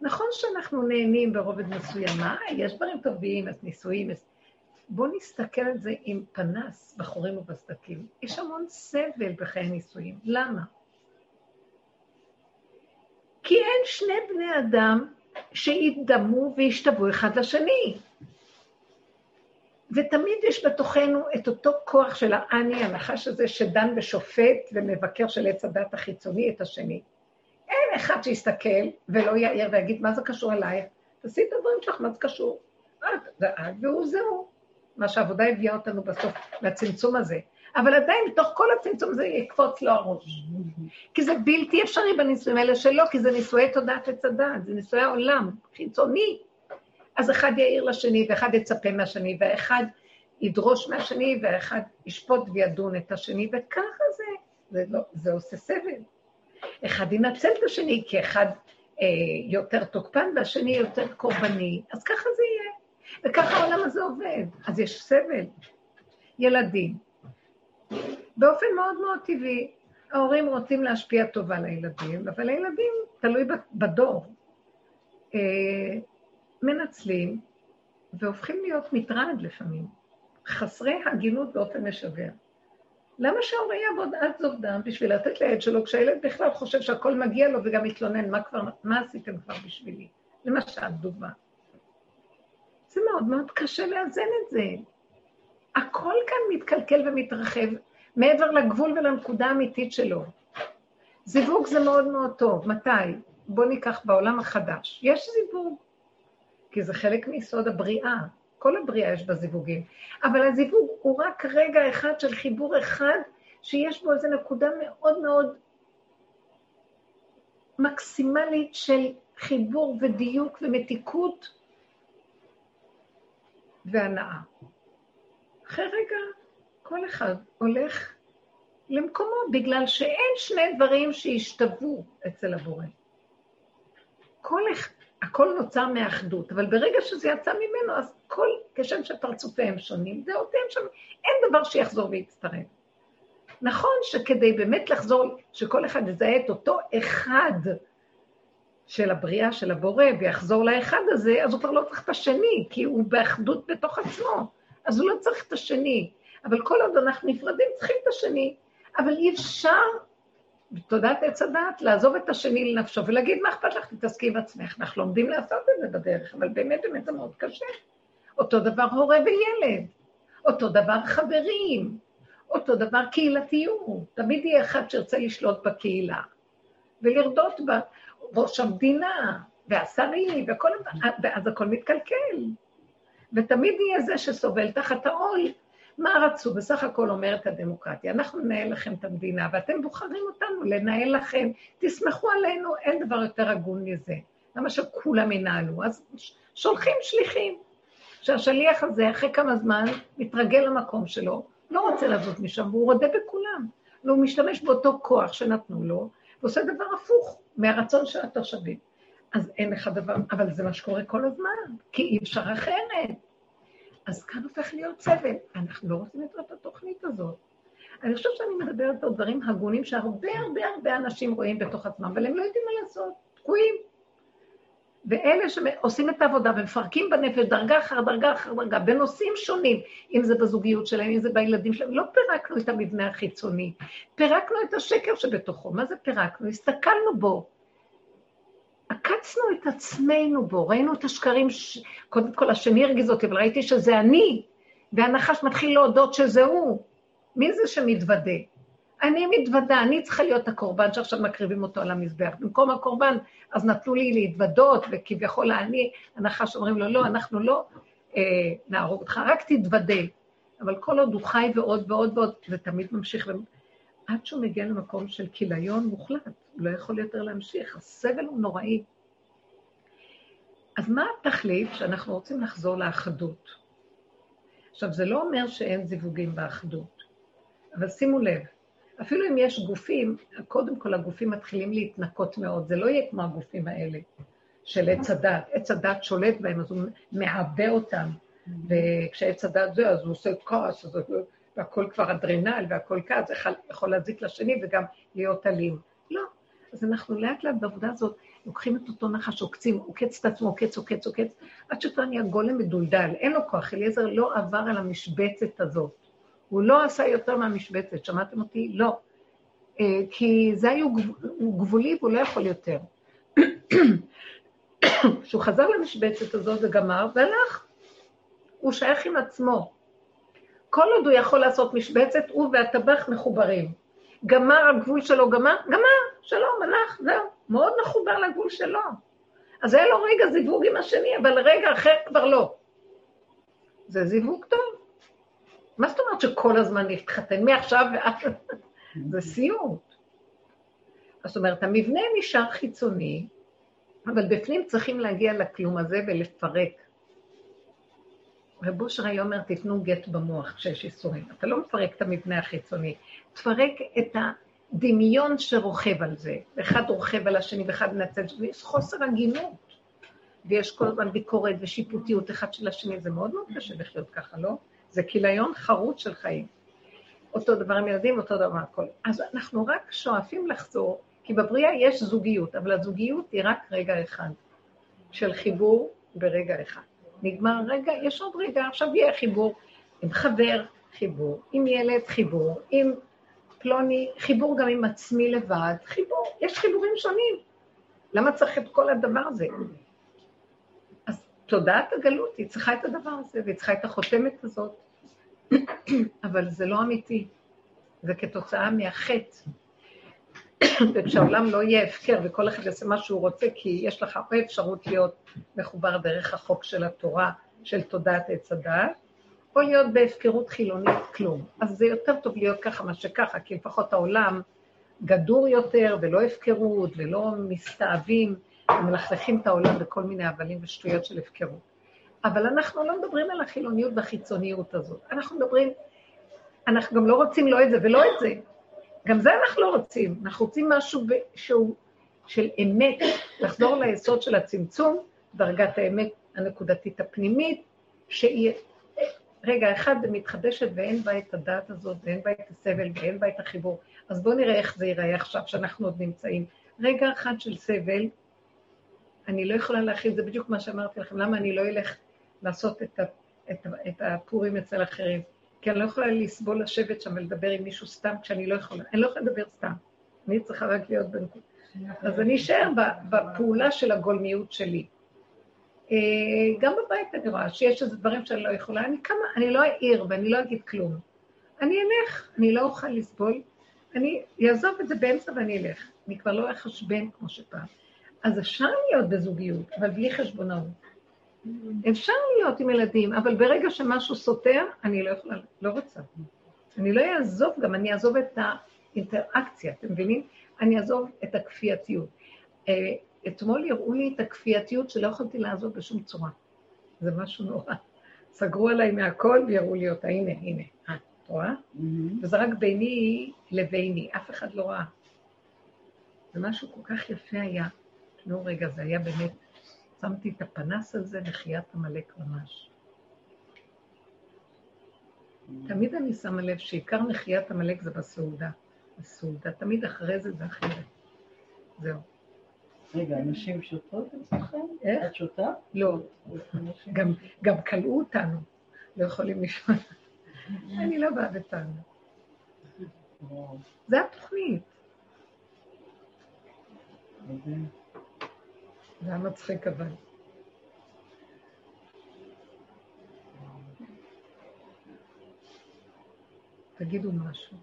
נכון שאנחנו נהנים ברובד מסוים, מה? יש דברים טובים, אז נישואים, בואו נסתכל על זה עם פנס בחורים ובסדקים. יש המון סבל בחיי נישואים. למה? כי אין שני בני אדם שידמו וישתוו אחד לשני. ותמיד יש בתוכנו את אותו כוח של האני, הנחש הזה, שדן ושופט ומבקר של עץ הדת החיצוני את השני. אין אחד שיסתכל ולא יעיר ויגיד, מה זה קשור אלייך? תעשי את הדברים שלך, מה זה קשור? את, זה את והוא זהו. מה שהעבודה הביאה אותנו בסוף לצמצום הזה. אבל עדיין, בתוך כל הצמצום הזה יקפוץ לו הראש. כי זה בלתי אפשרי בנישואים האלה שלו, כי זה נישואי תודעת עץ הדת, זה נישואי העולם, חיצוני. אז אחד יעיר לשני, ואחד יצפה מהשני, והאחד ידרוש מהשני, והאחד ישפוט וידון את השני, וככה זה. זה, לא, זה עושה סבל. אחד ינצל את השני, כי אחד אה, יותר תוקפן והשני יותר קורבני, אז ככה זה יהיה. וככה העולם הזה עובד. אז יש סבל. ילדים. באופן מאוד מאוד טבעי, ההורים רוצים להשפיע טוב על הילדים, אבל הילדים, תלוי בדור, אה, מנצלים והופכים להיות מטרד לפעמים, חסרי הגינות באופן משגע. למה שההורה יעבוד עד זובדם בשביל לתת לילד שלו, כשהילד בכלל חושב שהכל מגיע לו וגם מתלונן, מה, כבר, מה עשיתם כבר בשבילי? למשל, דוגמה. זה מאוד מאוד קשה לאזן את זה. הכל כאן מתקלקל ומתרחב מעבר לגבול ולנקודה האמיתית שלו. זיווג זה מאוד מאוד טוב. מתי? בואו ניקח בעולם החדש. יש זיווג, כי זה חלק מיסוד הבריאה. כל הבריאה יש בה זיווגים. אבל הזיווג הוא רק רגע אחד של חיבור אחד, שיש בו איזו נקודה מאוד מאוד מקסימלית של חיבור ודיוק ומתיקות והנאה. אחרי רגע, כל אחד הולך למקומו, בגלל שאין שני דברים שהשתוו אצל הבורא. כל אחד, הכל נוצר מאחדות, אבל ברגע שזה יצא ממנו, אז כל, כשם שפרצופיהם שונים, דעותיהם שונים, אין דבר שיחזור ויצטרף. נכון שכדי באמת לחזור, שכל אחד יזהה את אותו אחד של הבריאה, של הבורא, ויחזור לאחד הזה, אז הוא כבר לא צריך את השני, כי הוא באחדות בתוך עצמו, אז הוא לא צריך את השני. אבל כל עוד אנחנו נפרדים, צריכים את השני. אבל אי אפשר, בתודעת עץ הדעת, לעזוב את השני לנפשו ולהגיד, מה אכפת לך, תתעסקי עם עצמך. אנחנו לומדים לעשות את זה בדרך, אבל באמת באמת זה מאוד קשה. אותו דבר הורה וילד, אותו דבר חברים, אותו דבר קהילתיות. תמיד יהיה אחד שירצה לשלוט בקהילה ולרדות בה. ראש המדינה, והשרים, וכל... ואז הכל מתקלקל. ותמיד יהיה זה שסובל תחת העול. מה רצו? בסך הכל אומרת הדמוקרטיה, אנחנו ננהל לכם את המדינה, ואתם בוחרים אותנו לנהל לכם, תסמכו עלינו, אין דבר יותר הגון מזה. למה שכולם ינהלו? אז שולחים שליחים. שהשליח הזה, אחרי כמה זמן, מתרגל למקום שלו, לא רוצה לזוז משם, והוא רודה בכולם. והוא משתמש באותו כוח שנתנו לו, ועושה דבר הפוך מהרצון של התושבים. אז אין לך דבר, אבל זה מה שקורה כל הזמן, כי אי אפשר אחרת. אז כאן הופך להיות סבל. אנחנו לא רוצים את התוכנית הזאת. אני חושבת שאני מדברת על דברים הגונים שהרבה הרבה הרבה אנשים רואים בתוך עצמם, אבל הם לא יודעים מה לעשות, תקועים. ואלה שעושים את העבודה ומפרקים בנפש דרגה אחר דרגה אחר דרגה, בנושאים שונים, אם זה בזוגיות שלהם, אם זה בילדים שלהם, לא פירקנו את המבנה החיצוני, פירקנו את השקר שבתוכו. מה זה פירקנו? הסתכלנו בו. עקצנו את עצמנו בו, ראינו את השקרים, ש... קודם כל השני הרגיז אותי, אבל ראיתי שזה אני, והנחש מתחיל להודות שזה הוא. מי זה שמתוודה? אני מתוודה, אני צריכה להיות הקורבן שעכשיו מקריבים אותו על המזבח. במקום הקורבן, אז נתנו לי להתוודות, וכביכול אני, הנחש אומרים לו, לא, אנחנו לא אה, נהרוג אותך, רק תתוודה. אבל כל עוד הוא חי ועוד ועוד ועוד, זה תמיד ממשיך, עד שהוא מגיע למקום של כיליון מוחלט, הוא לא יכול יותר להמשיך, הסבל הוא נוראי. אז מה התכלית שאנחנו רוצים לחזור לאחדות? עכשיו, זה לא אומר שאין זיווגים באחדות, אבל שימו לב, אפילו אם יש גופים, קודם כל הגופים מתחילים להתנקות מאוד, זה לא יהיה כמו הגופים האלה של עץ הדת. עץ הדת שולט בהם, אז הוא מעבה אותם, וכשעץ הדת זה, אז הוא עושה כעס, אז והכל כבר אדרנל והכל כעס, יכול להזיק לשני וגם להיות אלים. לא. אז אנחנו לאט לאט בעבודה הזאת לוקחים את אותו נחש, עוקצים, עוקץ את עצמו, עוקץ, עוקץ, עוקץ, עד שכבר נהיה גולם מדולדל, אין לו כוח, אליעזר לא עבר על המשבצת הזאת. הוא לא עשה יותר מהמשבצת, שמעתם אותי? לא. אה, כי זה היה גבולי והוא לא יכול יותר. כשהוא חזר למשבצת הזאת וגמר, והלך. הוא שייך עם עצמו. כל עוד הוא יכול לעשות משבצת, הוא והטבח מחוברים. גמר הגבול שלו, גמר, גמר, שלום, הלך, זהו. מאוד מחובר לגבול שלו. אז היה לו רגע זיווג עם השני, אבל רגע אחר כבר לא. זה זיווג טוב. מה זאת אומרת שכל הזמן נתחתן? מעכשיו ועד... זה סיוט. זאת אומרת, המבנה נשאר חיצוני, אבל בפנים צריכים להגיע לכלום הזה ולפרק. רב אושר היה אומר, תיתנו גט במוח כשיש איסורים. אתה לא מפרק את המבנה החיצוני, תפרק את הדמיון שרוכב על זה. אחד רוכב על השני ואחד מנצל, ויש חוסר הגינות. ויש כל הזמן ביקורת ושיפוטיות אחד של השני, זה מאוד מאוד קשה לחיות ככה, לא? זה כיליון חרוץ של חיים. אותו דבר עם ילדים, אותו דבר הכל. אז אנחנו רק שואפים לחזור, כי בבריאה יש זוגיות, אבל הזוגיות היא רק רגע אחד של חיבור ברגע אחד. נגמר רגע, יש עוד רגע, עכשיו יהיה חיבור עם חבר, חיבור, עם ילד, חיבור, עם פלוני, חיבור גם עם עצמי לבד, חיבור, יש חיבורים שונים. למה צריך את כל הדבר הזה? אז תודעת הגלות, היא צריכה את הדבר הזה, והיא צריכה את החותמת הזאת, אבל זה לא אמיתי, זה כתוצאה מהחטא. וכשהעולם לא יהיה הפקר וכל אחד יעשה מה שהוא רוצה, כי יש לך הרבה אפשרות להיות מחובר דרך החוק של התורה, של תודעת עץ הדעת, או להיות בהפקרות חילונית כלום. אז זה יותר טוב להיות ככה מאשר ככה, כי לפחות העולם גדור יותר, ולא הפקרות, ולא מסתאבים, ומלכלכים את העולם בכל מיני הבלים ושטויות של הפקרות. אבל אנחנו לא מדברים על החילוניות והחיצוניות הזאת. אנחנו מדברים, אנחנו גם לא רוצים לא את זה ולא את זה. גם זה אנחנו לא רוצים. אנחנו רוצים משהו שהוא של אמת, לחזור ליסוד של הצמצום, דרגת האמת הנקודתית הפנימית, שהיא... רגע, אחד מתחדשת ואין בה את הדעת הזאת, ואין בה את הסבל, ואין בה את החיבור. אז בואו נראה איך זה ייראה עכשיו, שאנחנו עוד נמצאים. רגע אחד של סבל, אני לא יכולה להכיל, זה בדיוק מה שאמרתי לכם, למה אני לא אלך לעשות את, ה, את, את הפורים אצל אחרים? כי אני לא יכולה לסבול לשבת שם ולדבר עם מישהו סתם כשאני לא יכולה, אני לא יכולה לדבר סתם, אני צריכה רק להיות בנקודה. אז אני אשאר בפעולה של הגולמיות שלי. אה, גם בבית אני רואה שיש איזה דברים שאני לא יכולה, אני כמה, אני לא אעיר ואני לא אגיד כלום. אני אלך, אני לא אוכל לסבול, אני אעזוב את זה באמצע ואני אלך. אני כבר לא אחשבן כמו שפעם. אז אפשר להיות בזוגיות, אבל בלי חשבונאות. אפשר להיות עם ילדים, אבל ברגע שמשהו סותר, אני לא יכולה, לא רוצה. אני לא אעזוב גם, אני אעזוב את האינטראקציה, אתם מבינים? אני אעזוב את הכפייתיות. אה, אתמול הראו לי את הכפייתיות שלא יכולתי לעזוב בשום צורה. זה משהו נורא. סגרו עליי מהכל ויראו לי אותה, הנה, הנה, אה, את רואה? וזה רק ביני לביני, אף אחד לא ראה. זה משהו כל כך יפה היה. לא רגע, זה היה באמת, שמתי את הפנס על זה לחיית עמלק ממש. תמיד אני שמה לב שעיקר מחיית עמלק זה בסעודה. בסעודה, תמיד אחרי זה זה אחרת. זהו. רגע, נשים שותות אצלכם? איך? את שותה? לא? גם, גם כלאו אותנו, לא יכולים לשמוע. אני לא באה בטענה. זה התוכנית. זה היה מצחיק אבל. תגידו משהו.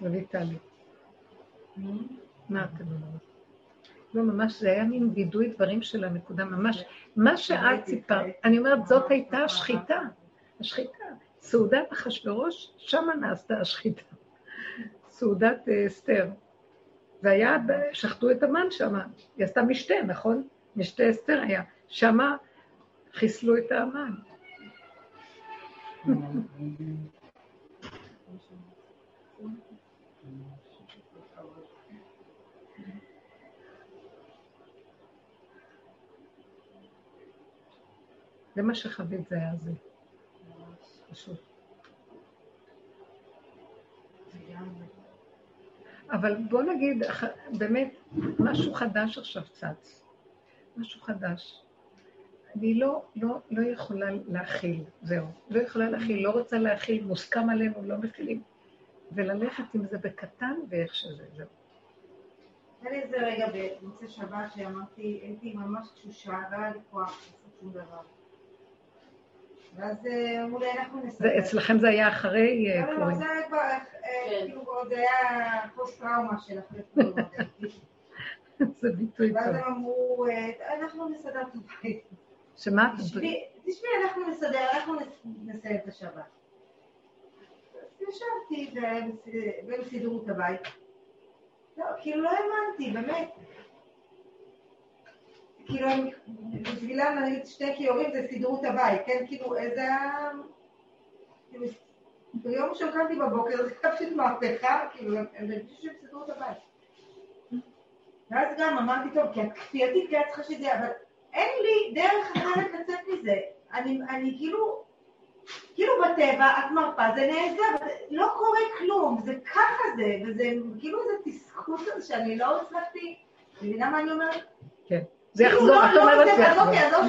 רויטלי, מה אתם אומרים? לא, ממש, זה היה מין וידוי דברים של הנקודה, ממש. מה שאת סיפרת, אני אומרת, זאת הייתה השחיטה. השחיטה. סעודת אחשורוש, שמה נעשתה השחיטה. סעודת אה, אסתר. והיה, שחטו את המן שמה. היא עשתה משתה, נכון? משתה אסתר היה. שמה חיסלו את האמן. זה מה שחווית, זה היה זה. פשוט. אבל בוא נגיד, באמת, משהו חדש עכשיו צץ. משהו חדש. אני לא, לא, לא יכולה להכיל, זהו. לא יכולה להכיל, לא רוצה להכיל, מוסכם עלינו, לא מכילים. וללכת עם זה בקטן ואיך שזה, זהו. היה לי איזה רגע במוצאי שבת שאמרתי, הייתי ממש תשושה, לא היה לי כוח לעשות שום דבר. ואז אה, אמרו לי, אנחנו נסדר. זה, אצלכם זה היה אחרי אה, לא, לא, לא, פורים. זה היה כבר, אה, כן. כאילו, זה היה פוסט טראומה של אחרי פורים. זה ביטוי ואז טוב. הם אמרו, אנחנו נסדר את הבית. שמה? תשמעי, אנחנו נסדר, אנחנו נס- נסיים את השבת. ישבתי והם סידרו את הבית. לא, כאילו לא האמנתי, באמת. כאילו, בשבילם, נגיד, שני כיורים זה סידרו את הבית, כן? כאילו, איזה... ביום ראשון קמתי בבוקר, זה פשוט מהפכה, כאילו, הם הרגישו שהם סידרו את הבית. ואז גם אמרתי, טוב, כי את כי את צריכה שזה, אבל אין לי דרך אחרת לצאת מזה. אני, אני כאילו, כאילו בטבע, את מרפה, זה נעזר, לא קורה כלום, זה ככה זה, וזה כאילו איזה תסכול שאני לא הצלחתי, מבינה מה אני אומרת? כן. זה יחזור, לא- את לא אומרת זה- זה אז יחזור.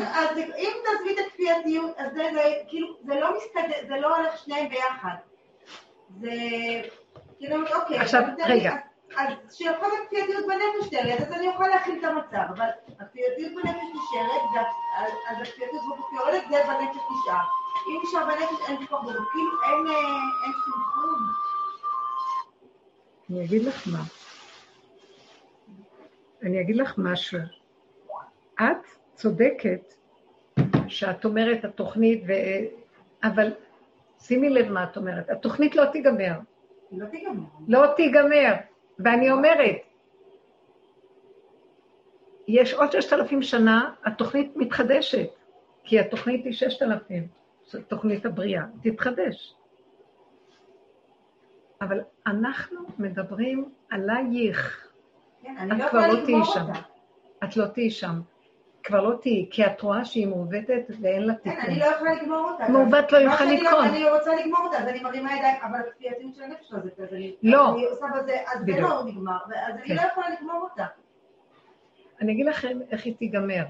אם תעזבי את הכפייתיות, אז זה, כאילו, זה לא מסתדר, זה לא הולך שניהם ביחד. זה, כאילו, אוקיי, עכשיו, רגע. אז- שיכול הכפייתיות בנפש תרד, אז אני יכול להכיל את המצב, אבל הכפייתיות בנפש נשארת, אז- הכפייתיות בגוף יורדת, זה בנפש נשאר. אם נשאר בנפש אין בגוף, כאילו אין, אה, אין סנכרון. אני אגיד לך מה. אני אגיד לך משהו. את צודקת שאת אומרת התוכנית, ו... אבל שימי לב מה את אומרת. התוכנית לא תיגמר. לא תיגמר. לא תיגמר. ואני אומרת, יש עוד ששת אלפים שנה, התוכנית מתחדשת, כי התוכנית היא ששת אלפים, תוכנית הבריאה, תתחדש. אבל אנחנו מדברים עלייך, כן, אני את לא כבר יכולה לא תהיי לגמור שם. אותה. את לא תהיי שם. כבר לא תהיי, כי את רואה שהיא מעוותת ואין לה כן, תיקון. אני לא יכולה לגמור אותה. מעוות לא יוכל שאני לא- לתקון. אני רוצה לגמור אותה, אז אני מרימה ידיים, אבל הכפייתיות של הנפש הזאת, אז אני... לא. אני עושה בזה, אז זה. לא נגמר, אז אני כן. לא יכולה לגמור אותה. אני אגיד לכם איך היא תיגמר.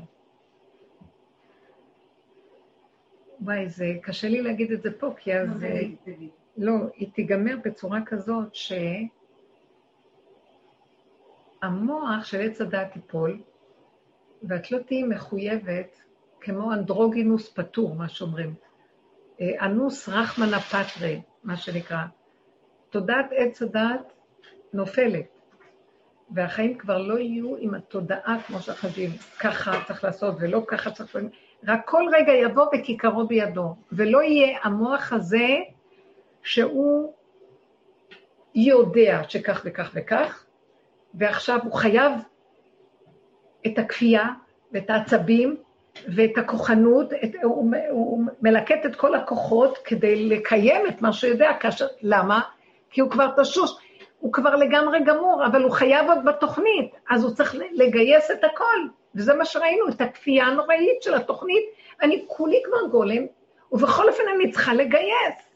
וואי, זה קשה לי להגיד את זה פה, כי אז... אה. לא, היא תיגמר בצורה כזאת שהמוח של עץ הדעת ייפול, ואת לא תהיי מחויבת כמו אנדרוגינוס פטור, מה שאומרים. אה, אנוס רחמנה פטרי, מה שנקרא. תודעת עץ הדעת נופלת, והחיים כבר לא יהיו עם התודעה כמו שחושבים, ככה צריך לעשות ולא ככה צריך לעשות, רק כל רגע יבוא וכיכרו בידו, ולא יהיה המוח הזה שהוא יודע שכך וכך וכך, ועכשיו הוא חייב את הכפייה ואת העצבים ואת הכוחנות, את, הוא, הוא מלקט את כל הכוחות כדי לקיים את מה שהוא יודע, כאשר, למה? כי הוא כבר תשוש, הוא כבר לגמרי גמור, אבל הוא חייב עוד בתוכנית, אז הוא צריך לגייס את הכל, וזה מה שראינו, את הכפייה הנוראית של התוכנית, אני כולי כבר גולם, ובכל אופן אני צריכה לגייס.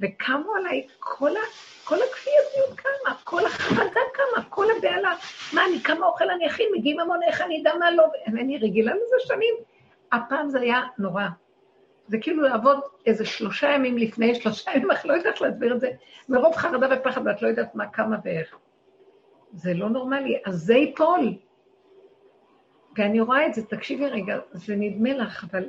וקמו עליי כל, ה, כל הכפייתיות קמה, כל החרדה קמה, כל הבהלה. מה, אני כמה אוכל אני אכין, מגיעים המון, איך אני אדע מה לא, אני רגילה לזה שנים. הפעם זה היה נורא. זה כאילו לעבוד איזה שלושה ימים לפני, שלושה ימים, איך לא יודעת להסביר את זה, מרוב חרדה ופחד, ואת לא יודעת מה, כמה ואיך. זה לא נורמלי, אז זה ייפול. ואני רואה את זה, תקשיבי רגע, זה נדמה לך, אבל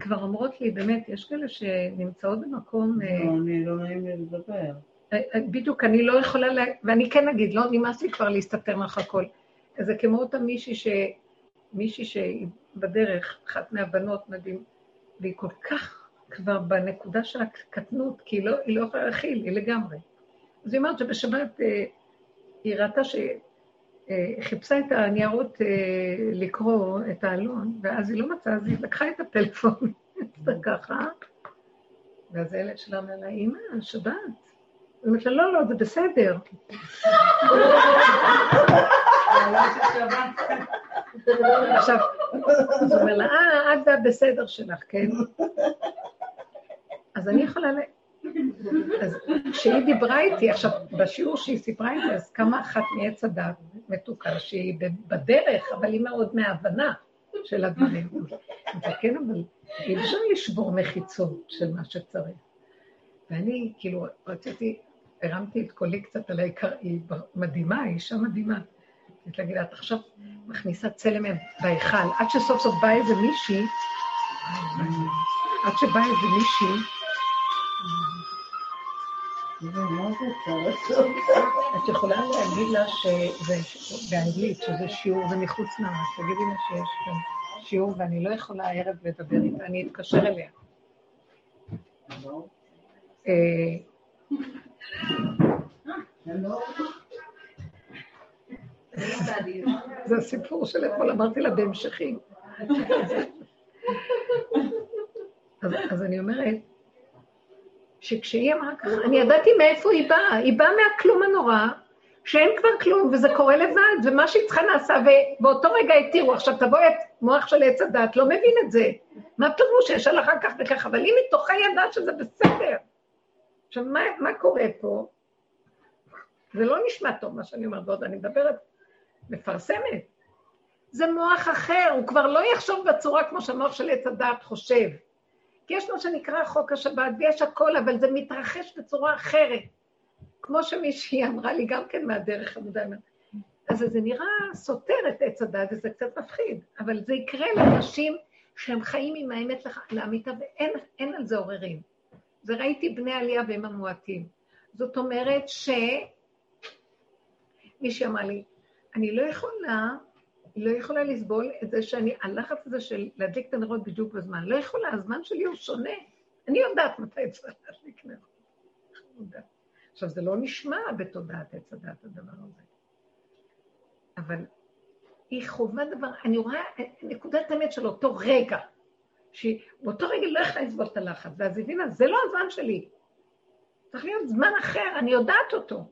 כבר אומרות לי, באמת, יש כאלה שנמצאות במקום... אה, לא, אני לא נעים לי לדבר. אה, אה, בדיוק, אני לא יכולה, לה... ואני כן אגיד, לא נמאס לי כבר להסתתר לך הכל. זה כמו אותה מישהי ש... מישהי שהיא בדרך, אחת מהבנות, מדהים, והיא כל כך כבר בנקודה של הקטנות, כי היא לא, היא לא יכולה להכיל, היא לגמרי. אז היא אומרת שבשבת אה, היא ראתה אה, חיפשה את הניירות אה, לקרוא את העלון, ואז היא לא מצאה, אז היא לקחה את הפלאפון, עשתה ככה, ואז הילד שלה אומר לה, אמא, שבת. היא אומרת לה, לא, לא, זה בסדר. עכשיו, אז הוא אומר לה, אה, את והבסדר שלך, כן? אז אני יכולה ל... אז כשהיא דיברה איתי, עכשיו, בשיעור שהיא סיפרה איתי, אז קמה אחת מעץ הדת מתוקה, שהיא בדרך, אבל היא מאוד מההבנה של הדברים. כן, אבל אי אפשר לשבור מחיצות של מה שצריך. ואני, כאילו, רציתי, הרמתי את קולי קצת על העיקר, היא מדהימה, היא אישה מדהימה. רציתי להגיד לה, את עכשיו מכניסה צלם בהיכל, עד שסוף סוף באה איזה מישהי, עד שבאה איזה מישהי, את יכולה להגיד לה שזה, באנגלית, שזה שיעור, זה מחוץ נערה, תגידי לה שיש כאן שיעור ואני לא יכולה הערב לדבר איתה, אני אתקשר אליה. אה, זה הסיפור של אתמול, אמרתי לה בהמשכים. אז אני אומרת, שכשהיא אמרה ככה, אני ידעתי מאיפה היא באה, היא באה מהכלום הנורא, שאין כבר כלום, וזה קורה לבד, ומה שהיא צריכה נעשה, ובאותו רגע התירו, עכשיו תבואי את מוח של עץ הדת, לא מבין את זה. מה פירוש יש על אחר כך וכך, אבל היא מתוכה ידעה שזה בסדר. עכשיו, מה, מה קורה פה? זה לא נשמע טוב מה שאני אומרת, ועוד אני מדברת, מפרסמת. זה מוח אחר, הוא כבר לא יחשוב בצורה כמו שהמוח של עץ הדעת חושב. כי יש מה שנקרא חוק השבת, ויש הכל, אבל זה מתרחש בצורה אחרת. כמו שמישהי אמרה לי גם כן מהדרך המודע, אז זה נראה סותר את עץ הדת, וזה קצת מפחיד, אבל זה יקרה לאנשים שהם חיים עם האמת לאמיתה, ואין על זה עוררין. זה ראיתי בני עלייה והם המועטים. זאת אומרת שמישהי אמרה לי, אני לא יכולה, לא יכולה לסבול את זה שאני, הלחץ הזה של להדליק את הנרות בדיוק בזמן, לא יכולה, הזמן שלי הוא שונה. אני יודעת מתי צריך להדליק נרות. עכשיו, זה לא נשמע בתודעת עץ הדת הדבר הזה. אבל היא חווה דבר, אני רואה נקודת אמת של אותו רגע, שבאותו רגע לא יכולה לסבול את הלחץ, ואז הבינה, זה לא הזמן שלי. צריך להיות זמן אחר, אני יודעת אותו.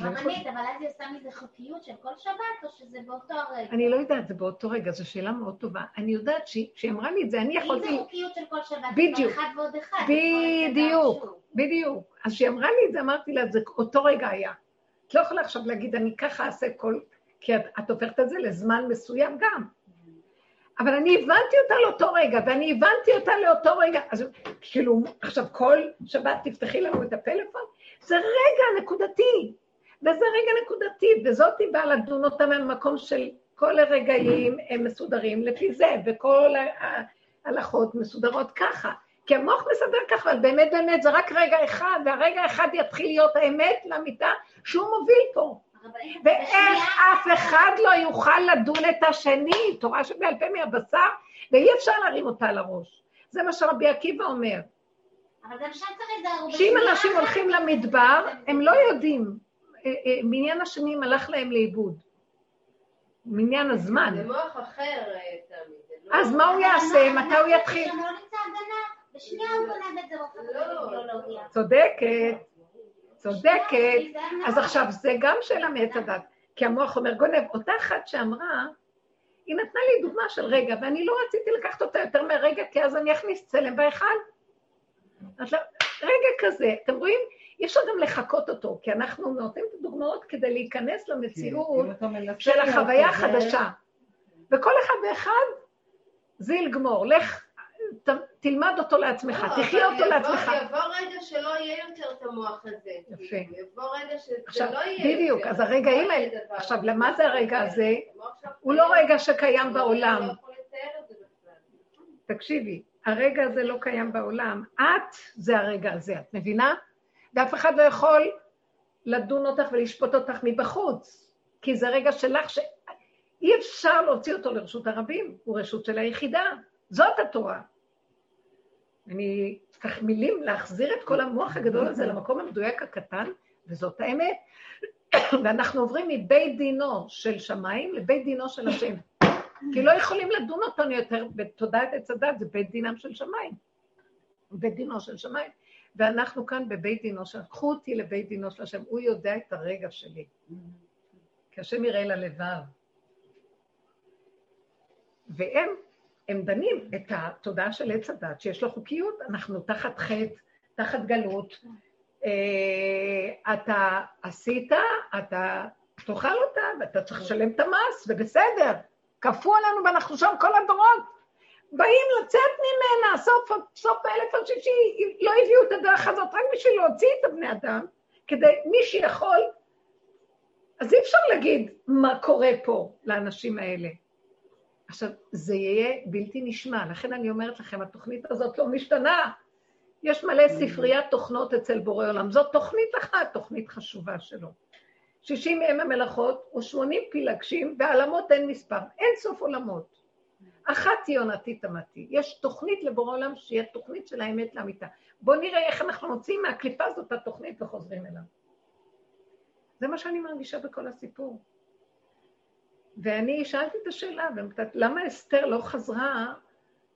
לא. רבנית, אבל אז היא עושה מזה חוקיות של כל שבת, או שזה באותו הרגע? אני לא יודעת, זה באותו רגע, זו שאלה מאוד טובה. אני יודעת שהיא אמרה לי את זה, אני אם זה יכולתי... חוקיות של כל שבת, בדיוק. אחד ועוד אחד. בדיוק. בדיוק. אז כשהיא אמרה לי את זה, אמרתי לה, זה אותו רגע היה. את לא יכולה עכשיו להגיד, אני ככה אעשה כל... כי את, את הופכת את זה לזמן מסוים גם. אבל אני הבנתי אותה לאותו רגע, ואני הבנתי אותה לאותו רגע. אז כאילו, עכשיו כל שבת תפתחי לנו את הפלאפון, זה רגע נקודתי, וזה רגע נקודתי, וזאת היא באה לדון אותה מהמקום של כל הרגעים הם מסודרים לפי זה, וכל ההלכות מסודרות ככה. כי המוח מסדר ככה, אבל באמת באמת זה רק רגע אחד, והרגע אחד יתחיל להיות האמת לאמיתה שהוא מוביל פה. ואיך אף אחד לא יוכל לדון את השני, תורה שבעל פה מהבשר, ואי אפשר להרים אותה על הראש. זה מה שרבי עקיבא אומר. אבל גם שם צריך להיזהר. שאם אנשים הולכים למדבר, הם לא יודעים. אה, אה, מניין השנים הלך להם לאיבוד. מניין הזמן. זה מוח אחר, אה, תמי. זה לא- אז מה הוא יעשה? מתי הוא יתחיל? לא לא. צודקת, צודקת. אז. עכשיו, זה גם שאלה מעץ הדת. כי המוח אומר, גונב, אותה אחת שאמרה, היא נתנה לי דוגמה של רגע, ואני לא רציתי לקחת אותה יותר מהרגע, כי אז אני אכניס צלם בהיכל. לא- רגע כזה, אתם רואים? אי אפשר גם לחקות אותו, כי אנחנו נותנים את הדוגמאות כדי להיכנס למציאות של החוויה החדשה. וכל אחד ואחד, זיל גמור, לך, ת, תלמד אותו לעצמך, לא, תחיה אותו יבוא- לעצמך. יבוא רגע שלא יהיה יותר את המוח הזה. יפה. כאילו, יבוא רגע שזה עכשיו, לא יהיה בדיוק, יותר. אז הרגעים לא האלה- עכשיו. למה זה הרגע הזה? הוא לא. רגע שקיים בעולם. לא בכלל. תקשיבי, הרגע הזה לא קיים בעולם, את זה הרגע הזה, את מבינה? ואף אחד לא יכול לדון אותך ולשפוט אותך מבחוץ, כי זה רגע שלך שאי אפשר להוציא אותו לרשות הרבים, הוא רשות של היחידה, זאת התורה. אני צריך מילים להחזיר את כל המוח הגדול הזה למקום המדויק הקטן, וזאת האמת. ואנחנו עוברים מבית דינו של שמיים לבית דינו של השם. כי לא יכולים לדון אותנו יותר בתודעת עץ הדת, זה בית דינם של שמיים. בית דינו של שמיים. ואנחנו כאן בבית דינו של... קחו אותי לבית דינו של השם, הוא יודע את הרגע שלי. כי השם יראה ללבב. והם, הם דנים את התודעה של עץ הדת, שיש לו חוקיות, אנחנו תחת חטא, תחת גלות. אה, אתה עשית, אתה תאכל אותה, ואתה צריך לשלם את המס, ובסדר. כפו עלינו ואנחנו שם כל הדורות. באים לצאת ממנה, סוף, סוף האלף השישי, לא הביאו את הדרך הזאת רק בשביל להוציא את הבני אדם, כדי מי שיכול, אז אי אפשר להגיד מה קורה פה לאנשים האלה. עכשיו, זה יהיה בלתי נשמע, לכן אני אומרת לכם, התוכנית הזאת לא משתנה. יש מלא ספריית תוכנות אצל בורא עולם, זאת תוכנית אחת, תוכנית חשובה שלו. 60 אם המלאכות ו-80 פילגשים, ועלמות אין מספר, אין סוף עולמות. אחת היא עונתית אמתי. יש תוכנית לבורא עולם שהיא התוכנית של האמת לאמיתה. בואו נראה איך אנחנו מוצאים מהקליפה הזאת את התוכנית וחוזרים אליו. זה מה שאני מרגישה בכל הסיפור. ואני שאלתי את השאלה, באמת, למה אסתר לא חזרה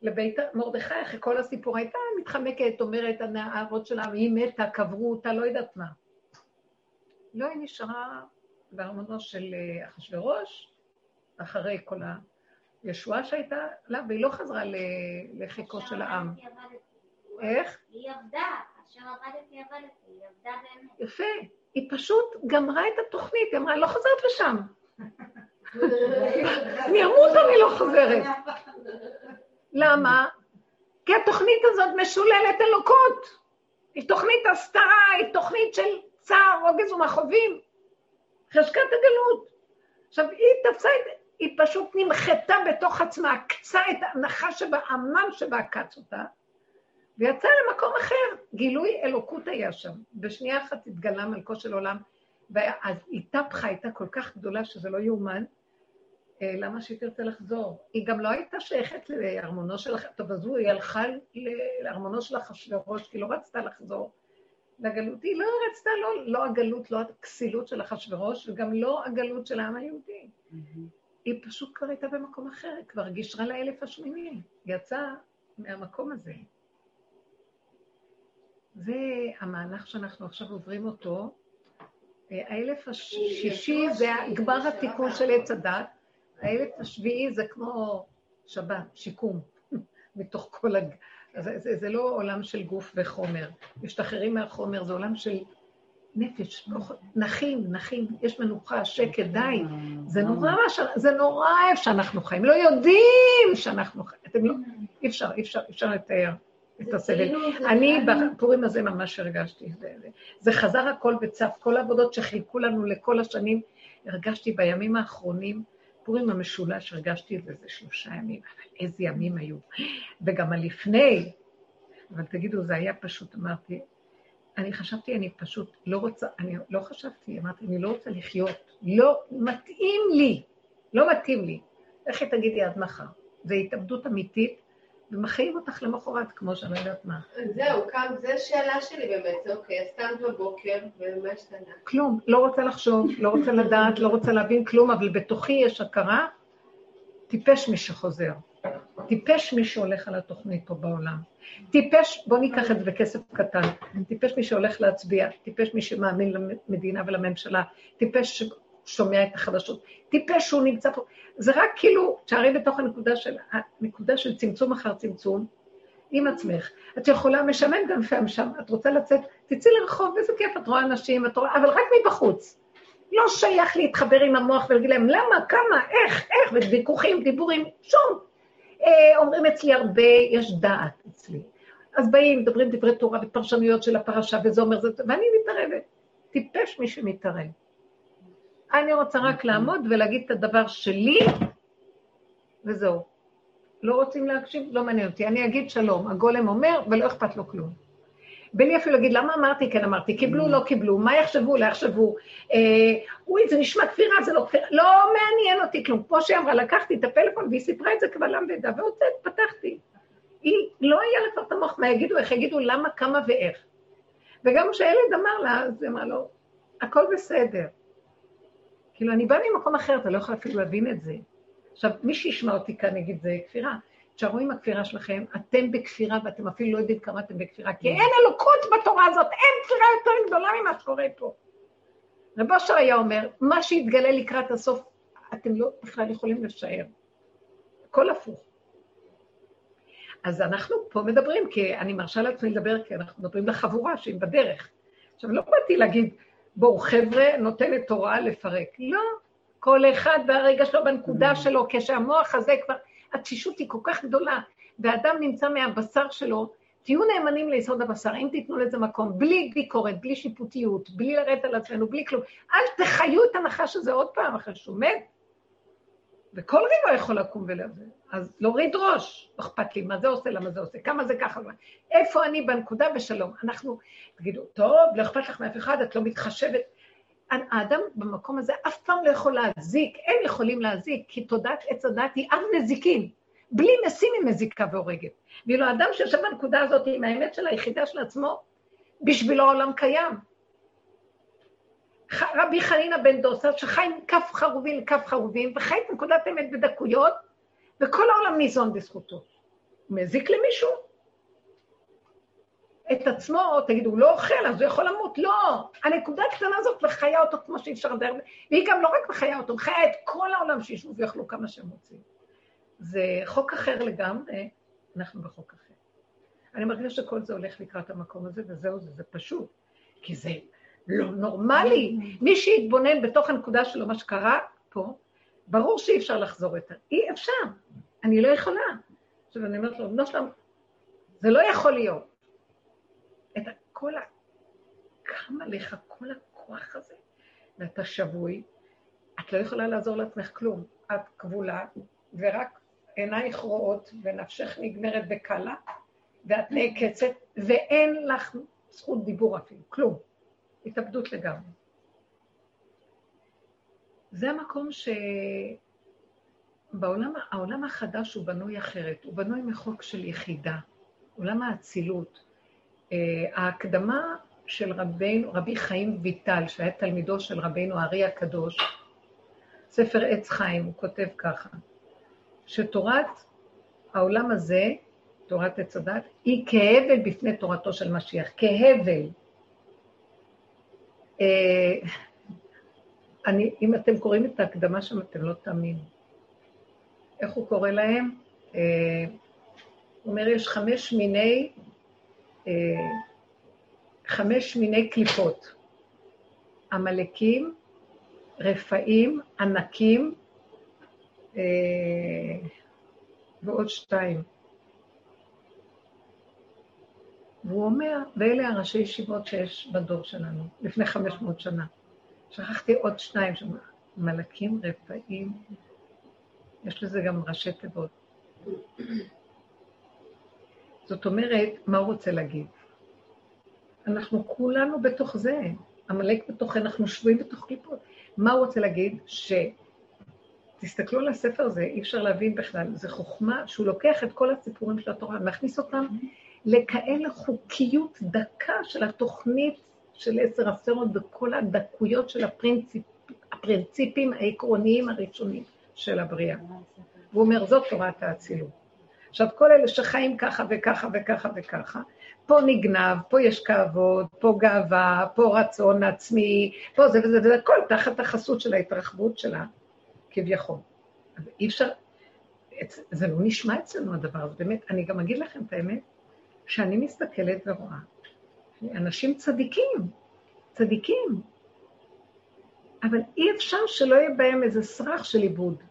לבית מרדכי אחרי כל הסיפור? הייתה מתחמקת, אומרת, הנערות שלה, היא מתה, קברו אותה, לא יודעת מה. לא, היא נשארה בארמונו של אה, אחשוורוש, אחרי כל הישועה שהייתה לה, והיא לא חזרה לחיקו של העם. איך? היא עבדה, אשר עבדתי עבדתי, היא עבדה באמת. יפה. היא פשוט גמרה את התוכנית, היא אמרה, לא חוזרת לשם. אני אמות, אני לא חוזרת. למה? כי התוכנית הזאת משוללת אלוקות. היא תוכנית הסתרה, היא תוכנית של צער, רוגז ומכאובים. חשקת הגלות. עכשיו, היא תפסה את... היא פשוט נמחתה בתוך עצמה, עקצה את הנחש שבה, המן שבה עקץ אותה, ויצאה למקום אחר. גילוי אלוקות היה שם. בשנייה אחת התגלה מלכו של עולם, ואז טפחה הייתה כל כך גדולה שזה לא יאומן. אה, למה שהיא תרצה לחזור? היא גם לא הייתה שייכת לארמונו של... טוב, הוא, היא הלכה לארמונו של אחשוורוש, כי לא רצתה לחזור לגלות. היא לא רצתה, לא, לא הגלות, לא הכסילות של אחשוורוש, וגם לא הגלות של העם היהודי. היא פשוט כבר הייתה במקום אחר, היא כבר גישרה לאלף השמיני, יצאה מהמקום הזה. זה המהלך שאנחנו עכשיו עוברים אותו, האלף השישי זה גמר התיקון של עץ הדת, האלף השביעי זה כמו שבת, שיקום, מתוך כל הג... זה, זה, זה לא עולם של גוף וחומר. משתחררים מהחומר, זה עולם של נפש, נחים, נחים, יש מנוחה, שקט, די. זה נורא, ש... זה נורא איפה שאנחנו חיים. לא יודעים שאנחנו חיים. אתם לא, אי אפשר, אי אפשר, אי אפשר לתאר את הסבל. כאילו אני בפורים הזה ממש הרגשתי. זה, זה, זה חזר הכל וצף, כל העבודות שחילקו לנו לכל השנים, הרגשתי בימים האחרונים, פורים המשולש, הרגשתי את זה, זה שלושה ימים, אבל איזה ימים היו. וגם הלפני, אבל תגידו, זה היה פשוט, אמרתי, אני חשבתי, אני פשוט לא רוצה, אני לא חשבתי, אמרתי, אני לא רוצה לחיות, לא מתאים לי, לא מתאים לי. לכי תגידי עד מחר. זו התאבדות אמיתית, ומחיים אותך למחרת, כמו שאני לא יודעת מה. זהו, כאן, זו שאלה שלי באמת, אוקיי, אז קמת בבוקר, ומה השתנה? כלום, לא רוצה לחשוב, לא רוצה לדעת, לא רוצה להבין כלום, אבל בתוכי יש הכרה, טיפש מי שחוזר. טיפש מי שהולך על התוכנית פה בעולם. טיפש, בוא ניקח את זה בכסף קטן, טיפש מי שהולך להצביע, טיפש מי שמאמין למדינה ולממשלה, טיפש ששומע את החדשות, טיפש שהוא נמצא פה. זה רק כאילו, תשארי בתוך הנקודה של, הנקודה של צמצום אחר צמצום, עם עצמך. את יכולה, משמן גם לפעמים שם, את רוצה לצאת, תצאי לרחוב, איזה כיף, את רואה אנשים, את רואה, אבל רק מבחוץ. לא שייך להתחבר עם המוח ולהגיד להם למה, כמה, איך, איך, וויכוחים, דיבורים, שום. אה, אומרים אצלי הרבה, יש דעת אצלי. אז באים, מדברים דברי תורה ופרשנויות של הפרשה, וזה אומר זאת, ואני מתערבת. טיפש מי שמתערב. אני רוצה רק לעמוד ולהגיד את הדבר שלי, וזהו. לא רוצים להקשיב? לא מעניין אותי. אני אגיד שלום, הגולם אומר, ולא אכפת לו כלום. בלי אפילו להגיד, למה אמרתי, כן אמרתי, קיבלו, לא קיבלו, מה יחשבו, לא יחשבו, אה, אוי, זה נשמע כפירה, זה לא כפירה, לא מעניין אותי כלום. כמו שהיא אמרה, לקחתי את הפלאפון והיא סיפרה את זה קבל עם ועדה, והוצאת, פתחתי. היא, לא היה לה כבר את המוח, מה יגידו, איך יגידו, למה, כמה ואיך. וגם כשהילד אמר לה, אז היא אמרה לו, הכל בסדר. כאילו, אני באה ממקום אחר, אתה לא יכול אפילו להבין את זה. עכשיו, מי שישמע אותי כאן יגיד, זה כפירה. תשארו עם הכפירה שלכם, אתם בכפירה ואתם אפילו לא יודעים כמה אתם בכפירה, כי אין אלוקות בתורה הזאת, אין כפירה יותר גדולה ממה שקורה פה. רב אושר היה אומר, מה שיתגלה לקראת הסוף, אתם לא בכלל יכולים לשער. הכל הפוך. אז אנחנו פה מדברים, כי אני מרשה לעצמי לדבר, כי אנחנו מדברים לחבורה שהיא בדרך. עכשיו, לא באתי להגיד, בואו, חבר'ה, נותנת תורה לפרק. לא, כל אחד והרגע שלו בנקודה שלו, כשהמוח הזה כבר... התשישות היא כל כך גדולה, והאדם נמצא מהבשר שלו, תהיו נאמנים ליסוד הבשר, אם תיתנו לזה מקום, בלי ביקורת, בלי שיפוטיות, בלי לרדת על עצמנו, בלי כלום. אל תחיו את הנחש הזה עוד פעם אחרי שהוא מת. וכל ריבה יכול לקום ולזה. אז להוריד ראש, לא אכפת לי מה זה עושה, למה זה עושה, כמה זה ככה. איפה אני בנקודה ושלום. אנחנו, תגידו, טוב, לא אכפת לך מאף אחד, את לא מתחשבת. האדם במקום הזה אף פעם לא יכול להזיק, הם יכולים להזיק, כי תודעת עץ הדת היא אב נזיקין. בלי משים היא מזיקה והורגת. ואילו האדם שיושב בנקודה הזאת עם האמת של היחידה של עצמו, בשבילו העולם קיים. רבי חנינא בן דוסה, שחי עם כף חרובים לכף חרובים, וחי את נקודת אמת בדקויות, וכל העולם ניזון בזכותו. הוא מזיק למישהו? את עצמו, תגידו, הוא לא אוכל, אז הוא יכול למות. לא, הנקודה הקטנה הזאת מחיה אותו כמו שאי אפשר לדבר, והיא גם לא רק מחיה אותו, מחיה את כל העולם שישבו ויאכלו כמה שהם רוצים. זה חוק אחר לגמרי, אנחנו בחוק אחר. אני מרגישה שכל זה הולך לקראת המקום הזה, וזהו זה, זה פשוט. כי זה לא נורמלי. מי שיתבונן בתוך הנקודה שלו, מה שקרה פה, ברור שאי אפשר לחזור יותר. אי אפשר. אני לא יכולה. עכשיו, אני אומרת לו, בנו שלם, זה לא יכול להיות. את כל ה... קם עליך כל הכוח הזה, ואתה שבוי, את לא יכולה לעזור לעצמך כלום. את כבולה, ורק עינייך רואות, ונפשך נגמרת בקלה, ואת נעקצת, ואין לך זכות דיבור אפילו, כלום. התאבדות לגמרי. זה המקום שבעולם, העולם החדש הוא בנוי אחרת, הוא בנוי מחוק של יחידה, עולם האצילות. אה, ההקדמה של רבינו, רבי חיים ויטל, שהיה תלמידו של רבינו הארי הקדוש, ספר עץ חיים, הוא כותב ככה, שתורת העולם הזה, תורת עץ הדת, היא כהבל בפני תורתו של משיח, כהבל. אה, אני, אם אתם קוראים את ההקדמה שם, אתם לא תאמינו. איך הוא קורא להם? אה, הוא אומר, יש חמש מיני, חמש מיני קליפות. עמלקים, רפאים, ענקים, אה, ועוד שתיים. והוא אומר, ואלה הראשי ישיבות שיש בדור שלנו, לפני 500 שנה. שכחתי עוד שניים שם, מלאקים, רפאים, יש לזה גם ראשי תיבות. זאת אומרת, מה הוא רוצה להגיד? אנחנו כולנו בתוך זה, עמלק בתוך, אנחנו שבויים בתוך קליפות. מה הוא רוצה להגיד? ש... תסתכלו על הספר הזה, אי אפשר להבין בכלל, זה חוכמה שהוא לוקח את כל הסיפורים של התורה ומכניס אותם לכאלה חוקיות דקה של התוכנית של עשר הספרות וכל הדקויות של הפרינציפ, הפרינציפים העקרוניים הראשונים של הבריאה. והוא אומר, זאת תורת האצילות. עכשיו, כל אלה שחיים ככה וככה וככה וככה, פה נגנב, פה יש כבוד, פה גאווה, פה רצון עצמי, פה זה וזה וזה, הכל תחת החסות של ההתרחבות שלה, כביכול. אבל אי אפשר, זה לא נשמע אצלנו הדבר הזה, באמת, אני גם אגיד לכם את האמת, שאני מסתכלת ורואה, אנשים צדיקים, צדיקים, אבל אי אפשר שלא יהיה בהם איזה סרח של עיבוד.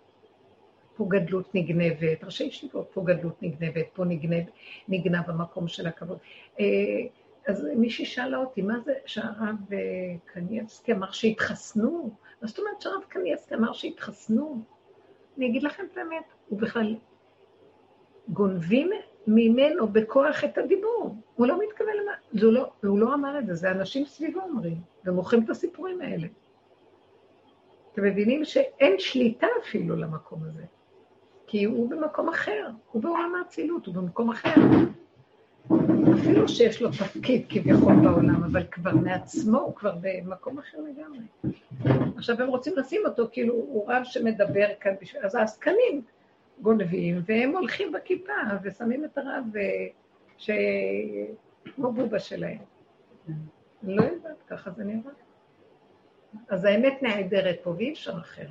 פה גדלות נגנבת, ראשי ישיבות, פה גדלות נגנבת, פה נגנב, נגנב המקום של הכבוד. אה, אז מישהי שאלה אותי, מה זה שהרב אה, קניאבסקי אמר שהתחסנו? מה זאת אומרת שהרב קניאבסקי אמר שהתחסנו? אני אגיד לכם את האמת, הוא בכלל גונבים ממנו בכוח את הדיבור. הוא לא מתכוון למה, זה לא, הוא לא אמר את זה, זה אנשים סביבו אומרים, ומוכרים את הסיפורים האלה. אתם מבינים שאין שליטה אפילו למקום הזה, כי הוא במקום אחר, הוא בעולם האצילות, הוא במקום אחר. אפילו שיש לו תפקיד כביכול בעולם, אבל כבר מעצמו, הוא כבר במקום אחר לגמרי. עכשיו הם רוצים לשים אותו, כאילו הוא רב שמדבר כאן, אז העסקנים גונבים, והם הולכים בכיפה ושמים את הרב אה, ש... כמו בובה שלהם. לא יודעת, ככה זה נראה. אז האמת נעדרת פה, ואי אפשר אחרת.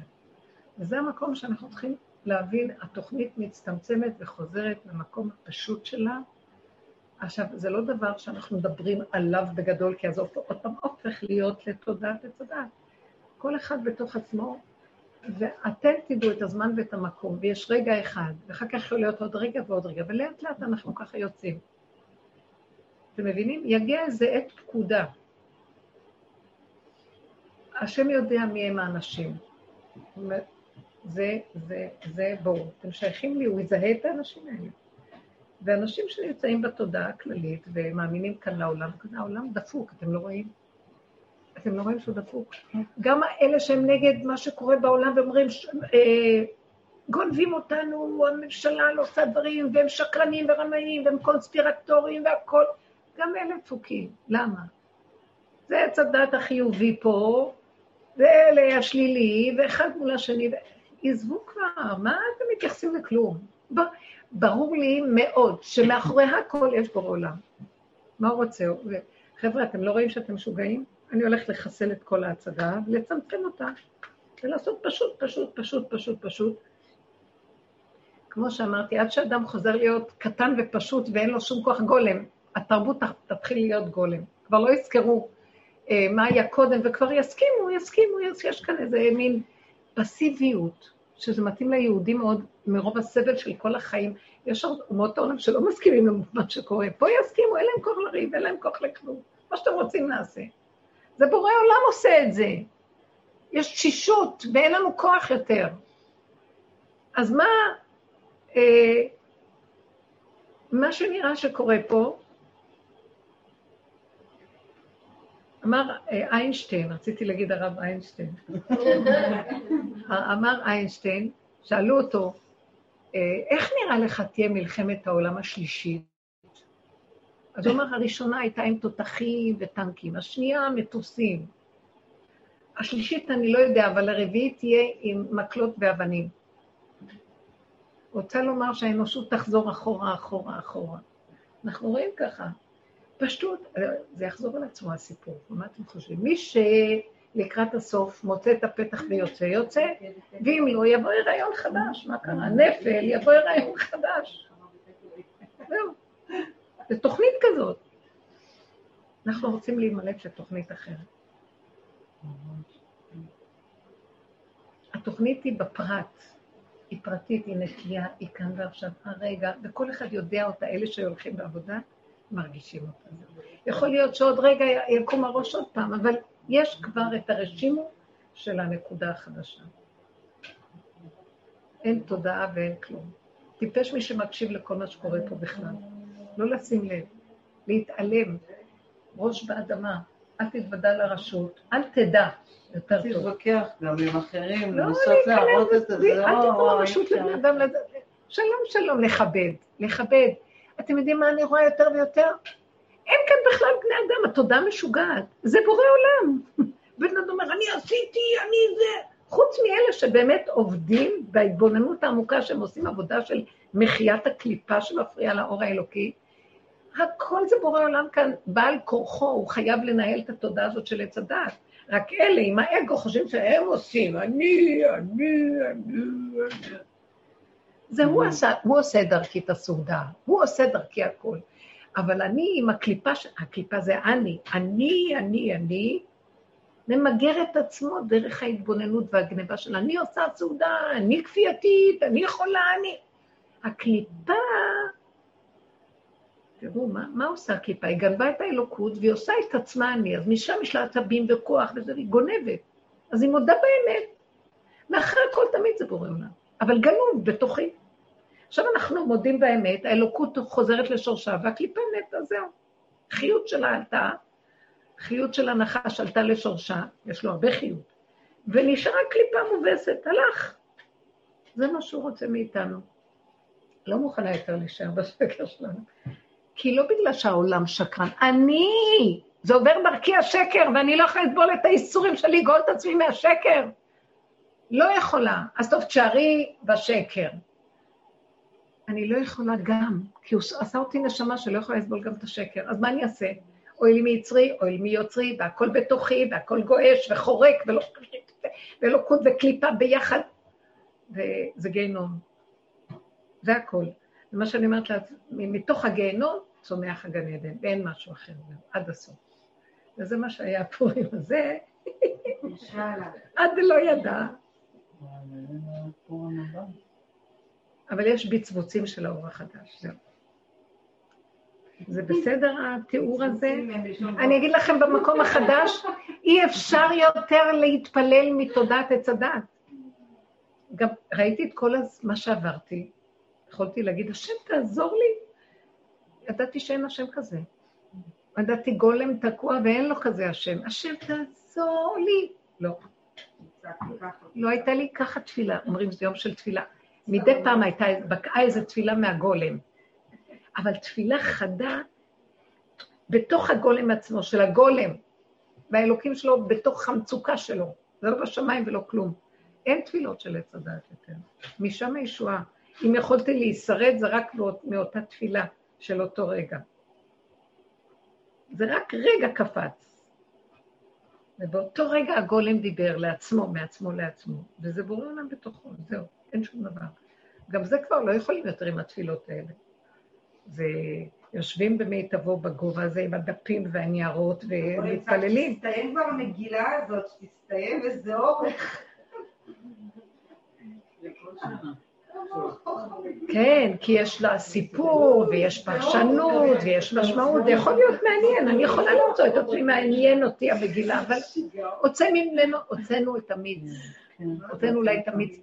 וזה המקום שאנחנו צריכים להבין, התוכנית מצטמצמת וחוזרת למקום הפשוט שלה. עכשיו, זה לא דבר שאנחנו מדברים עליו בגדול, כי אז עוד פעם הופך להיות לתודעת לתודעת. כל אחד בתוך עצמו ואתם תדעו את הזמן ואת המקום, ויש רגע אחד, ואחר כך יכול להיות עוד רגע ועוד רגע, ולאט לאט אנחנו ככה יוצאים. אתם מבינים? יגיע איזה עת פקודה. השם יודע מי הם האנשים. זה, זה, זה, בואו, אתם שייכים לי, הוא יזהה את האנשים האלה. ואנשים שנמצאים בתודעה הכללית ומאמינים כאן לעולם, כאן העולם דפוק, אתם לא רואים? אתם לא רואים שהוא דפוק? גם אלה שהם נגד מה שקורה בעולם ואומרים, אה, גונבים אותנו, הממשלה לא עושה דברים, והם שקרנים ורמאים, והם קונספירטורים והכול, גם אלה דפוקים. למה? זה עץ הדת החיובי פה, ואלה השלילי, ואחד מול השני, עזבו כבר, מה אתם מתייחסים לכלום? ברור לי מאוד שמאחורי הכל יש בורא עולם. מה הוא רוצה? חבר'ה, אתם לא רואים שאתם משוגעים? אני הולכת לחסל את כל ההצגה ולצמצם אותה, ולעשות פשוט, פשוט, פשוט, פשוט, פשוט. כמו שאמרתי, עד שאדם חוזר להיות קטן ופשוט ואין לו שום כוח גולם, התרבות תתחיל להיות גולם. כבר לא יזכרו אה, מה היה קודם, וכבר יסכימו, יסכימו, יש כאן איזה מין פסיביות, שזה מתאים ליהודים מאוד, מרוב הסבל של כל החיים. יש אומות העולם שלא מסכימים למה שקורה. פה יסכימו, אין להם כוח לריב, אין להם כוח לכלום. מה שאתם רוצים נעשה. זה בורא עולם עושה את זה. יש תשישות ואין לנו כוח יותר. אז מה, אה, מה שנראה שקורה פה, אמר אה, איינשטיין, רציתי להגיד הרב איינשטיין, אמר איינשטיין, שאלו אותו, אה, איך נראה לך תהיה מלחמת העולם השלישית? אז הוא אומר, הראשונה הייתה עם תותחים וטנקים, השנייה מטוסים. השלישית אני לא יודע, אבל הרביעית תהיה עם מקלות ואבנים. רוצה לומר שהאנושות תחזור אחורה, אחורה, אחורה. אנחנו רואים ככה. פשוט, זה יחזור על עצמו הסיפור, מה אתם חושבים? מי לקראת הסוף, מוצא את הפתח ויוצא, יוצא, ואם לא, יבוא הריון חדש, מה קרה? נפל, יבוא הריון חדש. זהו. זו תוכנית כזאת. אנחנו רוצים להימלט לתוכנית אחרת. התוכנית היא בפרט, היא פרטית, היא נקייה, היא כאן ועכשיו, הרגע, וכל אחד יודע אותה, אלה שהולכים בעבודה, מרגישים אותה. יכול להיות שעוד רגע יקום הראש עוד פעם, אבל יש כבר את הרשימו של הנקודה החדשה. אין תודעה ואין כלום. טיפש מי שמקשיב לכל מה שקורה פה בכלל. לא לשים לב, להתעלם, ראש באדמה, אל תתוודע לרשות, אל תדע, יותר טוב. תתווכח גם עם אחרים, לא, לנסות להראות את זה. אל תיתנו לא, רשות. לבן אדם לדעת. שלום, שלום, לכבד, לכבד. אתם יודעים מה אני רואה יותר ויותר? אין כאן בכלל בני אדם, התודעה משוגעת. זה בורא עולם. בן אדם אומר, אני עשיתי, אני זה. חוץ מאלה שבאמת עובדים בהתבוננות העמוקה שהם עושים עבודה של מחיית הקליפה שמפריעה לאור האלוקי, הכל זה בורא עולם כאן, בעל כורחו, הוא חייב לנהל את התודעה הזאת של עץ הדעת. רק אלה עם האגו חושבים שהם עושים, אני, אני, אני, אני. זה הוא עשה, הוא עושה דרכי את הסעודה, הוא עושה דרכי הכל. אבל אני עם הקליפה, הקליפה זה אני, אני, אני, אני, ממגר את עצמו דרך ההתבוננות והגניבה של אני עושה סעודה, אני כפייתית, אני יכולה, אני... הקליפה, תראו, מה, מה עושה הקליפה? היא גנבה את האלוקות והיא עושה את עצמה אני, אז משם יש לה עצבים וכוח וזה, והיא גונבת. אז היא מודה באמת. מאחורי הכל תמיד זה בורא עולם, אבל גנוב בתוכי. עכשיו אנחנו מודים באמת, האלוקות חוזרת לשורשה והקליפה נטע, זהו. חיות שלה עלתה, חיות של הנחש עלתה לשורשה, יש לו הרבה חיות, ונשארה קליפה מובסת, הלך. זה מה שהוא רוצה מאיתנו. לא מוכנה יותר להישאר בשקר שלנו. כי לא בגלל שהעולם שקרן, אני, זה עובר דרכי השקר, ואני לא יכולה לסבול את האיסורים שלי, לגאול את עצמי מהשקר. לא יכולה. אז טוב, תשארי בשקר. אני לא יכולה גם, כי הוא עשה אותי נשמה שלא יכולה לסבול גם את השקר. אז מה אני אעשה? אוי לי מיצרי, אוי לי מיוצרי, והכל בתוכי, והכל גועש וחורק, ולא- ואלוקות וקליפה ביחד. וזה גיהנום. זה הכל. ומה שאני אומרת לעצמי, מתוך הגיהנום צומח הגן עדן, ואין משהו אחר, זהו, עד הסוף. וזה מה שהיה פורים הזה. עד לא ידע. אבל יש בצבוצים של האור החדש, זהו. זה בסדר התיאור הזה? אני אגיד לכם, במקום החדש, אי אפשר יותר להתפלל מתודעת עץ הדת. גם ראיתי את כל הז- מה שעברתי, יכולתי להגיד, השם תעזור לי. ידעתי שאין השם כזה. ידעתי גולם תקוע ואין לו כזה השם. השם תעזור לי. לא. לא הייתה לי ככה תפילה, אומרים זה יום של תפילה. מדי פעם הייתה, בקעה איזו תפילה מהגולם. אבל תפילה חדה בתוך הגולם עצמו, של הגולם, והאלוקים שלו בתוך המצוקה שלו. זה לא בשמיים ולא כלום. אין תפילות של עץ הדעת יותר. משם הישועה. אם יכולתי להישרד, זה רק מאות- מאותה תפילה של אותו רגע. זה רק רגע קפץ. ובאותו רגע הגולם דיבר לעצמו, מעצמו לעצמו, וזה בורא עולם בתוכו, זהו, אין שום דבר. גם זה כבר לא יכולים יותר עם התפילות האלה. זה יושבים במיטבו בגובה הזה עם הדפים והניירות ומתפללים. תסתיים כבר המגילה הזאת, שתסתיים וזה אורך. כן, כי יש לה סיפור, ויש פרשנות, ויש משמעות, זה יכול להיות מעניין, אני יכולה למצוא את עצמי מעניין אותי המגילה, אבל הוצאנו את המיץ. כן. הוצאנו אולי את המיץ.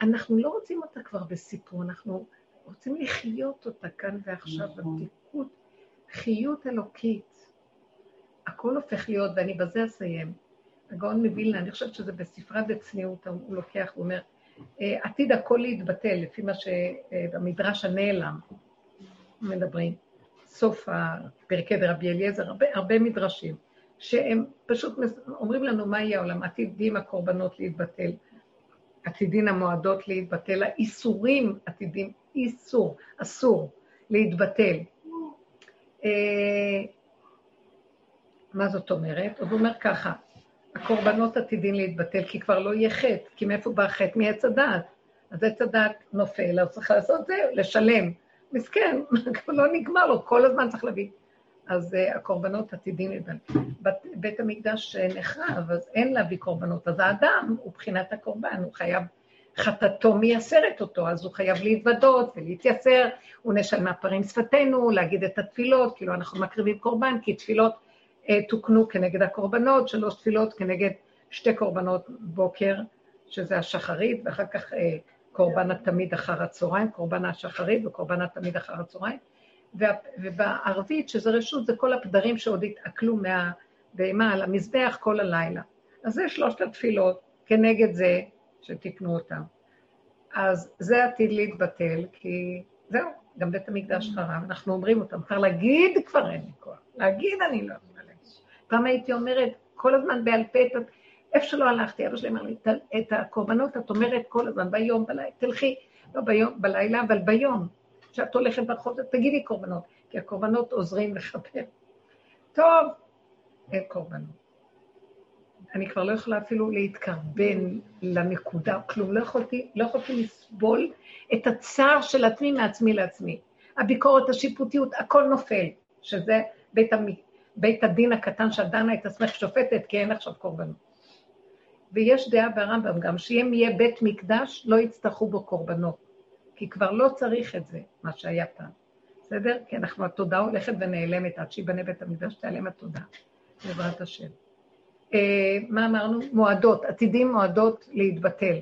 אנחנו לא רוצים אותה כבר בסיפור, אנחנו רוצים לחיות אותה כאן ועכשיו, נכון. בפתיקות, חיות אלוקית. הכל הופך להיות, ואני בזה אסיים. הגאון מווילנה, אני חושבת שזה בספרה בצניעות, הוא לוקח, הוא אומר, "אה, עתיד הכל להתבטל, לפי מה שבמדרש הנעלם מדברים. סוף הפרקי דרבי אליעזר, הרבה, הרבה מדרשים, שהם פשוט אומרים לנו מה יהיה העולם, עתידים הקורבנות להתבטל, עתידין המועדות להתבטל, האיסורים עתידים, איסור, אסור להתבטל. אה, מה זאת אומרת? הוא אומר ככה, הקורבנות עתידים להתבטל, כי כבר לא יהיה חטא, כי מאיפה בא החטא? מעץ הדעת. אז עץ הדעת נופל, אז צריך לעשות זה, לשלם. מסכן, לא נגמר לו, כל הזמן צריך להביא. אז uh, הקורבנות עתידים. בית, בית המקדש נחרב, אז אין להביא קורבנות. אז האדם הוא בחינת הקורבן, הוא חייב, חטאתו מייסרת אותו, אז הוא חייב להתוודות ולהתייסר, הוא נשל מהפרים שפתנו, להגיד את התפילות, כאילו אנחנו מקריבים קורבן, כי תפילות אה, תוקנו כנגד הקורבנות, שלוש תפילות כנגד שתי קורבנות בוקר, שזה השחרית, ואחר כך אה, קורבן התמיד אחר הצהריים, קורבן השחרית וקורבן התמיד אחר הצהריים. ובערבית, שזה רשות, זה כל הפדרים שעוד התעכלו מהבהמה על המזבח כל הלילה. אז זה שלושת התפילות כנגד זה שתיקנו אותם. אז זה עתיד להתבטל, כי זהו, גם בית המקדש חרב, אנחנו אומרים אותם, כבר להגיד כבר אין לי כוח, להגיד אני לא יכולה להגיד. פעם הייתי אומרת כל הזמן בעל פה, איפה שלא הלכתי, אבא שלי אמר לי, את הקורבנות את אומרת כל הזמן, ביום, בלילה, תלכי, לא ביום, בלילה, אבל ביום, כשאת הולכת ברחוב, תגידי קורבנות, כי הקורבנות עוזרים לכפר. טוב, אין קורבנות. אני כבר לא יכולה אפילו להתקרבן לנקודה, כלום, לא יכולתי, לא יכולתי לסבול את הצער של עצמי מעצמי לעצמי. הביקורת, השיפוטיות, הכל נופל, שזה בית, המ... בית הדין הקטן שאת דנה את עצמך שופטת, כי אין עכשיו קורבנות. ויש דעה ברמב"ם גם, שאם יהיה בית מקדש, לא יצטרכו בו קורבנות. כי כבר לא צריך את זה, מה שהיה פעם. בסדר? כי אנחנו, התודעה הולכת ונעלמת עד שיבנה בית המקדש, תיעלם התודעה, בעזרת השם. אה, מה אמרנו? מועדות, עתידים מועדות להתבטל.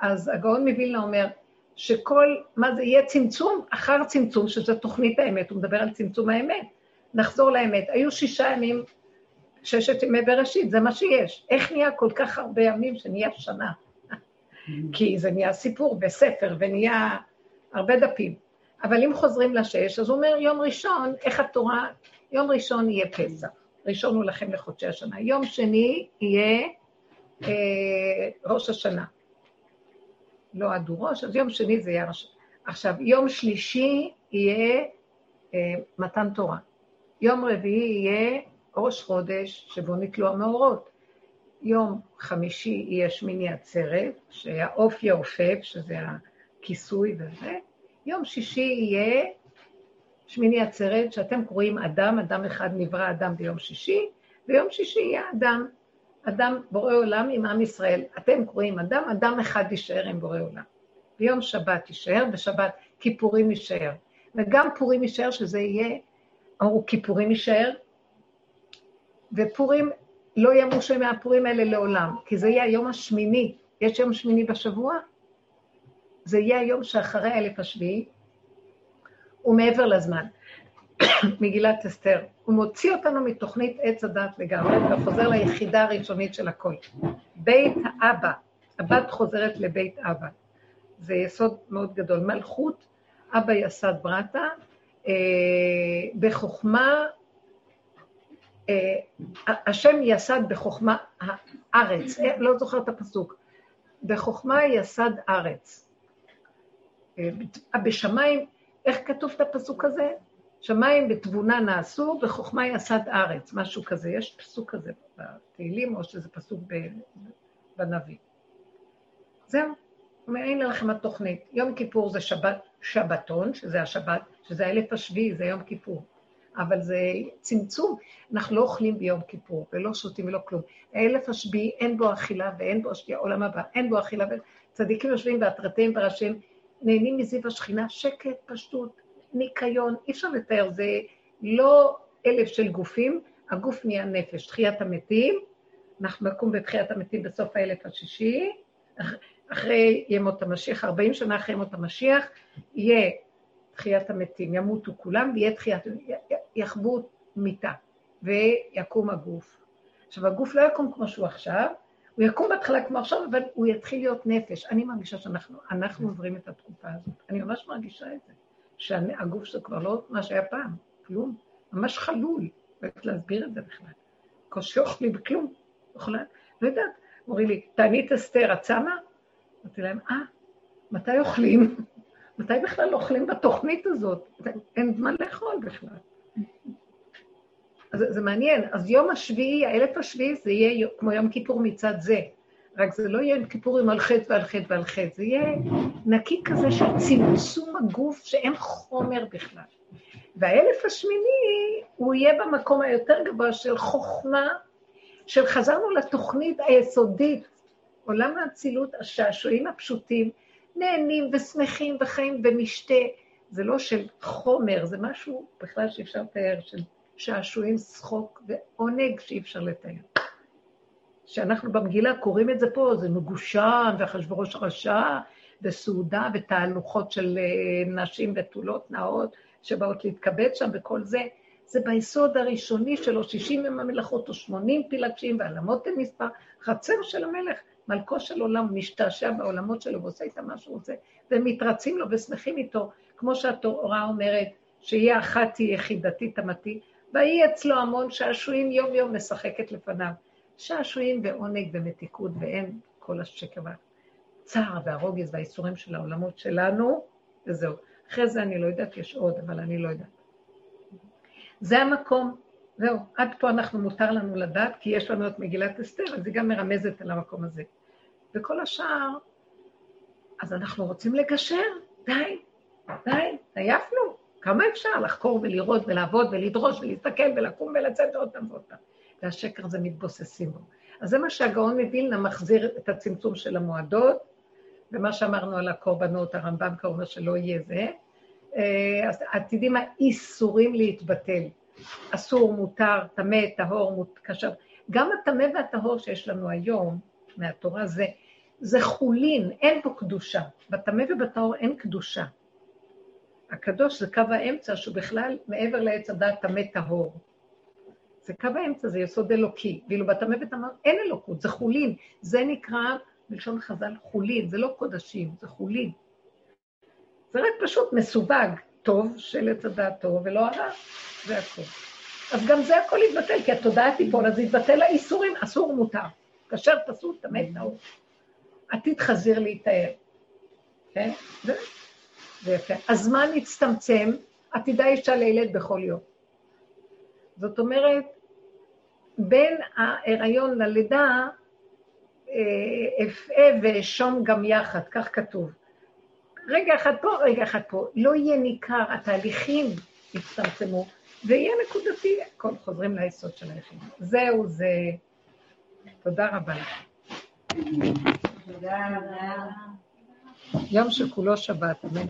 אז הגאון מווילנה אומר שכל, מה זה, יהיה צמצום אחר צמצום, שזה תוכנית האמת, הוא מדבר על צמצום האמת. נחזור לאמת. היו שישה ימים, ששת ימי בראשית, זה מה שיש. איך נהיה כל כך הרבה ימים שנהיה שנה? כי זה נהיה סיפור וספר ונהיה הרבה דפים. אבל אם חוזרים לשש, אז הוא אומר, יום ראשון, איך התורה, יום ראשון יהיה פסח. ראשון הוא לכם לחודשי השנה. יום שני יהיה אה, ראש השנה. לא עדו ראש, אז יום שני זה יהיה ראש... עכשיו, יום שלישי יהיה אה, מתן תורה. יום רביעי יהיה ראש חודש שבו נתלו המאורות. יום חמישי יהיה שמיני עצרת, שהעוף יעופף, שזה הכיסוי וזה. יום שישי יהיה שמיני עצרת, שאתם קוראים אדם, אדם אחד נברא אדם ביום שישי, ויום שישי יהיה אדם, אדם בורא עולם עם עם ישראל. אתם קוראים אדם, אדם אחד יישאר עם בורא עולם. ביום שבת יישאר, בשבת כיפורים יישאר. וגם פורים יישאר, שזה יהיה, אמרו כיפורים יישאר, ופורים לא ימושו מהפורים האלה לעולם, כי זה יהיה היום השמיני. יש יום שמיני בשבוע? זה יהיה היום שאחרי האלף השביעי, ומעבר לזמן. מגילת אסתר. הוא מוציא אותנו מתוכנית עץ הדת לגמרי, וחוזר ליחידה הראשונית של הכל. בית האבא, הבת חוזרת לבית אבא. זה יסוד מאוד גדול. מלכות, אבא יסד ברטה, אה, בחוכמה, השם יסד בחוכמה הארץ, אה, לא זוכר את הפסוק, בחוכמה יסד ארץ. אה, בשמיים איך כתוב את הפסוק הזה? שמיים בתבונה נעשו, בחוכמה יסד ארץ, משהו כזה. יש פסוק כזה בתהילים, או שזה פסוק בנביא. זהו, אומר, הנה לכם התוכנית. יום כיפור זה שבת, שבתון, שזה השבת, שזה האלף השביעי, זה יום כיפור. אבל זה צמצום. אנחנו לא אוכלים ביום כיפור, ולא שותים ולא כלום. האלף השביעי, אין בו אכילה ואין בו השתייה, עולם הבא, אין בו אכילה, צדיקים יושבים והתרתים וראשים נהנים מזיו השכינה, שקט, פשטות, ניקיון, אי אפשר לתאר, זה לא אלף של גופים, הגוף נהיה נפש, תחיית המתים, אנחנו נקום בתחיית המתים בסוף האלף השישי, אחרי ימות המשיח, 40 שנה אחרי ימות המשיח, יהיה תחיית המתים, ימותו כולם, ויהיה תחיית, יחוו מיתה, ויקום הגוף. עכשיו, הגוף לא יקום כמו שהוא עכשיו, הוא יקום בהתחלה כמו עכשיו, אבל הוא יתחיל להיות נפש. אני מרגישה שאנחנו אנחנו עוברים את התקופה הזאת. אני ממש מרגישה את זה. שהגוף שלו כבר לא מה שהיה פעם, כלום. ממש חלול. לא יודעת להסביר את זה בכלל. קושי אוכלי בכלום. אוכלה, לא יודעת. אומרים לי, תעני את אסתר, את שמה? אמרתי להם, אה, מתי אוכלים? מתי בכלל אוכלים בתוכנית הזאת? אין זמן לאכול בכלל. אז זה מעניין. אז יום השביעי, האלף השביעי, זה יהיה כמו יום כיפור מצד זה. רק זה לא יהיה יום כיפור עם על חטא ועל חטא ועל חטא, זה יהיה נקי כזה של צמצום הגוף שאין חומר בכלל. והאלף השמיני, הוא יהיה במקום היותר גבוה של חוכמה, של חזרנו לתוכנית היסודית, עולם האצילות, השעשועים הפשוטים, נהנים ושמחים וחיים במשתה. זה לא של חומר, זה משהו בכלל שאי אפשר לתאר, של שעשועים, שחוק ועונג שאי אפשר לתאר. שאנחנו במגילה קוראים את זה פה, זה מגושם, ואחשוורוש רשע, וסעודה, ותהלוכות של אה, נשים בתולות נאות, שבאות להתכבד שם וכל זה. זה ביסוד הראשוני שלו, 60 יום המלאכות או 80 פילגשים, ועלמות אין מספר, חצר של המלך, מלכו של עולם, משתעשע בעולמות שלו ועושה איתם מה שהוא רוצה, ומתרצים לו ושמחים איתו, כמו שהתורה אומרת, שיהיה אחת היא יחידתי תמתי, ויהי אצלו המון שעשועים יום-יום משחקת לפניו. שעשועים ועונג ומתיקות, ואין כל השקר והצער והרוגז והאיסורים של העולמות שלנו, וזהו. אחרי זה אני לא יודעת, יש עוד, אבל אני לא יודעת. זה המקום, זהו, עד פה אנחנו, מותר לנו לדעת, כי יש לנו את מגילת אסתר, אז היא גם מרמזת על המקום הזה. וכל השאר, אז אנחנו רוצים לגשר, די, די, עייפנו. כמה אפשר לחקור ולראות ולעבוד ולדרוש ולהסתכל ולקום ולצאת עוד פעם ועוד פעם. והשקר הזה מתבוססים בו. אז זה מה שהגאון מווילנה מחזיר את הצמצום של המועדות, ומה שאמרנו על הקורבנות, הרמב"ם כבר אומר שלא יהיה זה. אה, אז עתידים האיסורים להתבטל. אסור, מותר, טמא, טהור, קשר. גם הטמא והטהור שיש לנו היום, מהתורה, זה, זה חולין, אין פה קדושה. בטמא ובטהור אין קדושה. הקדוש זה קו האמצע שהוא בכלל מעבר לעץ הדת טמא טהור. זה קו האמצע, זה יסוד אלוקי. ואילו בטמא וטמא אין אלוקות, זה חולין. זה נקרא, בלשון חז"ל, חולין, זה לא קודשים, זה חולין. זה רק פשוט מסווג טוב של עץ הדעת טוב ולא הרע, זה הכול. אז גם זה הכל יתבטל, כי התודעה תיפול, אז יתבטל האיסורים, אסור מותר. כאשר פסול, טמא טהור. עתיד חזיר להיטהר. כן? זה, זה יפה. הזמן יצטמצם, עתידה אישה לילד בכל יום. זאת אומרת, בין ההיריון ללידה, אה, אפעה ואשום גם יחד, כך כתוב. רגע אחד פה, רגע אחד פה. לא יהיה ניכר, התהליכים יצטמצמו, ויהיה נקודתי, הכל חוזרים ליסוד של היחידה. זהו זה. תודה רבה לך. תודה רבה. יום שכולו שבת, אמן.